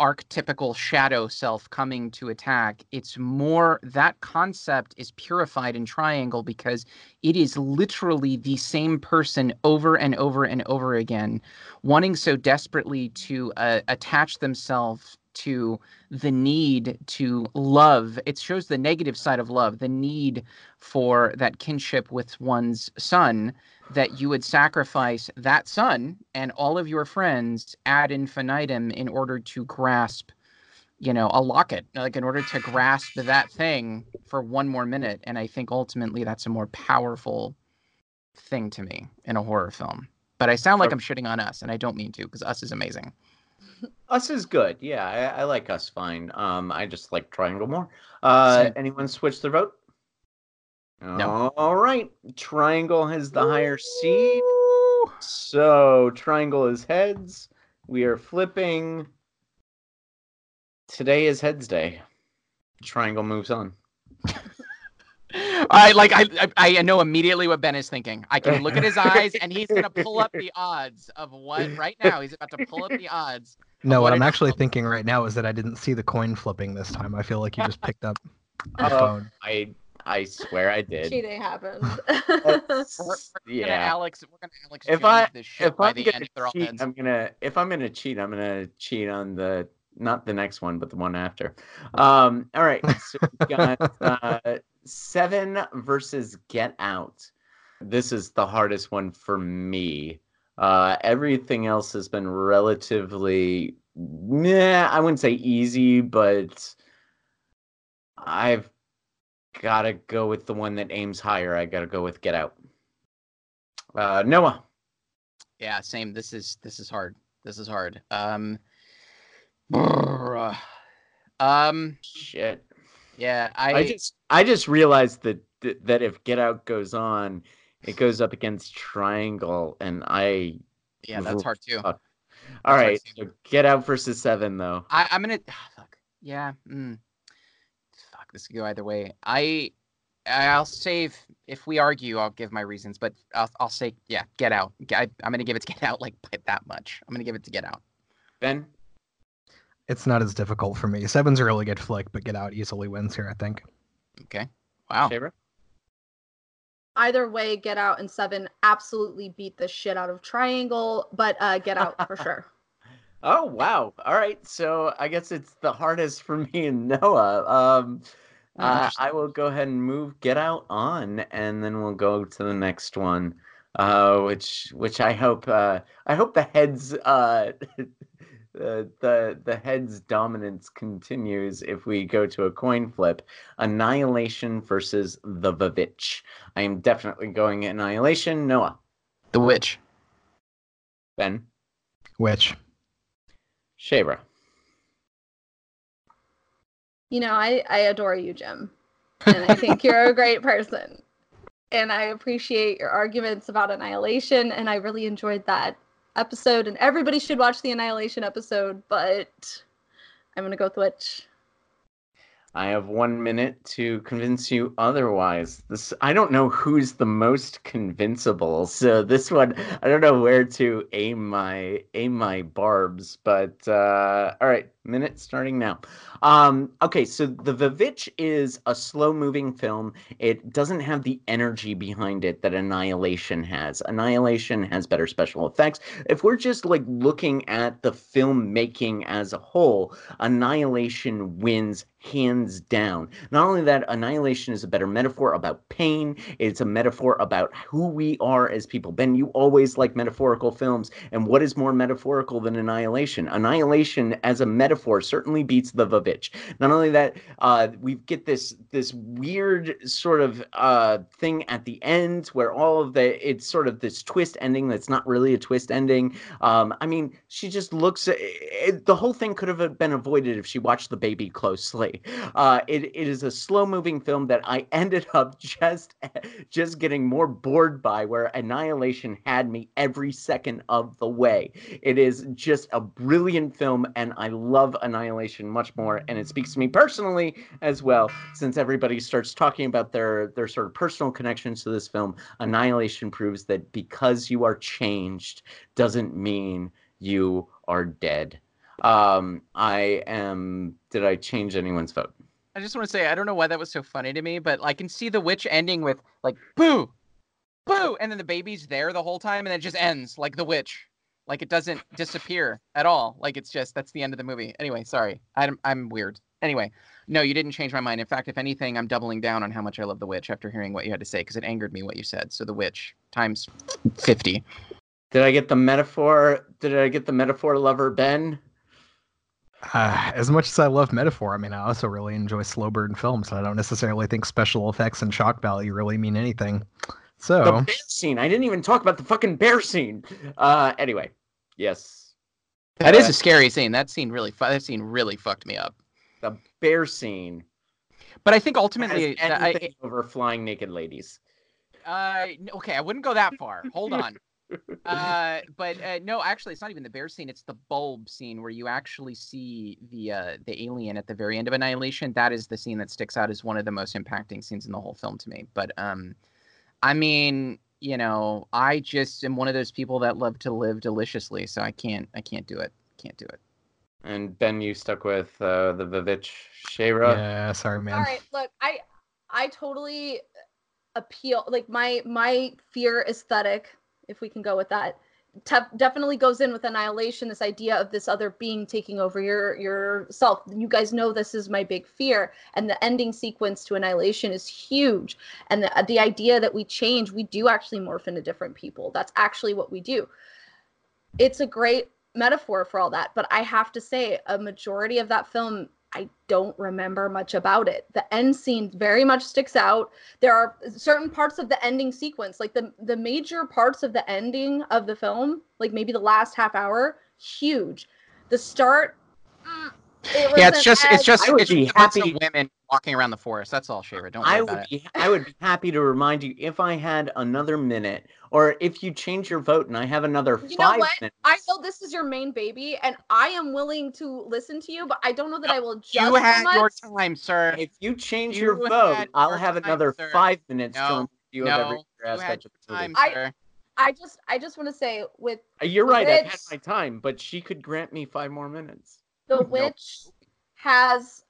archetypical shadow self coming to attack it's more that concept is purified in triangle because it is literally the same person over and over and over again wanting so desperately to uh, attach themselves to the need to love. It shows the negative side of love, the need for that kinship with one's son that you would sacrifice that son and all of your friends ad infinitum in order to grasp you know a locket like in order to grasp that thing for one more minute. And i think ultimately that's a more powerful thing to me in a horror film. But i sound like i'm shitting on us and i don't mean to because us is amazing. Us is good. Yeah I, I, like us fine. Um i just like triangle more. Uh anyone switch the vote no. All right. Triangle has the Ooh. higher seed. So triangle is heads. We are flipping. Today is heads day. Triangle moves on. I like I, I I know immediately what Ben is thinking. I can look at his eyes and he's gonna pull up the odds of what right now he's about to pull up the odds. No, what what I'm is. actually thinking right now is that I didn't see the coin flipping this time. I feel like you just picked up the Oh, phone. I I swear I did. Cheating happened. We're, we're gonna yeah. Alex we're gonna Alex If I- this shit If by I'm the gonna end if they're all cheat. I'm gonna if I'm gonna cheat, I'm gonna cheat on the not the next one, but the one after. Um, all right, so we got uh, Seven versus Get Out. This is the hardest one for me. Uh, everything else has been relatively, meh, I wouldn't say easy, but I've got to go with the one that aims higher. I got to go with Get Out. Uh, Noah. Yeah, same. This is this is hard. This is hard. Um, brr, um, Shit. yeah, I, I just I just realized that that if Get Out goes on, it goes up against Triangle, and I. yeah, that's hard too. That's All hard right, too. so Get Out versus Seven though. I, I'm gonna fuck. Yeah. Mm. This could go either way. I I'll save if we argue. I'll give my reasons, but I'll I'll say yeah. Get out. I, I'm gonna give it to Get Out like by that much. I'm gonna give it to Get Out. Ben. It's not as difficult for me. Seven's a really good flick, but Get Out easily wins here, I think. Okay. Wow. Shayra? Either way, Get Out and Seven absolutely beat the shit out of Triangle, but uh, Get Out for sure. Oh wow! All right, so I guess it's the hardest for me and Noah. Um, uh. I will go ahead and move Get Out on, and then we'll go to the next one, uh, which which I hope uh, I hope the heads uh, the the the heads dominance continues if we go to a coin flip. Annihilation versus the Vavitch. I am definitely going Annihilation. Noah, The Witch. Ben, Witch Shayra. You know, I, I adore you, Jim. And I think you're a great person. And I appreciate your arguments about Annihilation. And I really enjoyed that episode. And everybody should watch the Annihilation episode, but I'm going to go with Witch. I have one minute to convince you otherwise. This I don't know who's the most convincible. So this one I don't know where to aim my aim my barbs, but uh all right, minute starting now. Um okay, so The Vivitch is a slow-moving film. It doesn't have the energy behind it that Annihilation has. Annihilation has better special effects. If we're just like looking at the filmmaking as a whole, Annihilation wins hands down. Not only that, Annihilation is a better metaphor about pain, it's a metaphor about who we are as people. Ben, you always like metaphorical films, and what is more metaphorical than Annihilation? Annihilation as a metaphor certainly beats The Vavitch. Not only that, uh, we get this this weird sort of uh, thing at the end where all of the it's sort of this twist ending that's not really a twist ending. Um, I mean, she just looks. It, the whole thing could have been avoided if she watched the baby closely. Uh, it, it is a slow moving film that I ended up just just getting more bored by, where Annihilation had me every second of the way. It is just a brilliant film, and I love Annihilation much more, and it speaks to me personally as well. Since everybody starts talking about their their sort of personal connections to this film, Annihilation proves that because you are changed doesn't mean you are dead. Um, I am. Did I change anyone's vote? I just want to say I don't know why that was so funny to me, but I can see the witch ending with like boo, boo, and then the baby's there the whole time, and it just ends like the witch, like it doesn't disappear at all. Like it's just that's the end of the movie. Anyway, sorry, I'm I'm weird. Anyway, no, you didn't change my mind. In fact, if anything, I'm doubling down on how much I love the witch after hearing what you had to say because it angered me what you said. So the witch times fifty. Did I get the metaphor? Did I get the metaphor lover, Ben? Uh, as much as I love metaphor, I mean, I also really enjoy slow burn films, and I don't necessarily think special effects and shock value really mean anything. So The So, bear scene. I didn't even talk about the fucking bear scene. Uh, anyway, yes, That is Uh, a scary scene. That scene really fu- that scene really fucked me up. the bear scene. But I think ultimately, I, over flying naked ladies. Uh, okay, I wouldn't go that far. Hold on. Uh, but uh, no, actually, it's not even the bear scene. It's the bulb scene where you actually see the uh, the alien at the very end of Annihilation. That is the scene that sticks out as one of the most impacting scenes in the whole film to me. But um, I mean, you know, I just am one of those people that love to live deliciously, so I can't I can't do it. Can't do it. And Ben, you stuck with uh, the Vivitch Shayra. Yeah, sorry, man. All right, look, I I totally appeal like my my fear aesthetic, if we can go with that, te- definitely goes in with annihilation. This idea of this other being taking over your yourself. You guys know this is my big fear, and the ending sequence to annihilation is huge. And the the idea that we change, we do actually morph into different people. That's actually what we do. It's a great metaphor for all that, but I have to say, a majority of that film I don't remember much about it. The end scene very much sticks out. There are certain parts of the ending sequence, like the the major parts of the ending of the film, like maybe the last half hour, huge. The start, it Yeah, it's wasn't just it's just, it's be just of happy- women walking around the forest. That's all, Shayra. Don't worry I about would it. be I would be happy to remind you if I had another minute, or if you change your vote and I have another You know what? minutes. I know this is your main baby, and I am willing to listen to you, but I don't know that I will judge You had much. your time, sir. If you change You your vote, had I'll have time, another sir. five minutes No, to remind you no, of every you aspect had of the your time, movie. I- sir. I just, I just want to say with Uh, You're The right. I've had my time, but she could grant me five more minutes. The Nope. Witch has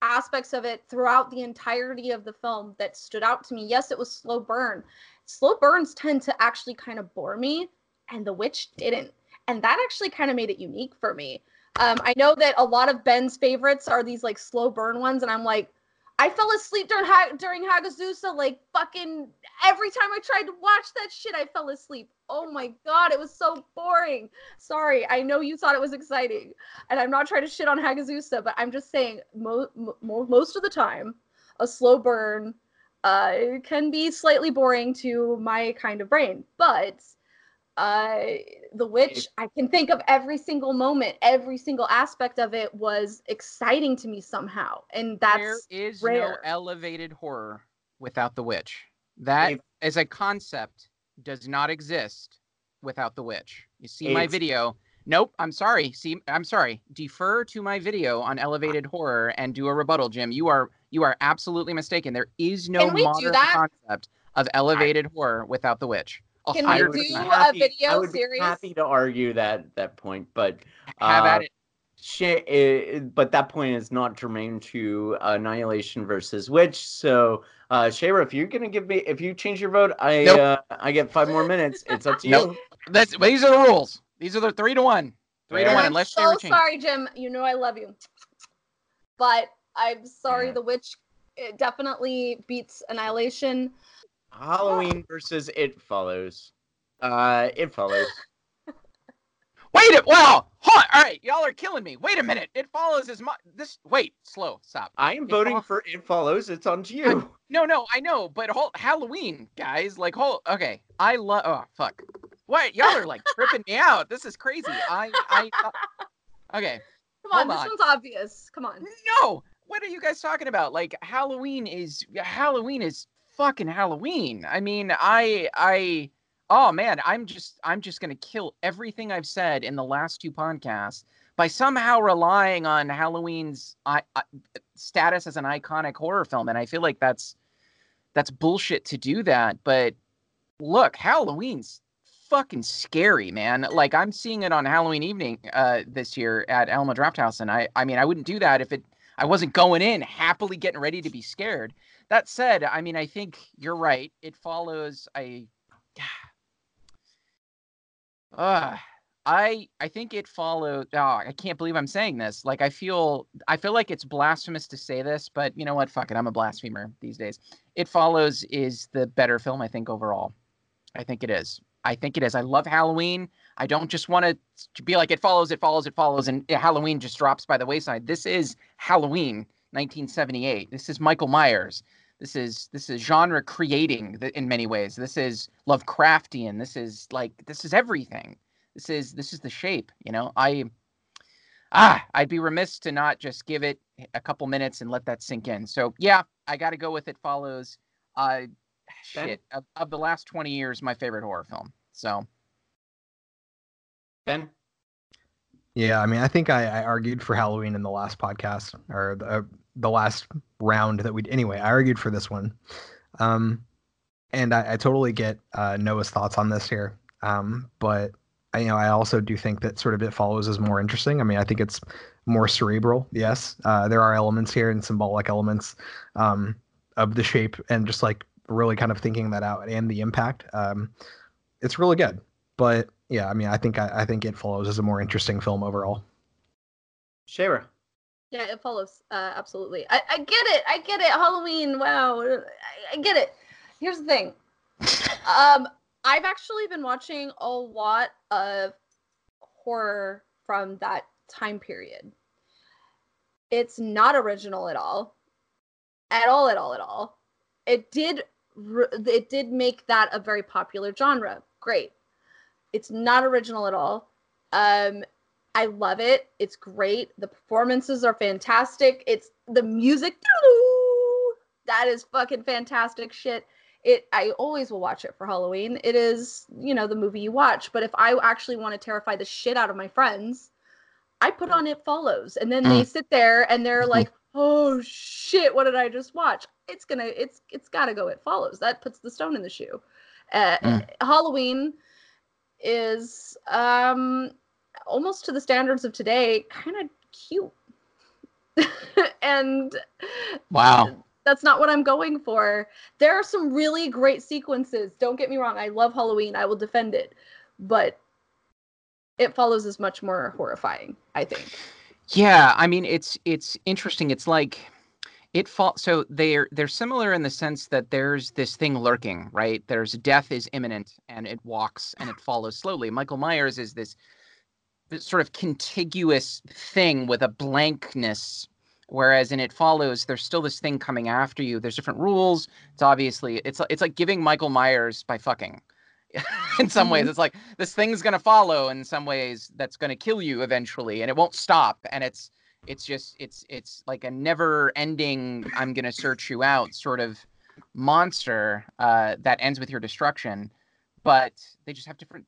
aspects of it throughout the entirety of the film that stood out to me. Yes, it was slow burn. Slow burns tend to actually kind of bore me, and The Witch didn't. And that actually kind of made it unique for me. Um, I know that a lot of Ben's favorites are these like slow burn ones, and I'm like, I fell asleep during ha- during Hagazussa like fucking every time I tried to watch that shit. I fell asleep. Oh my god, it was so boring. Sorry, I know you thought it was exciting, and I'm not trying to shit on Hagazussa, but I'm just saying mo- mo- most of the time, a slow burn uh, can be slightly boring to my kind of brain. But uh, The Witch, I can think of every single moment, every single aspect of it was exciting to me somehow, and there that's is no elevated horror without the witch. That If- as a concept does not exist without the witch. You see my video. Nope, I'm sorry. See, I'm sorry. Defer to my video on elevated horror and do a rebuttal, Jim. You are you are absolutely mistaken. There is no Can we do modern concept of elevated horror without the witch. A Can we hundred would do be percent. a happy- video I would be happy to argue that that point, but Have uh, at it. Shay, uh, but that point is not germane to Annihilation versus Witch. So, uh, Shayra, if you're gonna give me, if you change your vote, I Nope. uh, I get five more minutes. It's up to Nope. you. That's these are the rules. These are the three to one. Three to Fair. one, I'm unless so Shayra changes. sorry, Jim. You know I love you, but I'm sorry. Yeah. The Witch it definitely beats Annihilation. Halloween versus It Follows. Uh, It Follows. Wait a well, hold all right, y'all are killing me. Wait a minute. It follows as much this wait, slow, stop. I am It voting fol- for It Follows. It's on to you. No, no, I know, but hold Halloween, guys. Like hold okay. I love oh fuck. What? Y'all are like tripping me out. This is crazy. I I Okay. Come on, Hold this on. one's obvious. Come on. No. What are you guys talking about? Like Halloween is Halloween is fucking Halloween. I mean, I I oh man, I'm just I'm just to kill everything I've said in the last two podcasts by somehow relying on Halloween's I, I, status as an iconic horror film and I feel like that's that's bullshit to do that, but look, Halloween's fucking scary, man. Like I'm seeing it on Halloween evening uh this year at Alamo Drafthouse and I I mean I wouldn't do that if it I wasn't going in happily getting ready to be scared. That said, I mean I think you're right. It follows a uh I I think it followed oh, I can't believe I'm saying this. Like I feel I feel like it's blasphemous to say this, but you know what? Fuck it. I'm a blasphemer these days. It follows is the better film I think overall. I think it is. I think it is. I love Halloween. I don't just want to be like it follows, it follows, it follows, and Halloween just drops by the wayside. This is Halloween, 1978. This is Michael Myers. This is this is genre creating in many ways. This is Lovecraftian. This is like this is everything. This is this is the shape. You know, I ah, I'd be remiss to not just give it a couple minutes and let that sink in. So yeah, I got to go with it follows. Uh, shit of, of the last 20 years, my favorite horror film. So, Ben. Yeah, I mean, I think I, I argued for Halloween in the last podcast or the, uh, the last round that we'd Anyway, I argued for this one, um, and I, I totally get uh, Noah's thoughts on this here. Um, but I, you know, I also do think that sort of it follows is more interesting. I mean, I think it's more cerebral. Yes, uh, there are elements here and symbolic elements um, of the shape and just like really kind of thinking that out and the impact. Um, it's really good, but yeah, I mean, I think I, I think it follows as a more interesting film overall. Shayra. Yeah, it follows. Uh, absolutely. I, I get it. I get it. Halloween. Wow. I, I get it. Here's the thing. um, I've actually been watching a lot of horror from that time period. It's not original at all. At all, at all, at all. It did it did make that a very popular genre. Great. It's not original at all. Um, I love it. It's great. The performances are fantastic. It's the music. That is fucking fantastic shit. It. I always will watch it for Halloween. It is, you know, the movie you watch. But if I actually want to terrify the shit out of my friends, I put on It Follows, and then they sit there and they're like, "Oh shit, what did I just watch?" It's gonna. It's. It's gotta go. It Follows. That puts the stone in the shoe. Uh, Mm. Halloween is um almost to the standards of today kind of cute and wow. that's not what i'm going for there are some really great sequences don't get me wrong i love halloween i will defend it but it follows is much more horrifying i think Yeah, I mean it's it's interesting. It's like it fall so they're they're similar in the sense that there's this thing lurking, right? There's death is imminent and it walks and it follows slowly. Michael Myers is this this sort of contiguous thing with a blankness whereas in it follows there's still this thing coming after you. There's different rules. It's obviously it's it's like giving michael myers by fucking. In some ways Mhm. it's like this thing's going to follow in some ways that's going to kill you eventually and it won't stop and it's it's just it's it's like a never ending i'm going to search you out sort of monster uh that ends with your destruction but they just have different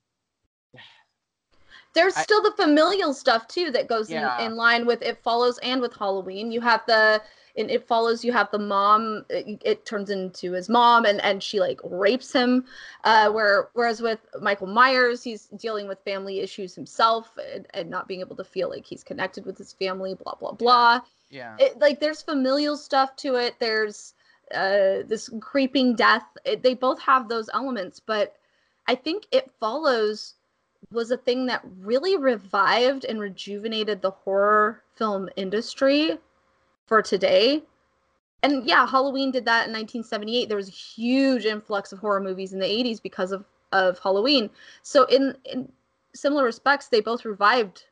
there's I- still the familial stuff too that goes Yeah. in, in line with it follows and with halloween. You have the in it follows you have the mom it, it turns into his mom and and she like rapes him uh where whereas with michael myers he's dealing with family issues himself and, and not being able to feel like he's connected with his family blah blah blah. Yeah. It, like there's familial stuff to it. There's uh this creeping death. It, they both have those elements but i think it follows was a thing that really revived and rejuvenated the horror film industry for today and yeah halloween did that in 1978 there was a huge influx of horror movies in the 80s because of of halloween so in in similar respects they both revived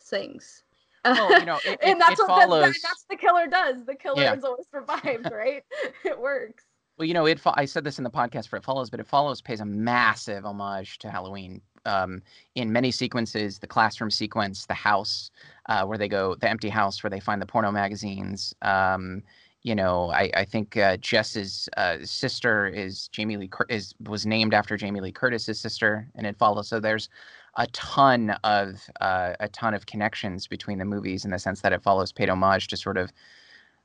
things you know it, and that's what follows that's the killer does. The killer Yeah. is always revived, right? it works. Well, you know, it. I said this in the podcast for It Follows, but It Follows pays a massive homage to Halloween um, in many sequences. The classroom sequence, the house uh, where they go, the empty house where they find the porno magazines. Um, you know, I, I think uh, Jess's uh, sister is Jamie Lee Cur- is was named after Jamie Lee Curtis's sister, and It Follows. So there's a ton of uh, a ton of connections between the movies in the sense that It Follows paid homage to sort of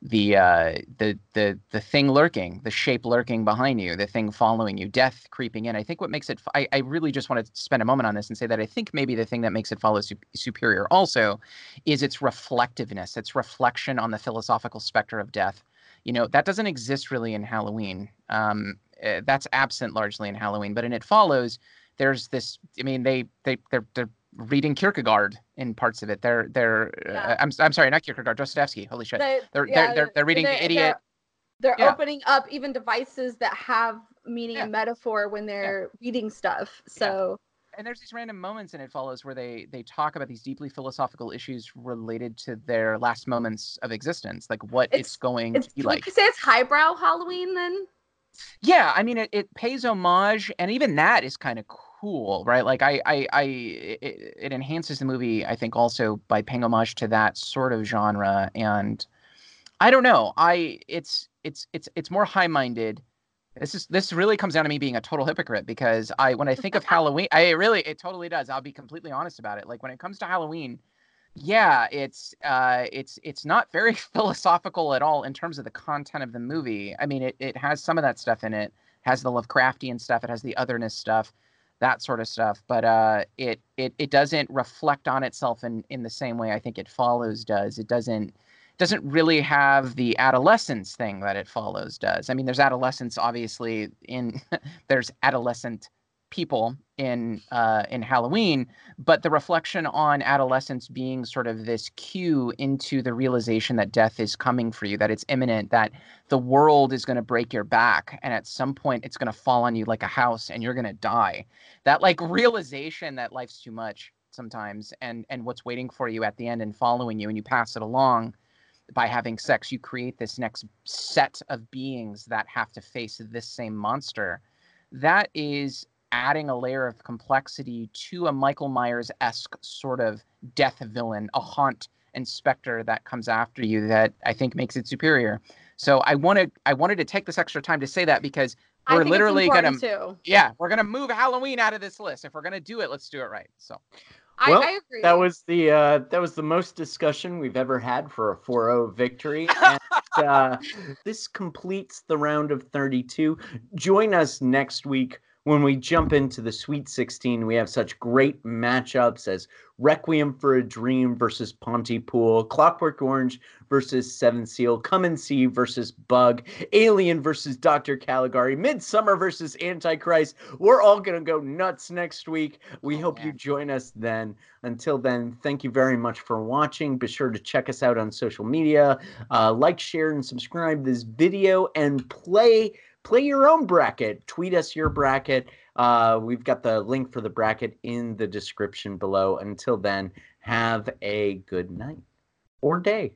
the uh the the the thing lurking the shape lurking behind you the thing following you death creeping in. I think what makes it I really just want to spend a moment on this and say that i think maybe the thing that makes it follow su- superior also is its reflectiveness its reflection on the philosophical specter of death. You know that doesn't exist really in halloween. Um uh, that's absent largely in halloween but in it follows there's this i mean they they they're, they're reading kierkegaard in parts of it they're they're Yeah. uh, I'm, I'm sorry not kierkegaard dostoevsky holy shit They, they're, yeah, they're, they're, they're reading they- The Idiot. They're, they're Yeah. opening up even devices that have meaning and metaphor when they're reading stuff. So And there's these random moments in It Follows where they they talk about these deeply philosophical issues related to their last moments of existence, like what it's, It's- going it's to be like. you say it's highbrow Halloween then? Yeah, I mean, it, it pays homage, and even that is kind of cool, right? Like, I, I, I it, it enhances the movie, I think, also by paying homage to that sort of genre. And I don't know, I, it's, it's, it's, it's more high-minded This is this really comes down to me being a total hypocrite because I when I think of Halloween, I really it totally does. I'll be completely honest about it. Like when it comes to Halloween, yeah, it's uh it's it's not very philosophical at all in terms of the content of the movie. I mean, it, it has some of that stuff in it, has the Lovecraftian stuff, it has the otherness stuff, that sort of stuff, but uh it it it doesn't reflect on itself in in the same way I think it follows does. It doesn't doesn't really have the adolescence thing that it follows does. I mean, there's adolescence obviously in there's adolescent people in uh, in Halloween, but the reflection on adolescence being sort of this cue into the realization that death is coming for you, that it's imminent, that the world is going to break your back, and at some point it's going to fall on you like a house, and you're going to die. That like realization that life's too much sometimes, and and what's waiting for you at the end and following you, and you pass it along by having sex, you create this next set of beings that have to face this same monster. That is adding a layer of complexity to a Michael Myers esque sort of death villain, a haunt and specter that comes after you that I think makes it superior. So I wanted I wanted to take this extra time to say that because we're literally gonna too. yeah we're gonna move Halloween out of this list. If we're gonna do it, let's do it right. So well, I, I agree. That was the uh, that was the most discussion we've ever had for a 4-0 victory. And, uh, this completes the round of 32. Join us next week when we jump into the Sweet 16. We have such great matchups as Requiem for a Dream versus Pontypool, Clockwork Orange versus Seven Seal, Come and See versus Bug, Alien versus Dr. Caligari, Midsommar versus Antichrist. We're all going to go nuts next week. We Oh, hope man. you join us then. Until then, thank you very much for watching. Be sure to check us out on social media. Uh, like, share, and subscribe this video and play play your own bracket. Tweet us your bracket. Uh, we've got the link for the bracket in the description below. Until then, have a good night or day.